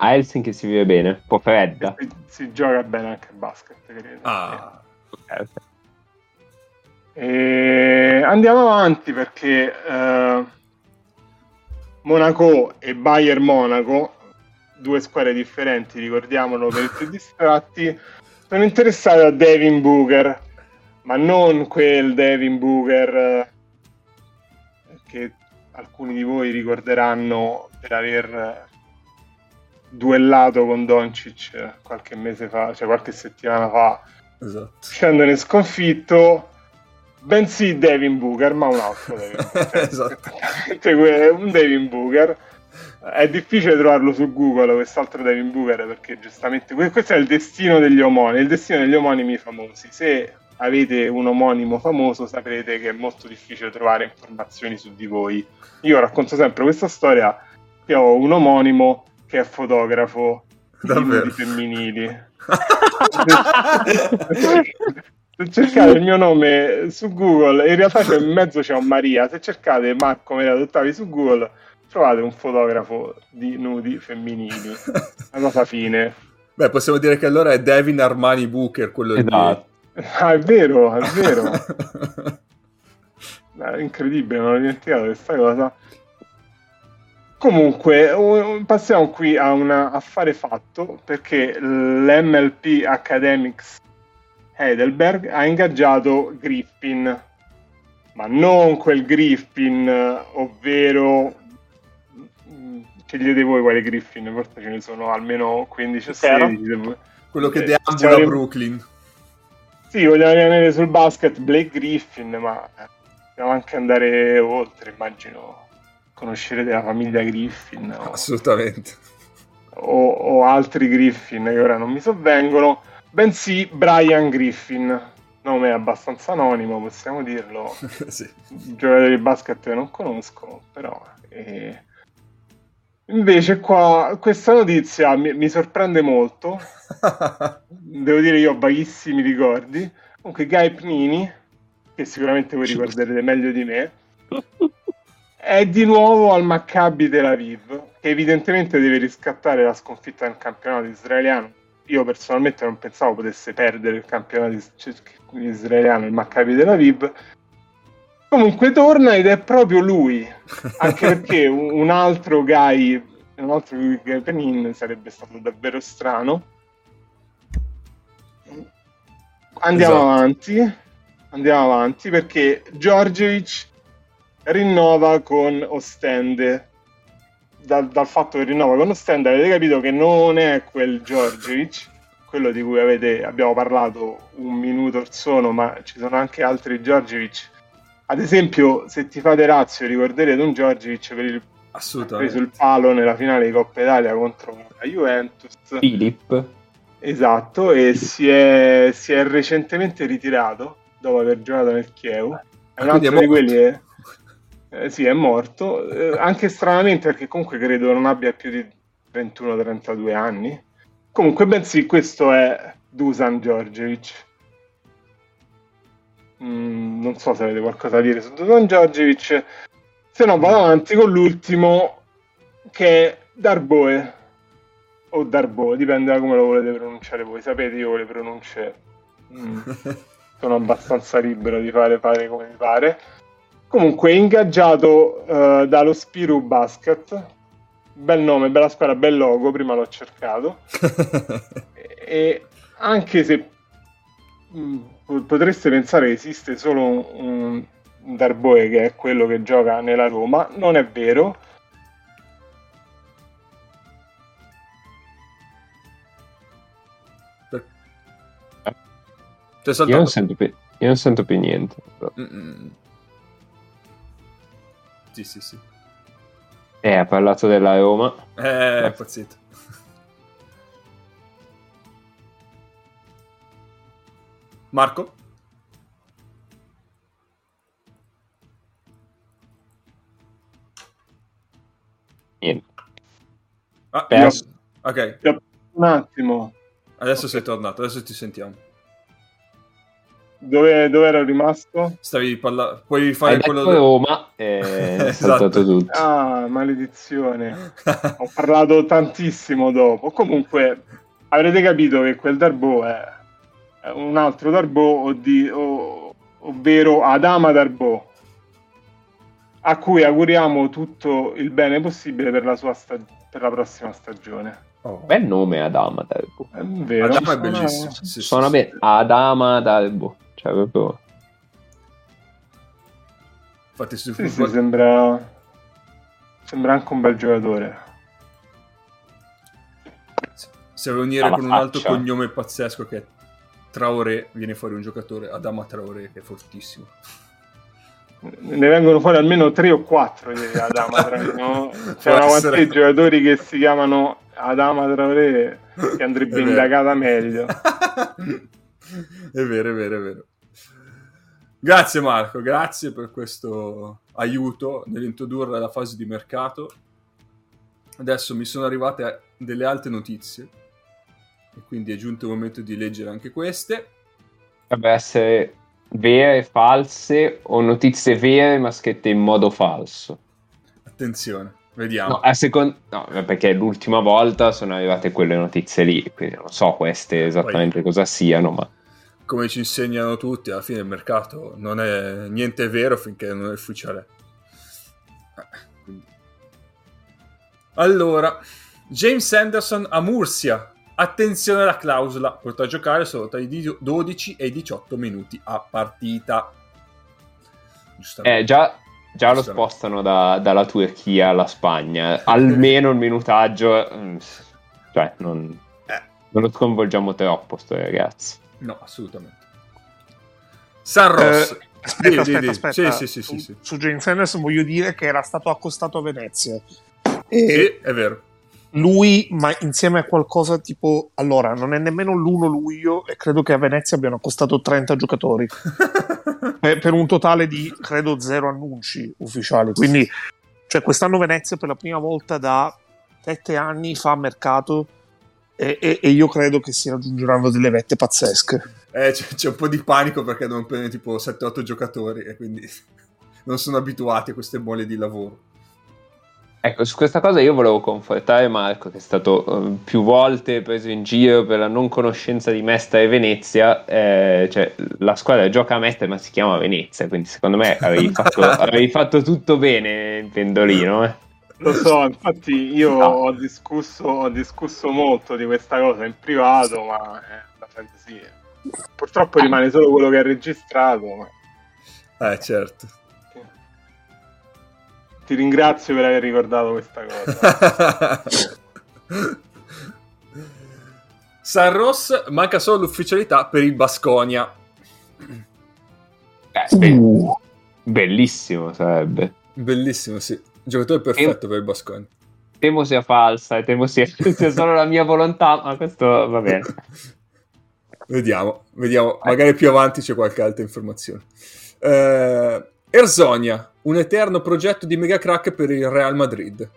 A Helsinki si vive bene, un po' fredda. si, si gioca bene anche a basket, credo. Ah, Eh, E andiamo avanti perché eh, Monaco e Bayern Monaco, due squadre differenti, ricordiamolo per i più distratti, sono interessati a Devin Booker, ma non quel Devin Booker eh, che alcuni di voi ricorderanno per aver duellato con Doncic qualche mese fa, cioè qualche settimana fa, esatto. scendere sconfitto bensì Devin Booker ma un altro Devin Booker. Cioè, Esatto. que- un Devin Booker. È difficile trovarlo su Google quest'altro Devin Booker perché giustamente que- questo è il destino degli omonimi il destino degli omonimi famosi. Se avete un omonimo famoso saprete che è molto difficile trovare informazioni su di voi. Io racconto sempre questa storia. Che ho un omonimo che è fotografo di Davvero? nudi femminili se cercate il mio nome su Google, in realtà c'è in mezzo c'è un Maria. Se cercate Marco Maria Dottavi su Google, trovate un fotografo di nudi femminili. Una cosa fine. Beh, possiamo dire che allora è Devin Armani Booker, quello Esatto. Ah, è vero, è vero. È incredibile, non ho dimenticato questa cosa. Comunque, passiamo qui a un affare fatto perché l'MLP Academics Heidelberg ha ingaggiato Griffin, ma non quel Griffin, ovvero scegliete voi quale Griffin, forse ce ne sono almeno 15 o Chiaro. 16. se- quello che Eh, deambula rim- Brooklyn. Sì, vogliamo rimanere sul basket Blake Griffin, ma eh, possiamo anche andare oltre, immagino conoscerete la famiglia Griffin o, Assolutamente. o- o altri Griffin che ora non mi sovvengono, bensì Brian Griffin, nome abbastanza anonimo, possiamo dirlo, sì. giocatori di basket che non conosco, però... eh, Invece qua questa notizia mi, mi sorprende molto, devo dire io ho vaghissimi ricordi. Comunque Guy Pnini, che sicuramente voi ricorderete meglio di me, è di nuovo al Maccabi Tel Aviv, che evidentemente deve riscattare la sconfitta nel campionato israeliano. Io personalmente non pensavo potesse perdere il campionato is- israeliano, il Maccabi Tel Aviv. Comunque torna ed è proprio lui, anche perché un un altro Guy, un altro Guy Penin sarebbe stato davvero strano. Andiamo Esatto. avanti, andiamo avanti perché Giorgevic rinnova con Ostende. Dal, dal fatto che rinnova con Ostende avete capito che non è quel Giorgevic, quello di cui avete- abbiamo parlato un minuto or sono, ma ci sono anche altri Giorgevic. Ad esempio, se ti fate razio, ricorderete un Giorgevic per il preso Assolutamente. il palo nella finale di Coppa Italia contro la Juventus. Philip. Esatto, e si è, si è recentemente ritirato dopo aver giocato nel Chievo. È un altro di quelli che eh, sì, è morto, eh, anche stranamente perché comunque credo non abbia più di 21-32 anni. Comunque, bensì, questo è Dusan Djordjevic. Mm, non so se avete qualcosa da dire su Dusan Djordjevic. Se no, vado avanti con l'ultimo che è Darboe. o Darbo, dipende da come lo volete pronunciare voi. Sapete, io le pronunce mm, sono abbastanza libero di fare, fare come mi pare. Comunque, ingaggiato uh, dallo Spiru Basket, bel nome, bella squadra, bel logo, prima l'ho cercato. e anche se mh, mm, potreste pensare che esiste solo un, un Darboe che è quello che gioca nella Roma, non è vero Io non, sento più, io non sento più niente. Mm-mm. Sì, sì, sì. Eh, ha parlato della Roma. Eh, eh. pazzito. Marco? Niente. Ah, io... Ok. Un attimo. Adesso sei tornato, adesso ti sentiamo. Dove, dove ero rimasto? Stavi parlando. Puoi fare Hai quello. Detto Roma e esatto. tutto. Ah, maledizione. Ho parlato tantissimo dopo. Comunque, avrete capito che quel Darbo è un altro Darbo, ovvero Adama Darbo, a cui auguriamo tutto il bene possibile per la, sua stag- per la prossima stagione. Oh. Bel nome Adama Darbo. È vero. Adama è bellissimo. Sì, Suona sì, bene. Sì. Adama Darbo. Cioè, proprio... Infatti, sì, sì, sembra... sembra anche un bel giocatore. Se vuoi unire con un altro cognome pazzesco che è Traoré, viene fuori un giocatore, Adama Traoré, che è fortissimo. Ne vengono fuori almeno tre o quattro di Adama Traoré. No? C'erano quanti giocatori che si chiamano Adama Traoré che andrebbe indagata meglio. è vero, è vero, è vero. Grazie Marco, grazie per questo aiuto nell'introdurre la fase di mercato. Adesso mi sono arrivate delle altre notizie e quindi è giunto il momento di leggere anche queste. Potrebbe essere vere, false o notizie vere ma scritte in modo falso. Attenzione, vediamo. No, a second... no, perché l'ultima volta sono arrivate quelle notizie lì, quindi non so queste esattamente Poi... cosa siano, ma come ci insegnano tutti, alla fine il mercato non è niente vero finché non è ufficiale. Allora, James Anderson a Murcia. Attenzione alla clausola, potrà giocare solo tra i 12 e i 18 minuti a partita. Eh, già, già lo spostano da, dalla Turchia alla Spagna. Almeno il minutaggio, mm, cioè, non, eh. non lo sconvolgiamo troppo, sto ragazzi. No, assolutamente. San Ross. Eh, aspetta, di, aspetta, di, aspetta. Sì, sì, sì, su, sì, su James Anderson voglio dire che era stato accostato a Venezia. E sì, è vero. Lui, ma insieme a qualcosa tipo... Allora, non è nemmeno l'1 luglio e credo che a Venezia abbiano accostato 30 giocatori. per, per un totale di, credo, zero annunci ufficiali. Quindi, cioè, quest'anno Venezia per la prima volta da 7 anni fa mercato e, e, e, io credo che si raggiungeranno delle vette pazzesche. Eh, c'è, c'è, un po' di panico perché devono prendere tipo 7-8 giocatori e quindi non sono abituati a queste mole di lavoro. Ecco, su questa cosa io volevo confortare Marco, che è stato uh, più volte preso in giro per la non conoscenza di Mestre e Venezia. Eh, cioè, la squadra gioca a Mestre, ma si chiama Venezia, quindi secondo me avevi fatto, avevi fatto tutto bene in pendolino. Eh. Lo so, infatti io no. ho, discusso, ho, discusso, molto di questa cosa in privato, ma eh, la fantasia. Purtroppo rimane solo quello che è registrato. Ma... Eh, certo. Ti ringrazio per aver ricordato questa cosa. San Ross manca solo l'ufficialità per il Basconia. Eh, be- bellissimo sarebbe. Bellissimo, sì. Giocatore perfetto e... per il Basconi. Temo sia falsa e temo sia, sia solo la mia volontà, ma questo va bene. vediamo, vediamo. Magari più avanti c'è qualche altra informazione. Eh, Erzonia, un eterno progetto di mega crack per il Real Madrid.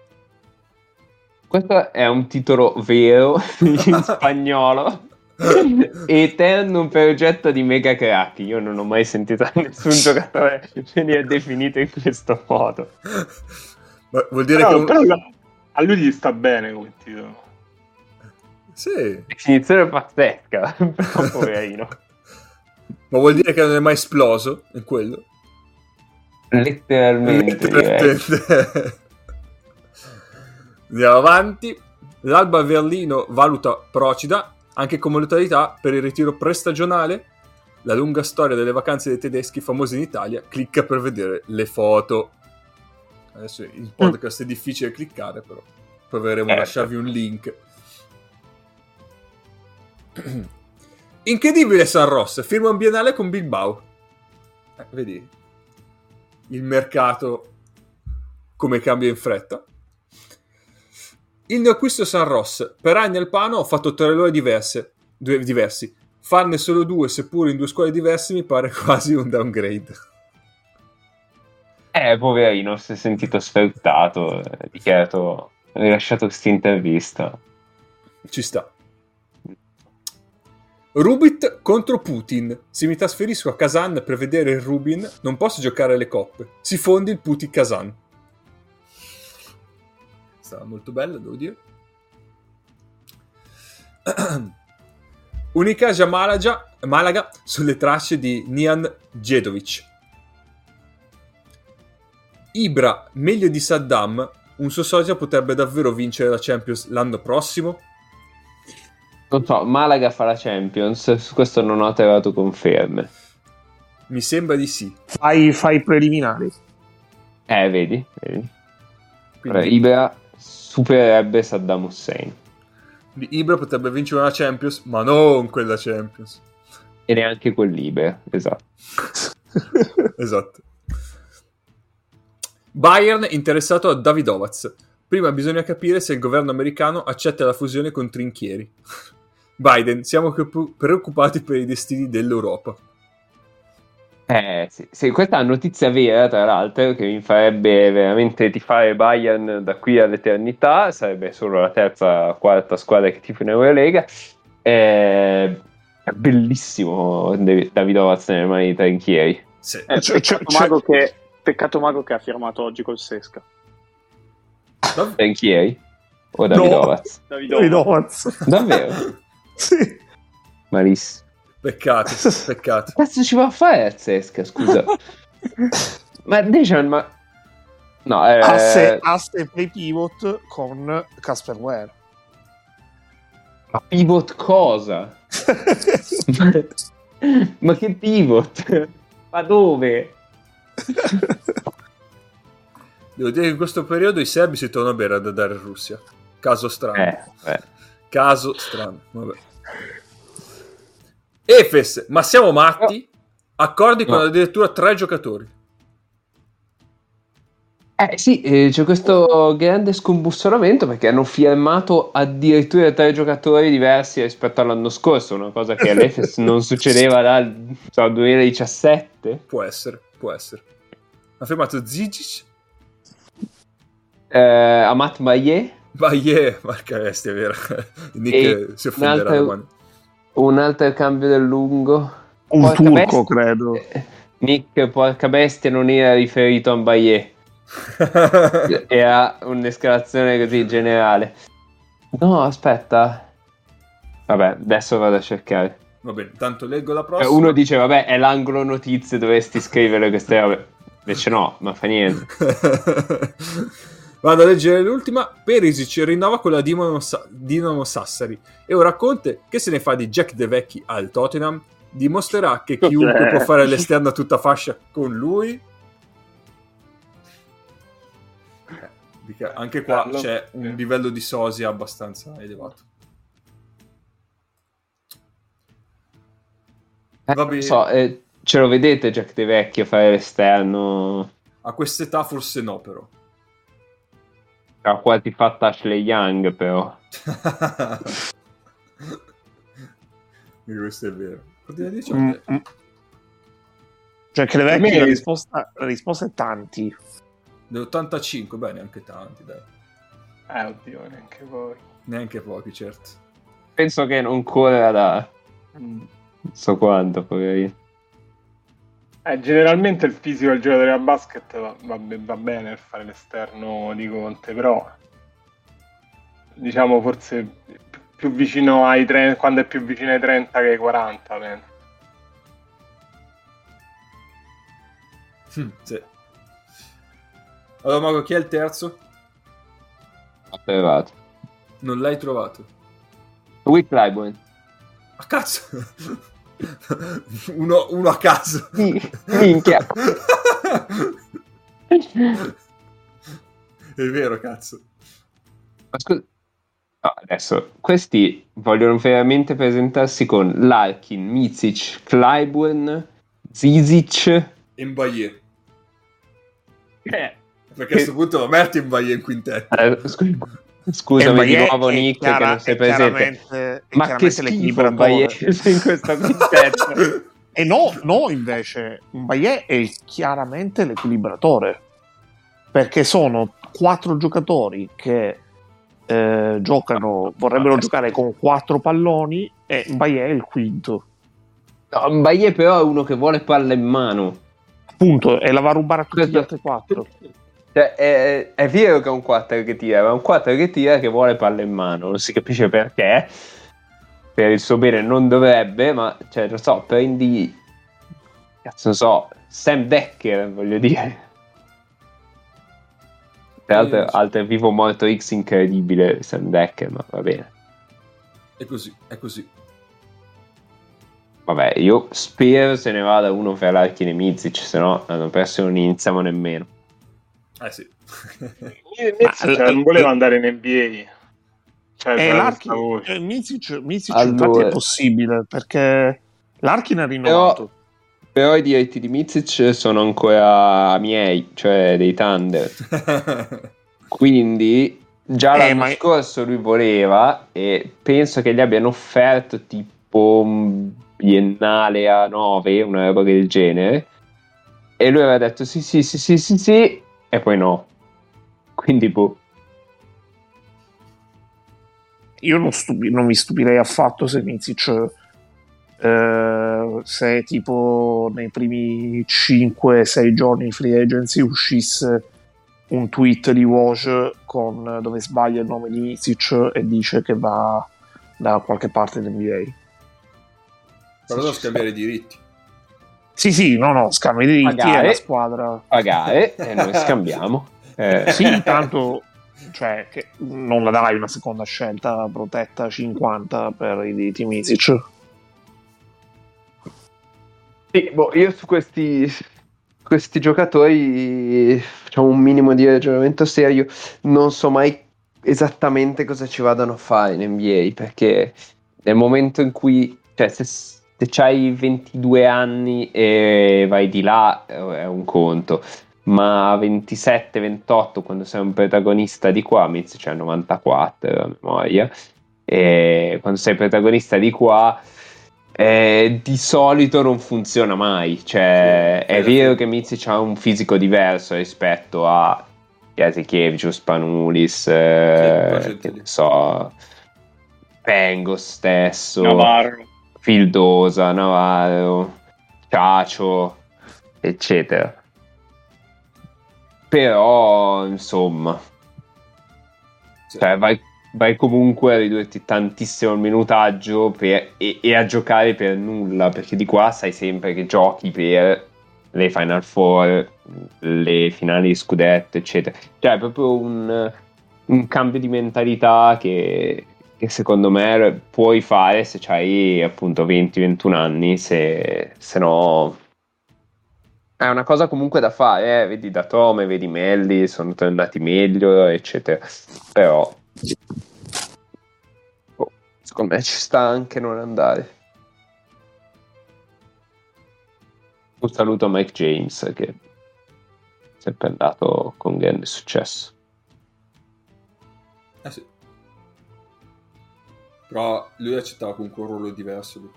Questo è un titolo vero in spagnolo. Eterno progetto di mega crack. Io non ho mai sentito nessun giocatore venire definito in questo modo. Ma vuol dire però, che... Però a lui gli sta bene come titolo. Sì. Definizione pazzesca, però poverino. Ma vuol dire che non è mai esploso in quello? Letteralmente. Letteralmente. Andiamo avanti. L'Alba Verlino valuta Procida anche come modalità per il ritiro prestagionale. La lunga storia delle vacanze dei tedeschi famosi in Italia. Clicca per vedere le foto. Adesso il podcast è difficile cliccare, però proveremo a Eh, lasciarvi un link. Incredibile San Ross, firma un biennale con Bilbao. Eh, vedi il mercato come cambia in fretta. Il neoacquisto San Ross. Per anni al Pano ho fatto tre loro diverse, due, diversi. Farne solo due, seppur in due scuole diverse, mi pare quasi un downgrade. Eh, poverino, si è sentito sfruttato, dichiarato, ha rilasciato questa intervista. Ci sta. Rubit contro Putin. Se mi trasferisco a Kazan per vedere il Rubin, non posso giocare alle coppe. Si fondi il Putin Kazan. Stava molto bella, devo dire. Unicaja Malaga, Malaga sulle tracce di Nian Djedovic. Ibra, meglio di Saddam, un suo socio potrebbe davvero vincere la Champions l'anno prossimo? Non so, Malaga fa la Champions, su questo non ho trovato conferme. Mi sembra di sì. Fai, fai i preliminari. Eh, vedi? vedi? Quindi Ibra supererebbe Saddam Hussein. Ibra potrebbe vincere una Champions, ma non quella Champions. E neanche quell'Ibra, esatto. esatto. Bayern interessato a Davidovaz. Prima bisogna capire se il governo americano accetta la fusione con Trinchieri. Biden, siamo preoccu- preoccupati per i destini dell'Europa. Eh, sì, sì, questa è una notizia vera, tra l'altro, che mi farebbe veramente tifare Bayern da qui all'eternità. Sarebbe solo la terza o quarta squadra che tifo in Eurolega. Eh, è bellissimo Dav- Davidovaz nelle mani di Trinchieri. Sì. Eh, C'è- c'è- peccato, c'è- mago che, peccato mago che ha firmato oggi col Sesca. Dav- Trinchieri? O Davidovaz? Davidovaz. Davvero? sì. Malissimo. Peccato, peccato. Cazzo ci va a fare al Sesca, scusa? ma Dejan, ma... No, eh... Asse, asse play pivot con Casper Ware. Ma pivot cosa? ma, ma che pivot? Ma dove? Devo dire che in questo periodo i serbi si trovano bene ad andare in Russia. Caso strano. Eh. Caso strano. Vabbè. Efes, ma siamo matti? Accordi con No. addirittura tre giocatori. Eh sì, eh, c'è questo grande scombussolamento perché hanno firmato addirittura tre giocatori diversi rispetto all'anno scorso, una cosa che all'Efes non succedeva dal so, 2017. Può essere, può essere. Ha firmato Zigic, Eh, Amat Maillet, Baie, marca bestia, è vero. Nick E si offenderà un'altra- domani. un altro cambio del lungo. Un Porca turco, bestia. credo. Eh, Nick, porca bestia, non era riferito a Baillet. Era un'escalazione così generale. No, aspetta. Vabbè, adesso vado a cercare. Va bene, tanto leggo la Eh, prossima. Uno dice, vabbè, è l'angolo notizie, dovresti scrivere queste robe. Invece no, ma fa niente. Vado a leggere l'ultima. Perisic rinnova con la Dinamo, Sa- Dinamo Sassari. E ora Conte, che se ne fa di Jack De Vecchi al Tottenham, dimostrerà che chiunque può fare l'esterno a tutta fascia con lui. Anche qua Bello. c'è un livello di sosia abbastanza elevato. Eh, Va bene. non so, eh, ce lo vedete Jack De Vecchio fare l'esterno? A quest'età forse no, però. Ha quasi fatto Ashley Young, però. Questo è vero. Mm, vabbè. mm. Cioè, che le vecchie la risposta, la risposta è tanti. Dell'85, beh, neanche tanti, dai. Eh, oddio, neanche voi. Neanche pochi, certo. Penso che non corra da... non so quanto, poverino. Eh, generalmente il fisico del giocatore a basket va, va va bene per fare l'esterno di Conte, però diciamo forse più vicino ai 30, quando è più vicino ai 30 che ai 40. Man. Mm, sì. Allora, Mago, chi è il terzo? Approvato. Non l'hai trovato. Wick Clyburn. A cazzo! uno, uno a caso. Minchia. È vero, cazzo. Ma scusa. No, adesso, questi vogliono veramente presentarsi con Larkin, Mizic, Clyburn, Zizic. E Mbaye. Eh. Perché a questo punto metti Mbaye in quintetto. Eh, scu- Scusami di nuovo, Nick, che non sei presente. Ma che schifo Mbaye in questo quintetto. E no, no, invece, Mbaye è chiaramente l'equilibratore. Perché sono quattro giocatori che eh, giocano, vorrebbero giocare con quattro palloni e Mbaye è il quinto. No, Mbaye però è uno che vuole palla in mano. Appunto, e la va a rubare a tutti gli altri quattro. Cioè, è, è, vero che è un 4 che tira, ma è un 4 che tira che vuole palla in mano, non si capisce perché. Per il suo bene non dovrebbe, ma cioè, non so, prendi. Cazzo, non so, Sam Decker, voglio dire. Tra l'altro, altro vivo morto X incredibile, Sam Decker, ma va bene. È così, è così. Vabbè, io spero se ne vada uno per Larkin e Mizic, se no l'anno prossimo non iniziamo nemmeno. Eh sì. Mizic cioè, non voleva andare in NBA. Cioè, eh, Larkin, eh, Mizic, Mizic allora. infatti è possibile perché Larkin è rinnovato. Però, però i diritti di Mizic sono ancora miei, cioè dei Thunder. Quindi già eh, l'anno ma... scorso lui voleva e penso che gli abbiano offerto tipo un biennale a 9, una roba del genere. E lui aveva detto sì, sì, sì, sì, sì, sì, e poi no. Quindi, boh. Io non, stupi- non mi stupirei affatto se Mizic, eh, se tipo nei primi 5-6 giorni di free agency uscisse un tweet di Woj con, dove sbaglia il nome di Mizic e dice che va da qualche parte dell'NBA. Però da scambiare i diritti. Sì, sì, no, no, scambio di diritti pagare, la squadra. Pagare e noi scambiamo. Eh. Sì, intanto cioè, che non la dai una seconda scelta protetta 50 per i diritti Misic. Sì, boh, io su questi, questi giocatori facciamo un minimo di ragionamento serio, non so mai esattamente cosa ci vadano a fare in NBA perché nel momento in cui cioè se se hai 22 anni e vai di là è un conto, ma a 27-28 quando sei un protagonista di qua, Miz c'è 94 a memoria, e quando sei protagonista di qua eh, di solito non funziona mai, cioè sì, è vero che Mizic ha un fisico diverso rispetto a Jasikevic, Spanulis, eh, sì, che ne so, Pengo stesso. Navarro. Fildosa, Navarro, Cacio, eccetera. Però, insomma, sì. cioè, vai, vai, comunque a ridurti tantissimo il minutaggio per, e, e, a giocare per nulla, perché di qua sai sempre che giochi per le Final Four, le finali di scudetto, eccetera. Cioè, è proprio un, un cambio di mentalità che, che secondo me puoi fare se hai appunto 20-21 anni, se, se no è una cosa comunque da fare, eh? vedi da Tome, vedi Melli, sono tornati meglio, eccetera. Però oh, secondo me ci sta anche non andare. Un saluto a Mike James che è sempre andato con grande successo. Eh sì. Però lui accettava comunque un ruolo diverso. Lui.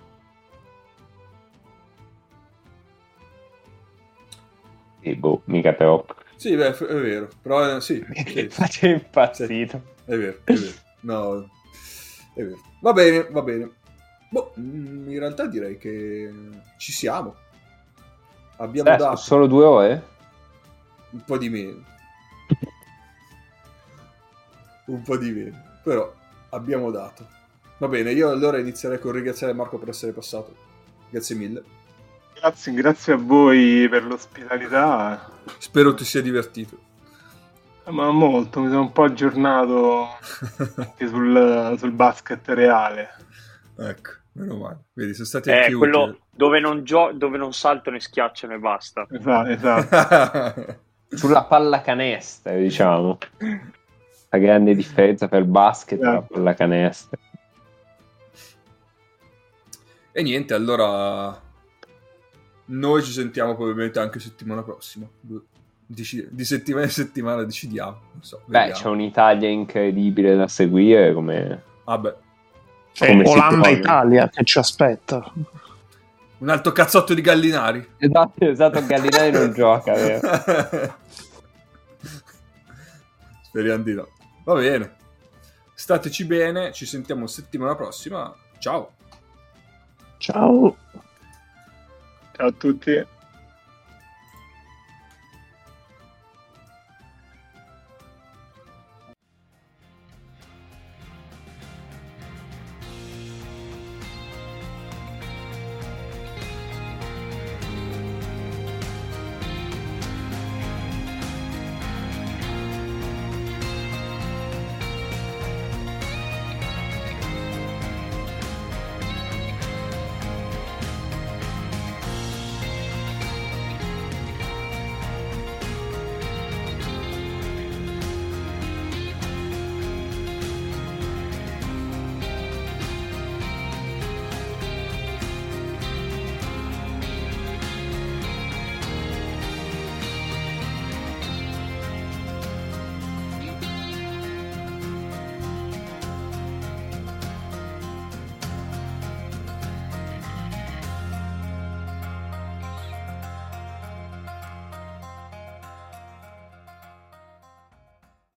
E boh, mica però. Sì, beh, è vero. Però eh, sì. sì. Faccio impazzito. Sì, è vero, è vero. No, è vero. Va bene, va bene. Boh, mm, in realtà direi che ci siamo. Abbiamo eh, dato... Solo due ore? Un po' di meno. un po' di meno. Però abbiamo dato Va bene, io allora inizierei con ringraziare Marco per essere passato. Grazie mille. Grazie, grazie a voi per l'ospitalità. Spero ti sia divertito. Ma molto, mi sono un po' aggiornato anche sul, sul basket reale. Ecco, meno male. Vedi, sono stati Eh, anche quello utili. dove non, gio- dove non saltano e schiacciano e basta. Esatto, esatto. Sulla pallacanestro, diciamo. La grande differenza per il basket e la Esatto. pallacanestro. E niente, allora noi ci sentiamo probabilmente anche settimana prossima. Di settimana in settimana decidiamo. Non so, Beh, vediamo. c'è un'Italia incredibile da seguire come... Vabbè, Come si Olanda-Italia che ci aspetta. un altro cazzotto di Gallinari. Esatto, esatto, Gallinari non gioca? Speriamo di no. Va bene. Stateci bene, ci sentiamo settimana prossima. Ciao. Ciao. Ciao a tutti.